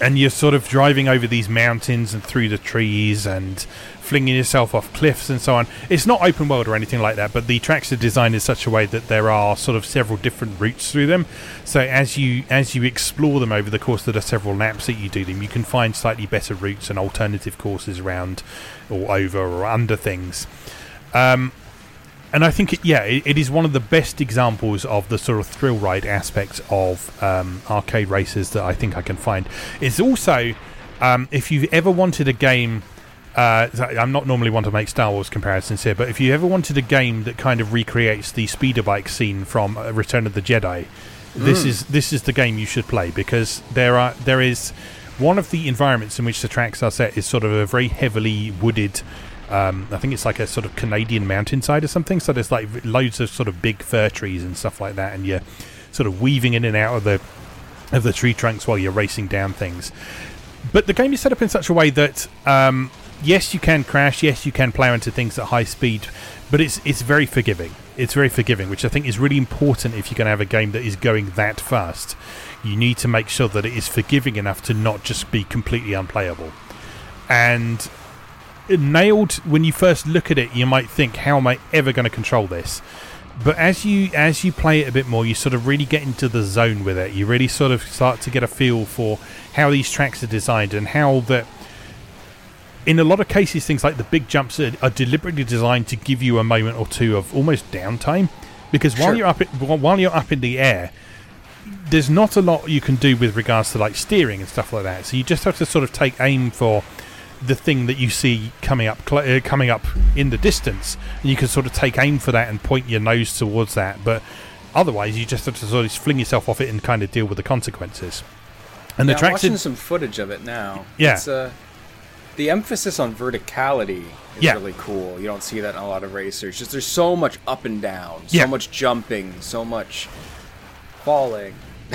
Speaker 1: and you're sort of driving over these mountains and through the trees and flinging yourself off cliffs and so on. It's not open world or anything like that, but the tracks are designed in such a way that there are sort of several different routes through them. So as you as you explore them over the course of the several laps that you do them, you can find slightly better routes and alternative courses around or over or under things. Um, and I think, it, yeah, it, it is one of the best examples of the sort of thrill ride aspect of um, arcade races that I think I can find. It's also, um, if you've ever wanted a game, uh, I'm not normally one to make Star Wars comparisons here, but if you ever wanted a game that kind of recreates the speeder bike scene from uh, Return of the Jedi, this is this is the game you should play because there are there is one of the environments in which the tracks are set is sort of a very heavily wooded um, I think it's like a sort of Canadian mountainside or something. So there's like loads of sort of big fir trees and stuff like that, and you're sort of weaving in and out of the of the tree trunks while you're racing down things. But the game is set up in such a way that um, yes, you can crash, yes, you can plow into things at high speed, but it's it's very forgiving. It's very forgiving, which I think is really important if you're going to have a game that is going that fast. You need to make sure that it is forgiving enough to not just be completely unplayable. And nail'd when you first look at it you might think how am i ever going to control this but as you as you play it a bit more you sort of really get into the zone with it you really sort of start to get a feel for how these tracks are designed and how that in a lot of cases things like the big jumps are, are deliberately designed to give you a moment or two of almost downtime because while
Speaker 2: Sure.
Speaker 1: you're up in, while you're up in the air there's not a lot you can do with regards to like steering and stuff like that so you just have to sort of take aim for the thing that you see coming up cl- uh, coming up in the distance and you can sort of take aim for that and point your nose towards that but otherwise you just have to sort of fling yourself off it and kind of deal with the consequences and
Speaker 2: Yeah,
Speaker 1: the
Speaker 2: I'm
Speaker 1: tracks
Speaker 2: watching some footage of it now.
Speaker 1: Yeah.
Speaker 2: It's, uh, the emphasis on verticality is
Speaker 1: Yeah.
Speaker 2: really cool. You don't see that in a lot of racers. Just there's so much up and down, so
Speaker 1: Yeah.
Speaker 2: much jumping, so much falling.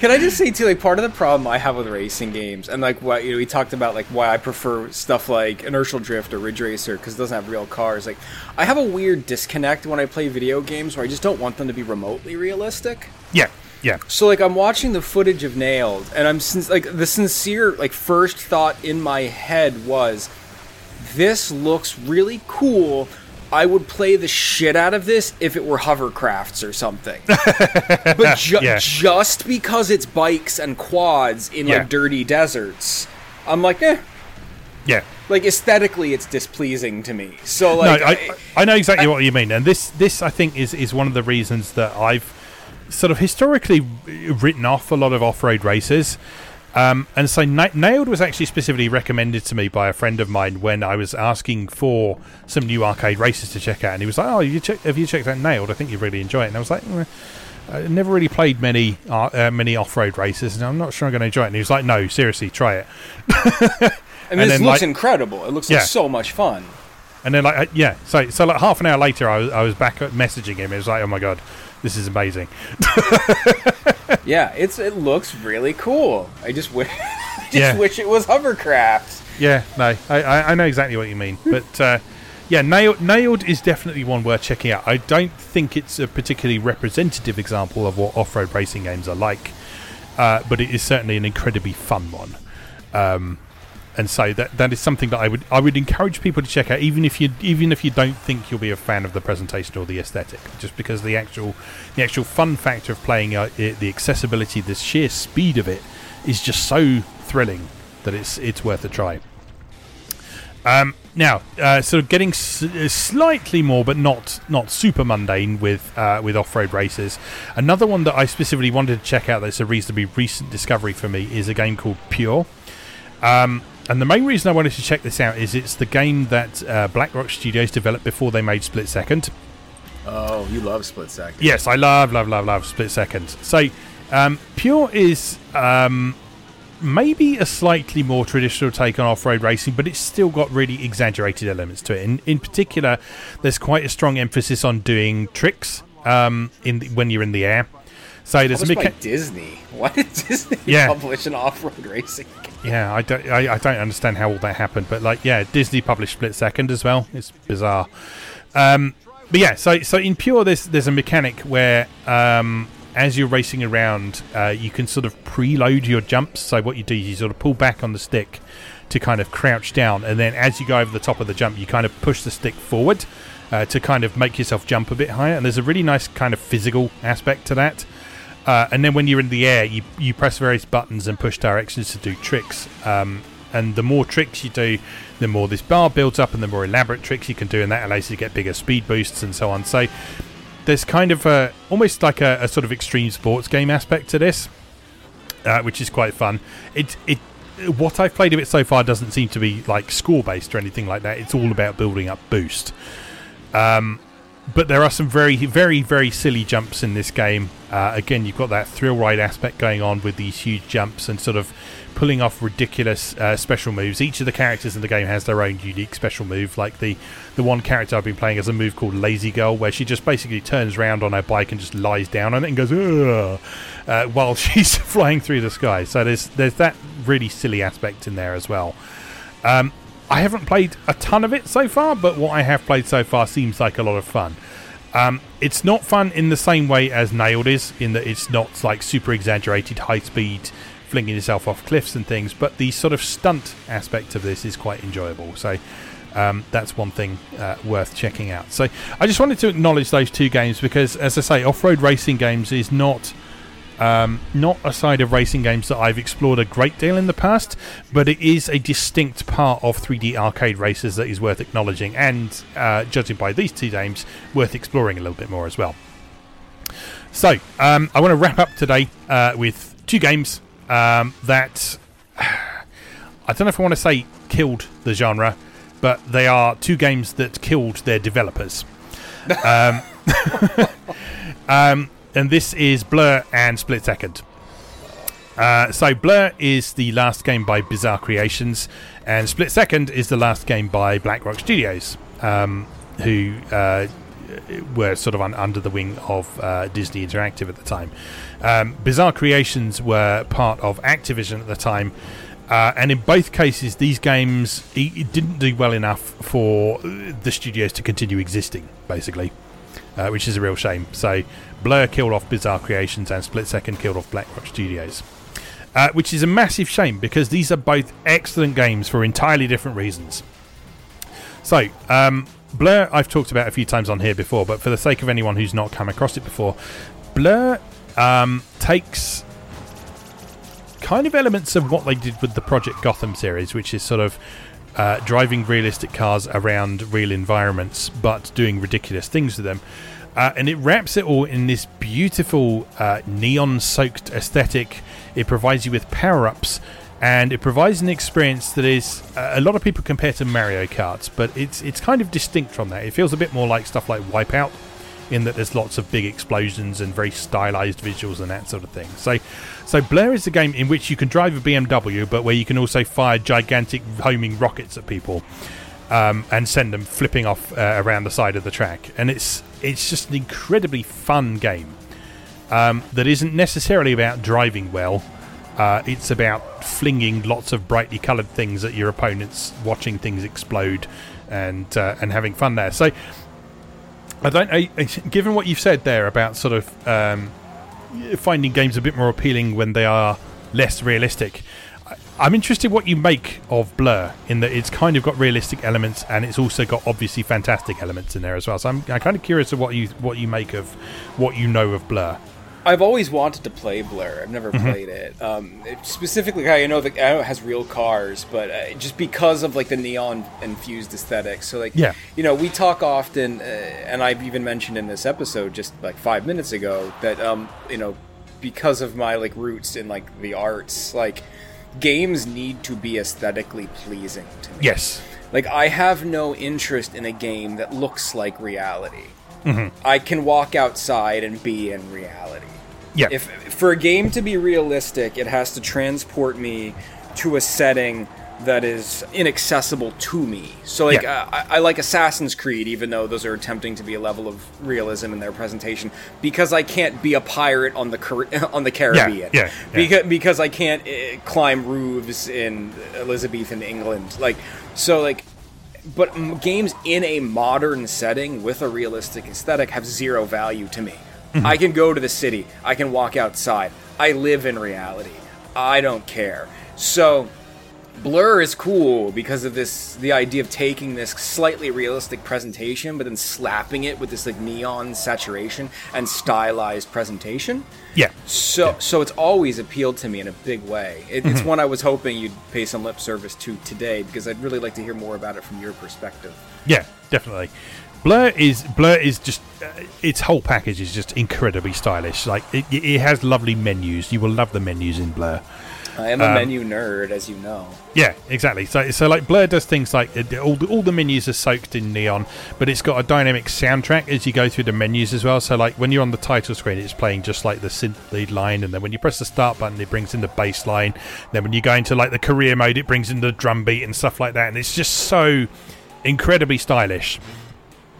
Speaker 2: Can I just say too, like part of the problem I have with racing games, and like what you know, we talked about, like why I prefer stuff like inertial drift or Ridge Racer because it doesn't have real cars. Like, I have a weird disconnect when I play video games where I just don't want them to be remotely realistic.
Speaker 1: yeah yeah
Speaker 2: So like I'm watching the footage of nail'd, and I'm sin- like the sincere like first thought in my head was, this looks really cool. I would play the shit out of this if it were hovercrafts or something. but ju-
Speaker 1: Yeah.
Speaker 2: just because it's bikes and quads in
Speaker 1: Yeah.
Speaker 2: like dirty deserts, I'm like, eh.
Speaker 1: yeah
Speaker 2: Like aesthetically, it's displeasing to me. So like,
Speaker 1: no, I, I know exactly what you mean, and this this I think is is one of the reasons that I've sort of historically written off a lot of off road races. Um, and so Na- nail'd was actually specifically recommended to me by a friend of mine when I was asking for some new arcade races to check out, and he was like, "Oh, you check, have you checked out nail'd? I think you'd really enjoy it." And I was like. "Mm, I never really played many uh, uh, many off-road races, and I'm not sure I'm going to enjoy it. And he was like, "No, seriously, try it."
Speaker 2: and
Speaker 1: and
Speaker 2: this looks
Speaker 1: like-
Speaker 2: incredible. It looks
Speaker 1: Yeah.
Speaker 2: like so much fun.
Speaker 1: And then like uh, yeah, so so like half an hour later, I was I was back at messaging him. It was like, oh my god, this is amazing.
Speaker 2: Yeah, it's it looks really cool. I just wish, I just
Speaker 1: Yeah.
Speaker 2: wish it was hovercraft.
Speaker 1: Yeah, no, I, I, I know exactly what you mean. But uh, yeah, nail'd nail'd is definitely one worth checking out. I don't think it's a particularly representative example of what off road racing games are like, uh, but it is certainly an incredibly fun one. Um, and so that that is something that I would I would encourage people to check out, even if you even if you don't think you'll be a fan of the presentation or the aesthetic, just because the actual the actual fun factor of playing it, the accessibility, the sheer speed of it, is just so thrilling that it's it's worth a try. Um, now, uh, sort of getting s- uh, slightly more, but not not super mundane with uh, with off road races. Another one that I specifically wanted to check out that's a reasonably recent discovery for me is a game called Pure. Um, and the main reason I wanted to check this out is it's the game that uh, BlackRock Studios developed before they made Split Second.
Speaker 2: Oh, you love split second.
Speaker 1: Yes, I love, love, love, love Split Second. So, um, Pure is um, maybe a slightly more traditional take on off-road racing, but it's still got really exaggerated elements to it. In, in particular, there's quite a strong emphasis on doing tricks um, in the, when you're in the air. So there's mecha-
Speaker 2: Disney. Why did Disney
Speaker 1: Yeah.
Speaker 2: publish an off-road racing game?
Speaker 1: Yeah, I don't, I, I don't understand how all that happened, but like, yeah, Disney published Split Second as well. It's bizarre. Um, but yeah, so so in pure, there's there's a mechanic where um, as you're racing around, uh, you can sort of preload your jumps. So what you do is you sort of pull back on the stick to kind of crouch down, and then as you go over the top of the jump, you kind of push the stick forward uh, to kind of make yourself jump a bit higher. And there's a really nice kind of physical aspect to that. Uh, and then when you're in the air, you you press various buttons and push directions to do tricks. Um, and the more tricks you do, the more this bar builds up, and the more elaborate tricks you can do, and that allows you to get bigger speed boosts and so on. So there's kind of a almost like a, a sort of extreme sports game aspect to this, uh, which is quite fun. It it what I've played of it so far doesn't seem to be like score based or anything like that. It's all about building up boost. Um, but there are some very, very, very silly jumps in this game. Uh, again, you've got that thrill ride aspect going on with these huge jumps and sort of pulling off ridiculous uh, special moves. Each of the characters in the game has their own unique special move. Like the the one character I've been playing has a move called Lazy Girl, where she just basically turns around on her bike and just lies down on it and goes uh, while she's flying through the sky. So there's there's that really silly aspect in there as well. Um, I haven't played a ton of it so far, but what I have played so far seems like a lot of fun. Um, it's not fun in the same way as nail'd is, in that it's not like super exaggerated high speed flinging yourself off cliffs and things, but the sort of stunt aspect of this is quite enjoyable. So um, that's one thing uh, worth checking out. So I just wanted to acknowledge those two games because, as I say, off road racing games is not um, not a side of racing games that I've explored a great deal in the past, but it is a distinct part of 3D arcade races that is worth acknowledging, and uh, judging by these two games, worth exploring a little bit more as well. So, um, I want to wrap up today uh, with two games um, that I don't know if I want to say killed the genre, but they are two games that killed their developers. um, um, and this is Blur and Split Second. Uh, so Blur is the last game by Bizarre Creations, and Split Second is the last game by BlackRock Studios, um, who uh, were sort of un- under the wing of uh, Disney Interactive at the time. Um, Bizarre Creations were part of Activision at the time. Uh, and in both cases, these games it didn't do well enough for the studios to continue existing, basically, uh, which is a real shame. So, Blur killed off Bizarre Creations and Split Second killed off BlackRock Studios, uh, which is a massive shame because these are both excellent games for entirely different reasons. So, um, Blur, I've talked about a few times on here before, but for the sake of anyone who's not come across it before, Blur um, takes kind of elements of what they did with the Project Gotham series, which is sort of uh, driving realistic cars around real environments, but doing ridiculous things to them. Uh, and it wraps it all in this beautiful uh, neon soaked aesthetic. It provides you with power ups and it provides an experience that is uh, a lot of people compare to Mario Kart, but it's it's kind of distinct from that. It feels a bit more like stuff like Wipeout, in that there's lots of big explosions and very stylized visuals and that sort of thing. So, so Blur is a game in which you can drive a BMW, but where you can also fire gigantic homing rockets at people. Um, and send them flipping off uh, around the side of the track, and it's it's just an incredibly fun game um, that isn't necessarily about driving well, uh, it's about flinging lots of brightly coloured things at your opponents, watching things explode, and uh, and having fun there. So, I don't. I, given what you've said there about sort of um, finding games a bit more appealing when they are less realistic, I'm interested what you make of Blur in that it's kind of got realistic elements and it's also got obviously fantastic elements in there as well. So I'm, I'm kind of curious of what you what you make of what you know of Blur.
Speaker 2: I've always wanted to play Blur. I've never mm-hmm. played it. Um. Specifically, I know that I know it has real cars, but uh, just because of like the neon infused aesthetic. So like,
Speaker 1: yeah,
Speaker 2: you know, we talk often, uh, and I've even mentioned in this episode just like five minutes ago that um, you know, because of my like roots in like the arts, like games need to be aesthetically pleasing to me.
Speaker 1: Yes.
Speaker 2: Like I have no interest in a game that looks like reality.
Speaker 1: Mm-hmm.
Speaker 2: I can walk outside and be in reality.
Speaker 1: Yeah.
Speaker 2: If for a game to be realistic, it has to transport me to a setting that is inaccessible to me. So like yeah. uh, I, I, like Assassin's Creed, even though those are attempting to be a level of realism in their presentation, because I can't be a pirate on the on the Caribbean.
Speaker 1: Yeah, yeah,
Speaker 2: yeah. Because because I can't uh, climb roofs in Elizabethan England. Like so like
Speaker 3: but m- games in a modern setting with a realistic aesthetic have zero value to me. I can go to the city. I can walk outside. I live in reality. I don't care. So Blur is cool because of this the idea of taking this slightly realistic presentation but then slapping it with this like neon saturation and stylized presentation.
Speaker 1: Yeah.
Speaker 3: So so it's always appealed to me in a big way. It, It's one I was hoping you'd pay some lip service to today because I'd really like to hear more about it from your perspective.
Speaker 1: Yeah, definitely. Blur is Blur is just uh, its whole package is just incredibly stylish. Like it, it has lovely menus. You will love the menus in Blur.
Speaker 3: I am a um, menu nerd, as you know.
Speaker 1: Yeah, exactly. So, so like Blur does things like all the, all the menus are soaked in neon, but it's got a dynamic soundtrack as you go through the menus as well. So, like when you're on the title screen, it's playing just like the synth lead line, and then when you press the start button, it brings in the bass line. Then when you go into like the career mode, it brings in the drum beat and stuff like that, and it's just so incredibly stylish.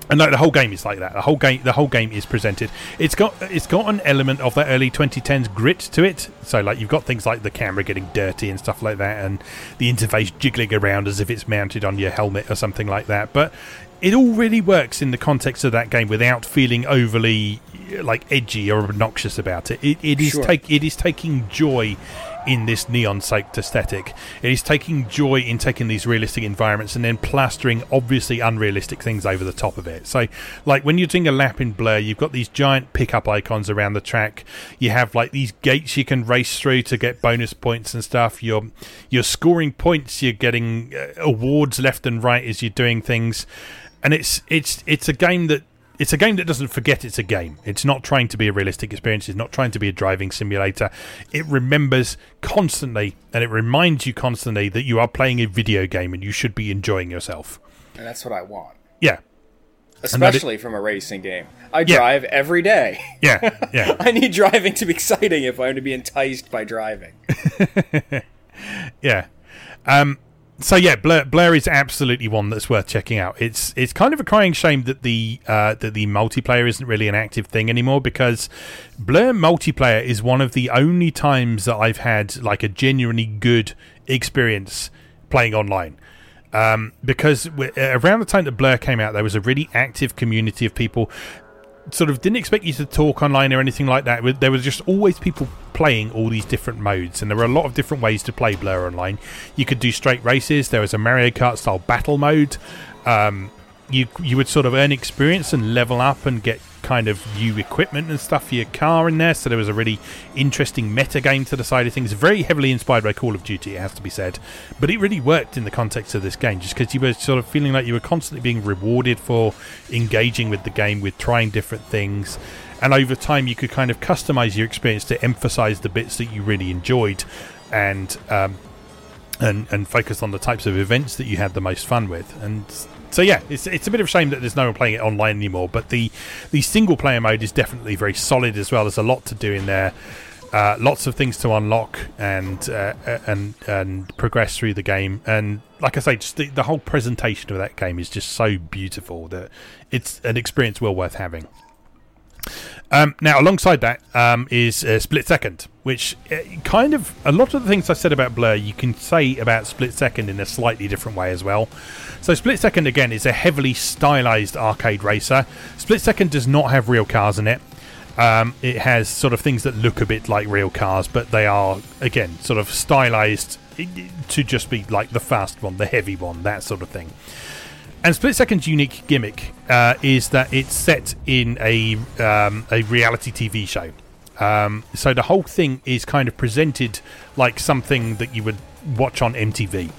Speaker 1: Uh, and like the whole game is like that. The whole game, the whole game is presented. It's got it's got an element of that early 2010s grit to it. So like you've got things like the camera getting dirty and stuff like that, and the interface jiggling around as if it's mounted on your helmet or something like that. But it all really works in the context of that game without feeling overly like edgy or obnoxious about it. It, it is
Speaker 3: Sure.
Speaker 1: take it is taking joy in this neon soaked aesthetic. It is taking joy in taking these realistic environments and then plastering obviously unrealistic things over the top of it. So, like when you're doing a lap in Blur, you've got these giant pickup icons around the track. You have like these gates you can race through to get bonus points and stuff. You're you're scoring points. You're getting uh, awards left and right as you're doing things, and it's it's it's a game that it's a game that doesn't forget it's a game. It's not trying to be a realistic experience. It's not trying to be a driving simulator. It remembers constantly and it reminds you constantly that you are playing a video game and you should be enjoying yourself.
Speaker 3: And that's what I want.
Speaker 1: Yeah,
Speaker 3: Especially from a racing game. I
Speaker 1: Yeah.
Speaker 3: drive every day.
Speaker 1: yeah, yeah,
Speaker 3: I need driving to be exciting if I'm to be enticed by driving.
Speaker 1: yeah. Um, so yeah, Blur is absolutely one that's worth checking out. It's it's kind of a crying shame that the uh, that the multiplayer isn't really an active thing anymore because Blur multiplayer is one of the only times that I've had like a genuinely good experience playing online. Um, because around the time that Blur came out, there was a really active community of people sort of didn't expect you to talk online or anything like that. There was just always people playing all these different modes, and there were a lot of different ways to play Blur online. You could do straight races. There was a Mario Kart style battle mode. Um, you you would sort of earn experience and level up and get kind of new equipment and stuff for your car in there. So there was a really interesting meta game to the side of things. Very heavily inspired by Call of Duty, it has to be said, but it really worked in the context of this game, just because you were sort of feeling like you were constantly being rewarded for engaging with the game, with trying different things. And over time, you could kind of customize your experience to emphasize the bits that you really enjoyed, and um, and and focus on the types of events that you had the most fun with. And so yeah, it's it's a bit of a shame that there's no one playing it online anymore. But the the single player mode is definitely very solid as well. There's a lot to do in there. Uh, lots of things to unlock and uh, and and progress through the game. And like I say, just the, the whole presentation of that game is just so beautiful that it's an experience well worth having. Um, now, alongside that um, is uh, Split Second, which uh, kind of a lot of the things I said about Blur, you can say about Split Second in a slightly different way as well. So, Split Second again is a heavily stylized arcade racer. Split Second does not have real cars in it. Um, it has sort of things that look a bit like real cars, but they are again sort of stylized to just be like the fast one, the heavy one, that sort of thing. And Split Second's unique gimmick uh, is that it's set in a um, a reality TV show. Um, so the whole thing is kind of presented like something that you would watch on MTV.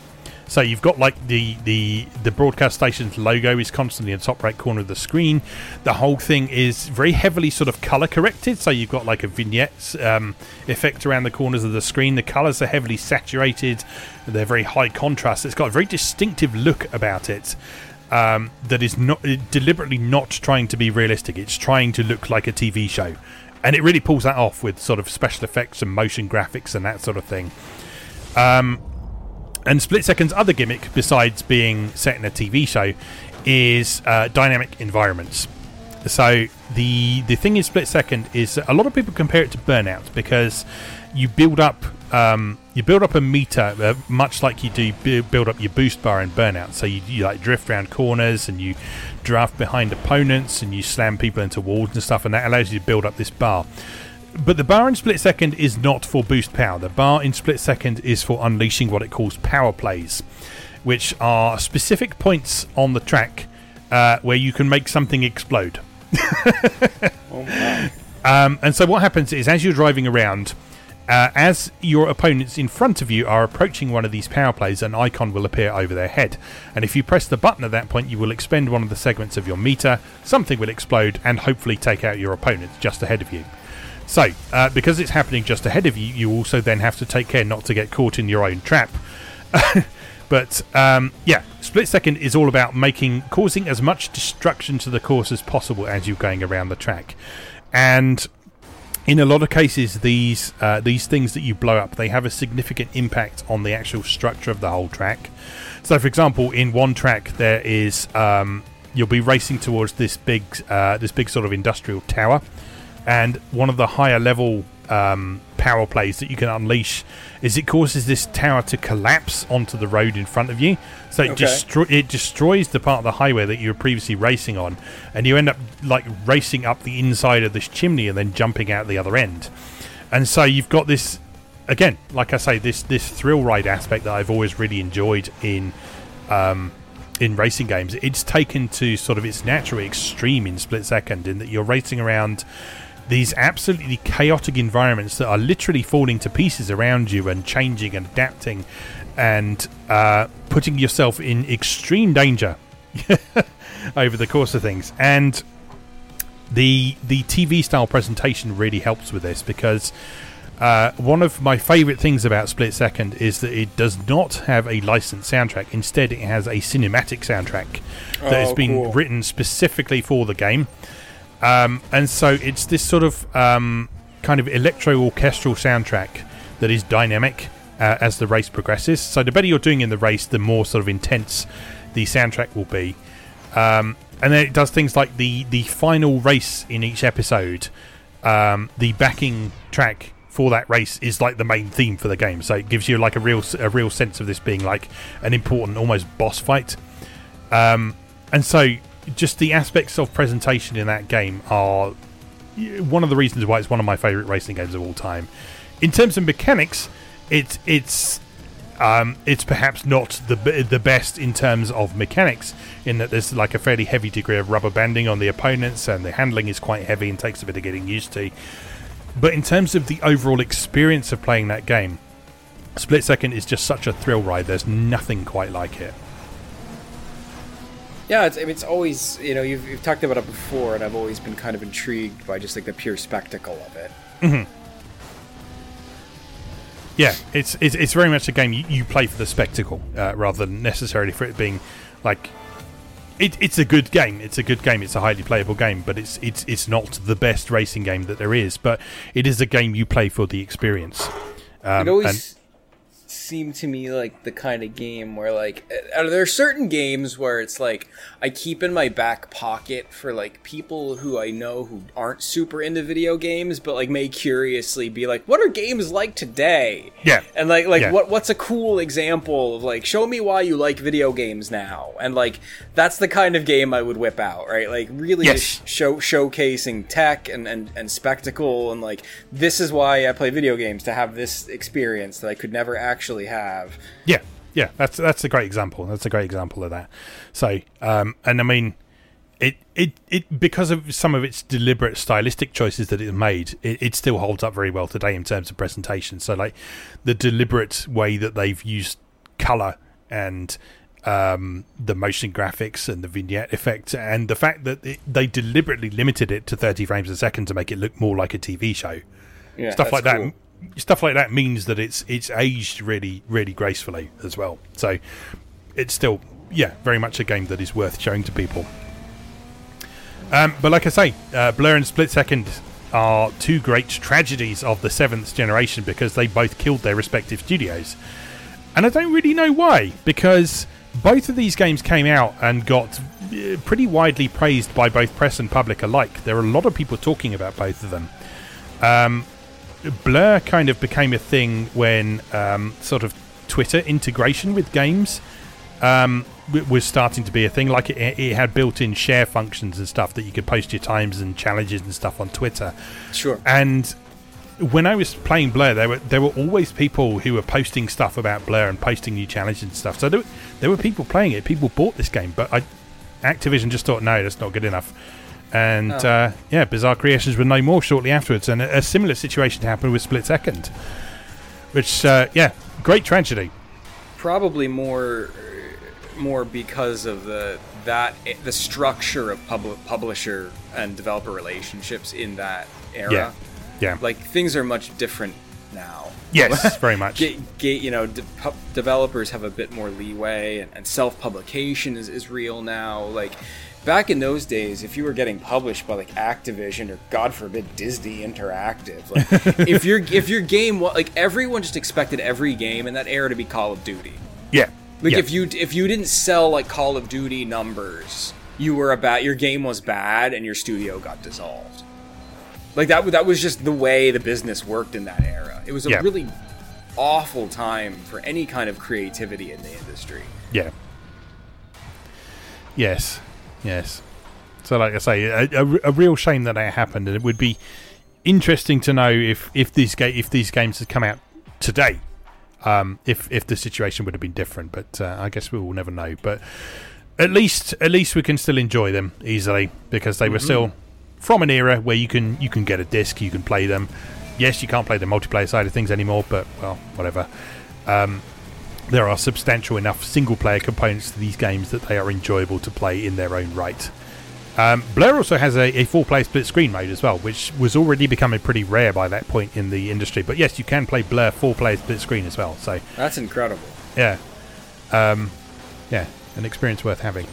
Speaker 1: So you've got like the the the broadcast station's logo is constantly in the top right corner of the screen. The whole thing is very heavily sort of color corrected. So you've got like a vignette um, effect around the corners of the screen. The colors are heavily saturated. They're very high contrast. It's got a very distinctive look about it um, that is not deliberately not trying to be realistic. It's trying to look like a TV show, and it really pulls that off with sort of special effects and motion graphics and that sort of thing. Um, and Split Second's other gimmick, besides being set in a TV show, is uh, dynamic environments. So the the thing in Split Second is a lot of people compare it to Burnout because you build up um, you build up a meter, uh, much like you do bu- build up your boost bar in Burnout. So you, you like drift around corners and you draft behind opponents and you slam people into walls and stuff, and that allows you to build up this bar. But the bar in Split Second is not for boost power. The bar in Split Second is for unleashing what it calls power plays, which are specific points on the track uh, where you can make something explode.
Speaker 3: Oh.
Speaker 1: Um, and so what happens is, as you're driving around, uh, as your opponents in front of you are approaching one of these power plays, an icon will appear over their head. And if you press the button at that point, you will expend one of the segments of your meter, something will explode, and hopefully take out your opponent just ahead of you. So, uh, because it's happening just ahead of you, you also then have to take care not to get caught in your own trap. but um, yeah, split second is all about making causing as much destruction to the course as possible as you're going around the track, and in a lot of cases, these uh, these things that you blow up, they have a significant impact on the actual structure of the whole track. So, for example, in one track, there is um, you'll be racing towards this big uh, this big sort of industrial tower, and one of the higher level um, power plays that you can unleash is it causes this tower to collapse onto the road in front of you. So it,
Speaker 3: Okay.
Speaker 1: destro- it destroys the part of the highway that you were previously racing on, and you end up like racing up the inside of this chimney and then jumping out the other end. And so you've got this again, like I say, this this thrill ride aspect that I've always really enjoyed in um, in racing games. It's taken to sort of its natural extreme in split second, in that you're racing around these absolutely chaotic environments that are literally falling to pieces around you and changing and adapting and uh, putting yourself in extreme danger over the course of things. And the the TV style presentation really helps with this because uh, one of my favorite things about Split Second is that it does not have a licensed soundtrack. Instead, it has a cinematic soundtrack that has
Speaker 3: Oh,
Speaker 1: been
Speaker 3: cool.
Speaker 1: written specifically for the game. Um, and so it's this sort of um, kind of electro orchestral soundtrack that is dynamic uh, as the race progresses. So the better you're doing in the race, the more sort of intense the soundtrack will be. Um, and then it does things like the the final race in each episode. Um, the backing track for that race is like the main theme for the game, so it gives you like a real a real sense of this being like an important, almost boss fight. Um, and so, just the aspects of presentation in that game are one of the reasons why it's one of my favorite racing games of all time. In terms of mechanics, it's it's um, it's perhaps not the the best in terms of mechanics, in that there's like a fairly heavy degree of rubber banding on the opponents, and the handling is quite heavy and takes a bit of getting used to. But in terms of the overall experience of playing that game, Split Second is just such a thrill ride. There's nothing quite like it.
Speaker 3: Yeah, it's, I mean, it's always you know you've, you've talked about it before, and I've always been kind of intrigued by just like the pure spectacle of it.
Speaker 1: Yeah, it's it's, it's very much a game you, you play for the spectacle uh, rather than necessarily for it being like it, it's a good game. It's a good game. It's a highly playable game, but it's it's it's not the best racing game that there is. But it is a game you play for the experience. Um,
Speaker 3: it always seemed to me like the kind of game where like uh, there are certain games where it's like I keep in my back pocket for like people who I know who aren't super into video games but like may curiously be like what are games like today
Speaker 1: Yeah.
Speaker 3: and like like
Speaker 1: Yeah.
Speaker 3: what what's a cool example of like show me why you like video games now and like that's the kind of game I would whip out right like really
Speaker 1: Yes.
Speaker 3: just show showcasing tech and, and and spectacle and like this is why I play video games to have this experience that I could never actually have.
Speaker 1: Yeah, yeah, that's that's a great example. That's a great example of that. So, um, and I mean, it it it because of some of its deliberate stylistic choices that it made, it, it still holds up very well today in terms of presentation. So, like the deliberate way that they've used color and um, the motion graphics and the vignette effect, and the fact that it, they deliberately limited it to 30 frames a second to make it look more like a TV show
Speaker 3: Yeah,
Speaker 1: stuff like that
Speaker 3: cool.
Speaker 1: Stuff like that means that it's it's aged really really gracefully as well. So it's still yeah very much a game that is worth showing to people. Um, but like i say uh, blur and split second are two great tragedies of the seventh generation because they both killed their respective studios. And i don't really know why because both of these games came out and got uh, pretty widely praised by both press and public alike. There are a lot of people talking about both of them Blur kind of became a thing when um, sort of Twitter integration with games um, was starting to be a thing. Like it, it had built-in share functions and stuff that you could post your times and challenges and stuff on Twitter.
Speaker 2: Sure.
Speaker 1: And when I was playing Blur, there were there were always people who were posting stuff about Blur and posting new challenges and stuff. So there, there were people playing it. People bought this game, but I, Activision just thought, no, that's not good enough. And
Speaker 2: Oh.
Speaker 1: uh, yeah, Bizarre Creations were no more shortly afterwards, and a, a similar situation happened with Split Second, which uh, yeah, great tragedy.
Speaker 2: probably more more because of the that the structure of public publisher and developer relationships in that era.
Speaker 1: Yeah, yeah,
Speaker 2: Like things are much different now.
Speaker 1: yes, very much.
Speaker 2: You know, de- pu- developers have a bit more leeway, and, and self-publication is, is real now. Like back in those days, if you were getting published by like Activision or God forbid Disney Interactive, like if your if your game like everyone just expected every game in that era to be Call of Duty.
Speaker 1: Yeah,
Speaker 2: Like
Speaker 1: yeah.
Speaker 2: if you if you didn't sell like Call of Duty numbers, you were about your game was bad and your studio got dissolved. Like that that was just the way the business worked in that era. It was a
Speaker 1: Yeah.
Speaker 2: really awful time for any kind of creativity in the industry.
Speaker 1: Yeah. Yes. Yes. So, like I say, a, a, a real shame that that happened, and it would be interesting to know if if these ga- if these games had come out today, um, if if the situation would have been different. But uh, I guess we will never know. But at least at least we can still enjoy them easily because they were still from an era where you can you can get a disc, you can play them. Yes, you can't play the multiplayer side of things anymore, but well, whatever there are substantial enough single player components to these games that they are enjoyable to play in their own right. Um, Blur also has a, a four player split screen mode as well, which was already becoming pretty rare by that point in the industry. But yes, you can play Blur four player split screen as well. So
Speaker 2: That's incredible.
Speaker 1: yeah, um, yeah, an experience worth having.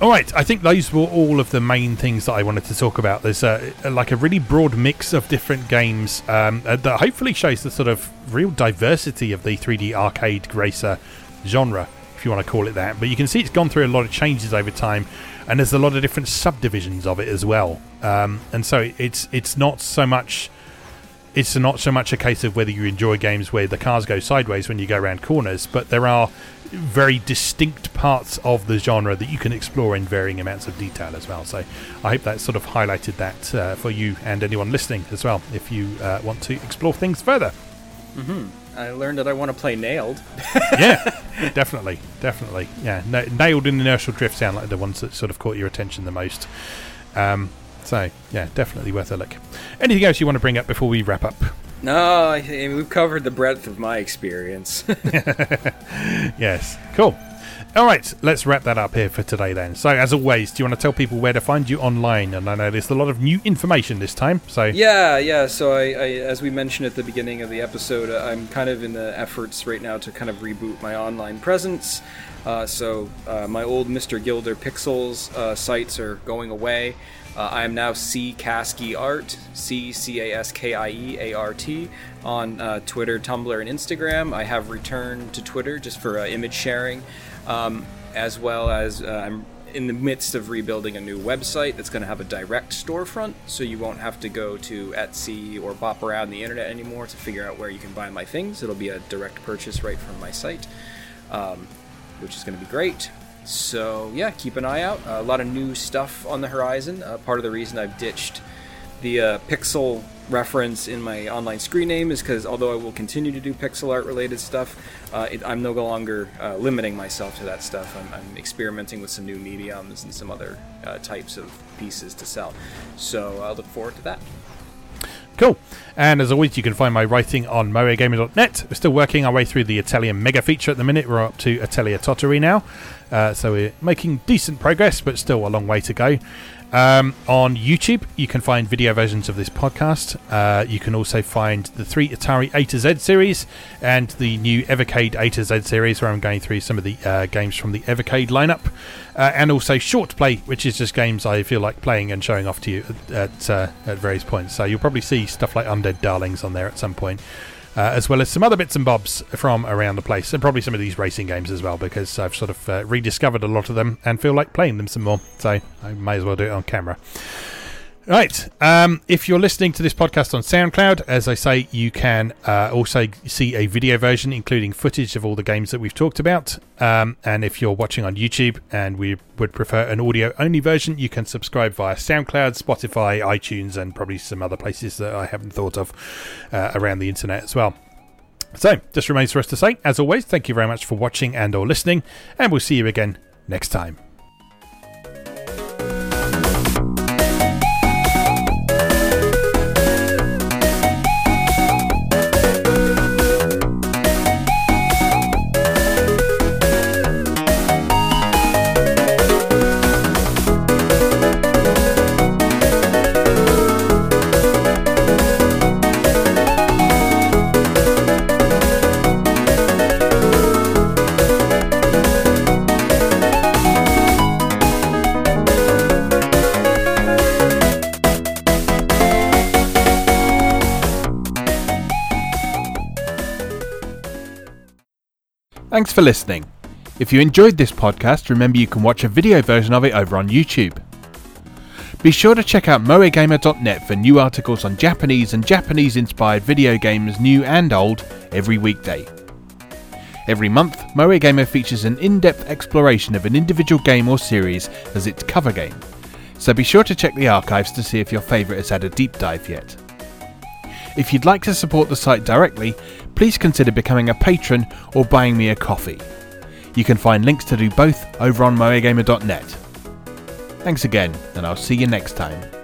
Speaker 1: All right, I think those were all of the main things that I wanted to talk about. There's a, like a really broad mix of different games um, uh, that hopefully shows the sort of real diversity of the 3D arcade racer genre, if you want to call it that. But you can see it's gone through a lot of changes over time, and there's a lot of different subdivisions of it as well. Um, and so it's it's not so much it's not so much a case of whether you enjoy games where the cars go sideways when you go around corners, but there are very distinct parts of the genre that you can explore in varying amounts of detail as well. So I hope that sort of highlighted that uh, for you and anyone listening as well, if you uh, want to explore things further.
Speaker 2: I learned that I want to play nail'd.
Speaker 1: yeah, definitely, definitely. Yeah, Na- nail'd and inertial drift sound like the ones that sort of caught your attention the most. Um, so yeah, definitely worth a look. Anything else you want to bring up before we wrap up?
Speaker 2: No, I think we've covered the breadth of my experience.
Speaker 1: Yes, cool. All right, let's wrap that up here for today then. So, as always, do you want to tell people where to find you online? And I know there's a lot of new information this time. So,
Speaker 2: Yeah, yeah. So I, I, as we mentioned at the beginning of the episode, uh, I'm kind of in the efforts right now to kind of reboot my online presence. Uh, so uh, my old Mr. Gilder Pixels uh, sites are going away. Uh, I am now C Caskie Art, C C A S K I E A R T, on uh, Twitter, Tumblr, and Instagram. I have returned to Twitter just for uh, image sharing, um, as well as uh, I'm in the midst of rebuilding a new website that's going to have a direct storefront, so you won't have to go to Etsy or bop around the internet anymore to figure out where you can buy my things. It'll be a direct purchase right from my site, um, which is going to be great. So yeah, keep an eye out. a lot of new stuff on the horizon. Uh, part of the reason I've ditched the uh, pixel reference in my online screen name is because although I will continue to do pixel art related stuff, uh, it, I'm no longer uh, limiting myself to that stuff. I'm, I'm experimenting with some new mediums and some other uh, types of pieces to sell. So I look forward to that.
Speaker 1: cool. And as always, you can find my writing on moegamer.net. We're still working our way through the Atelier mega feature at the minute. We're up to Atelier Totori now. Uh, so we're making decent progress, but still a long way to go. Um, on YouTube, you can find video versions of this podcast. Uh, you can also find the three Atari A to Z series and the new Evercade A to Z series, where I'm going through some of the uh, games from the Evercade lineup, uh, and also Short Play, which is just games I feel like playing and showing off to you at at, uh, at various points. So you'll probably see stuff like Undead Darlings on there at some point. Uh, as well as some other bits and bobs from around the place, and probably some of these racing games as well, because I've sort of uh, rediscovered a lot of them and feel like playing them some more. So I may as well do it on camera. Right. Um, if you're listening to this podcast on SoundCloud, as I say, you can uh, also see a video version, including footage of all the games that we've talked about. Um, and if you're watching on YouTube and we would prefer an audio only version, you can subscribe via SoundCloud, Spotify, iTunes, and probably some other places that I haven't thought of uh, around the internet as well. So, just remains for us to say, as always, thank you very much for watching and or listening, and we'll see you again next time. Thanks for listening. If you enjoyed this podcast, remember you can watch a video version of it over on YouTube. Be sure to check out moegamer.net for new articles on Japanese and Japanese inspired video games, new and old, every weekday. Every month, MoeGamer features an in depth exploration of an individual game or series as its cover game, so be sure to check the archives to see if your favourite has had a deep dive yet. If you'd like to support the site directly, please consider becoming a patron or buying me a coffee. You can find links to do both over on moegamer.net. Thanks again, and I'll see you next time.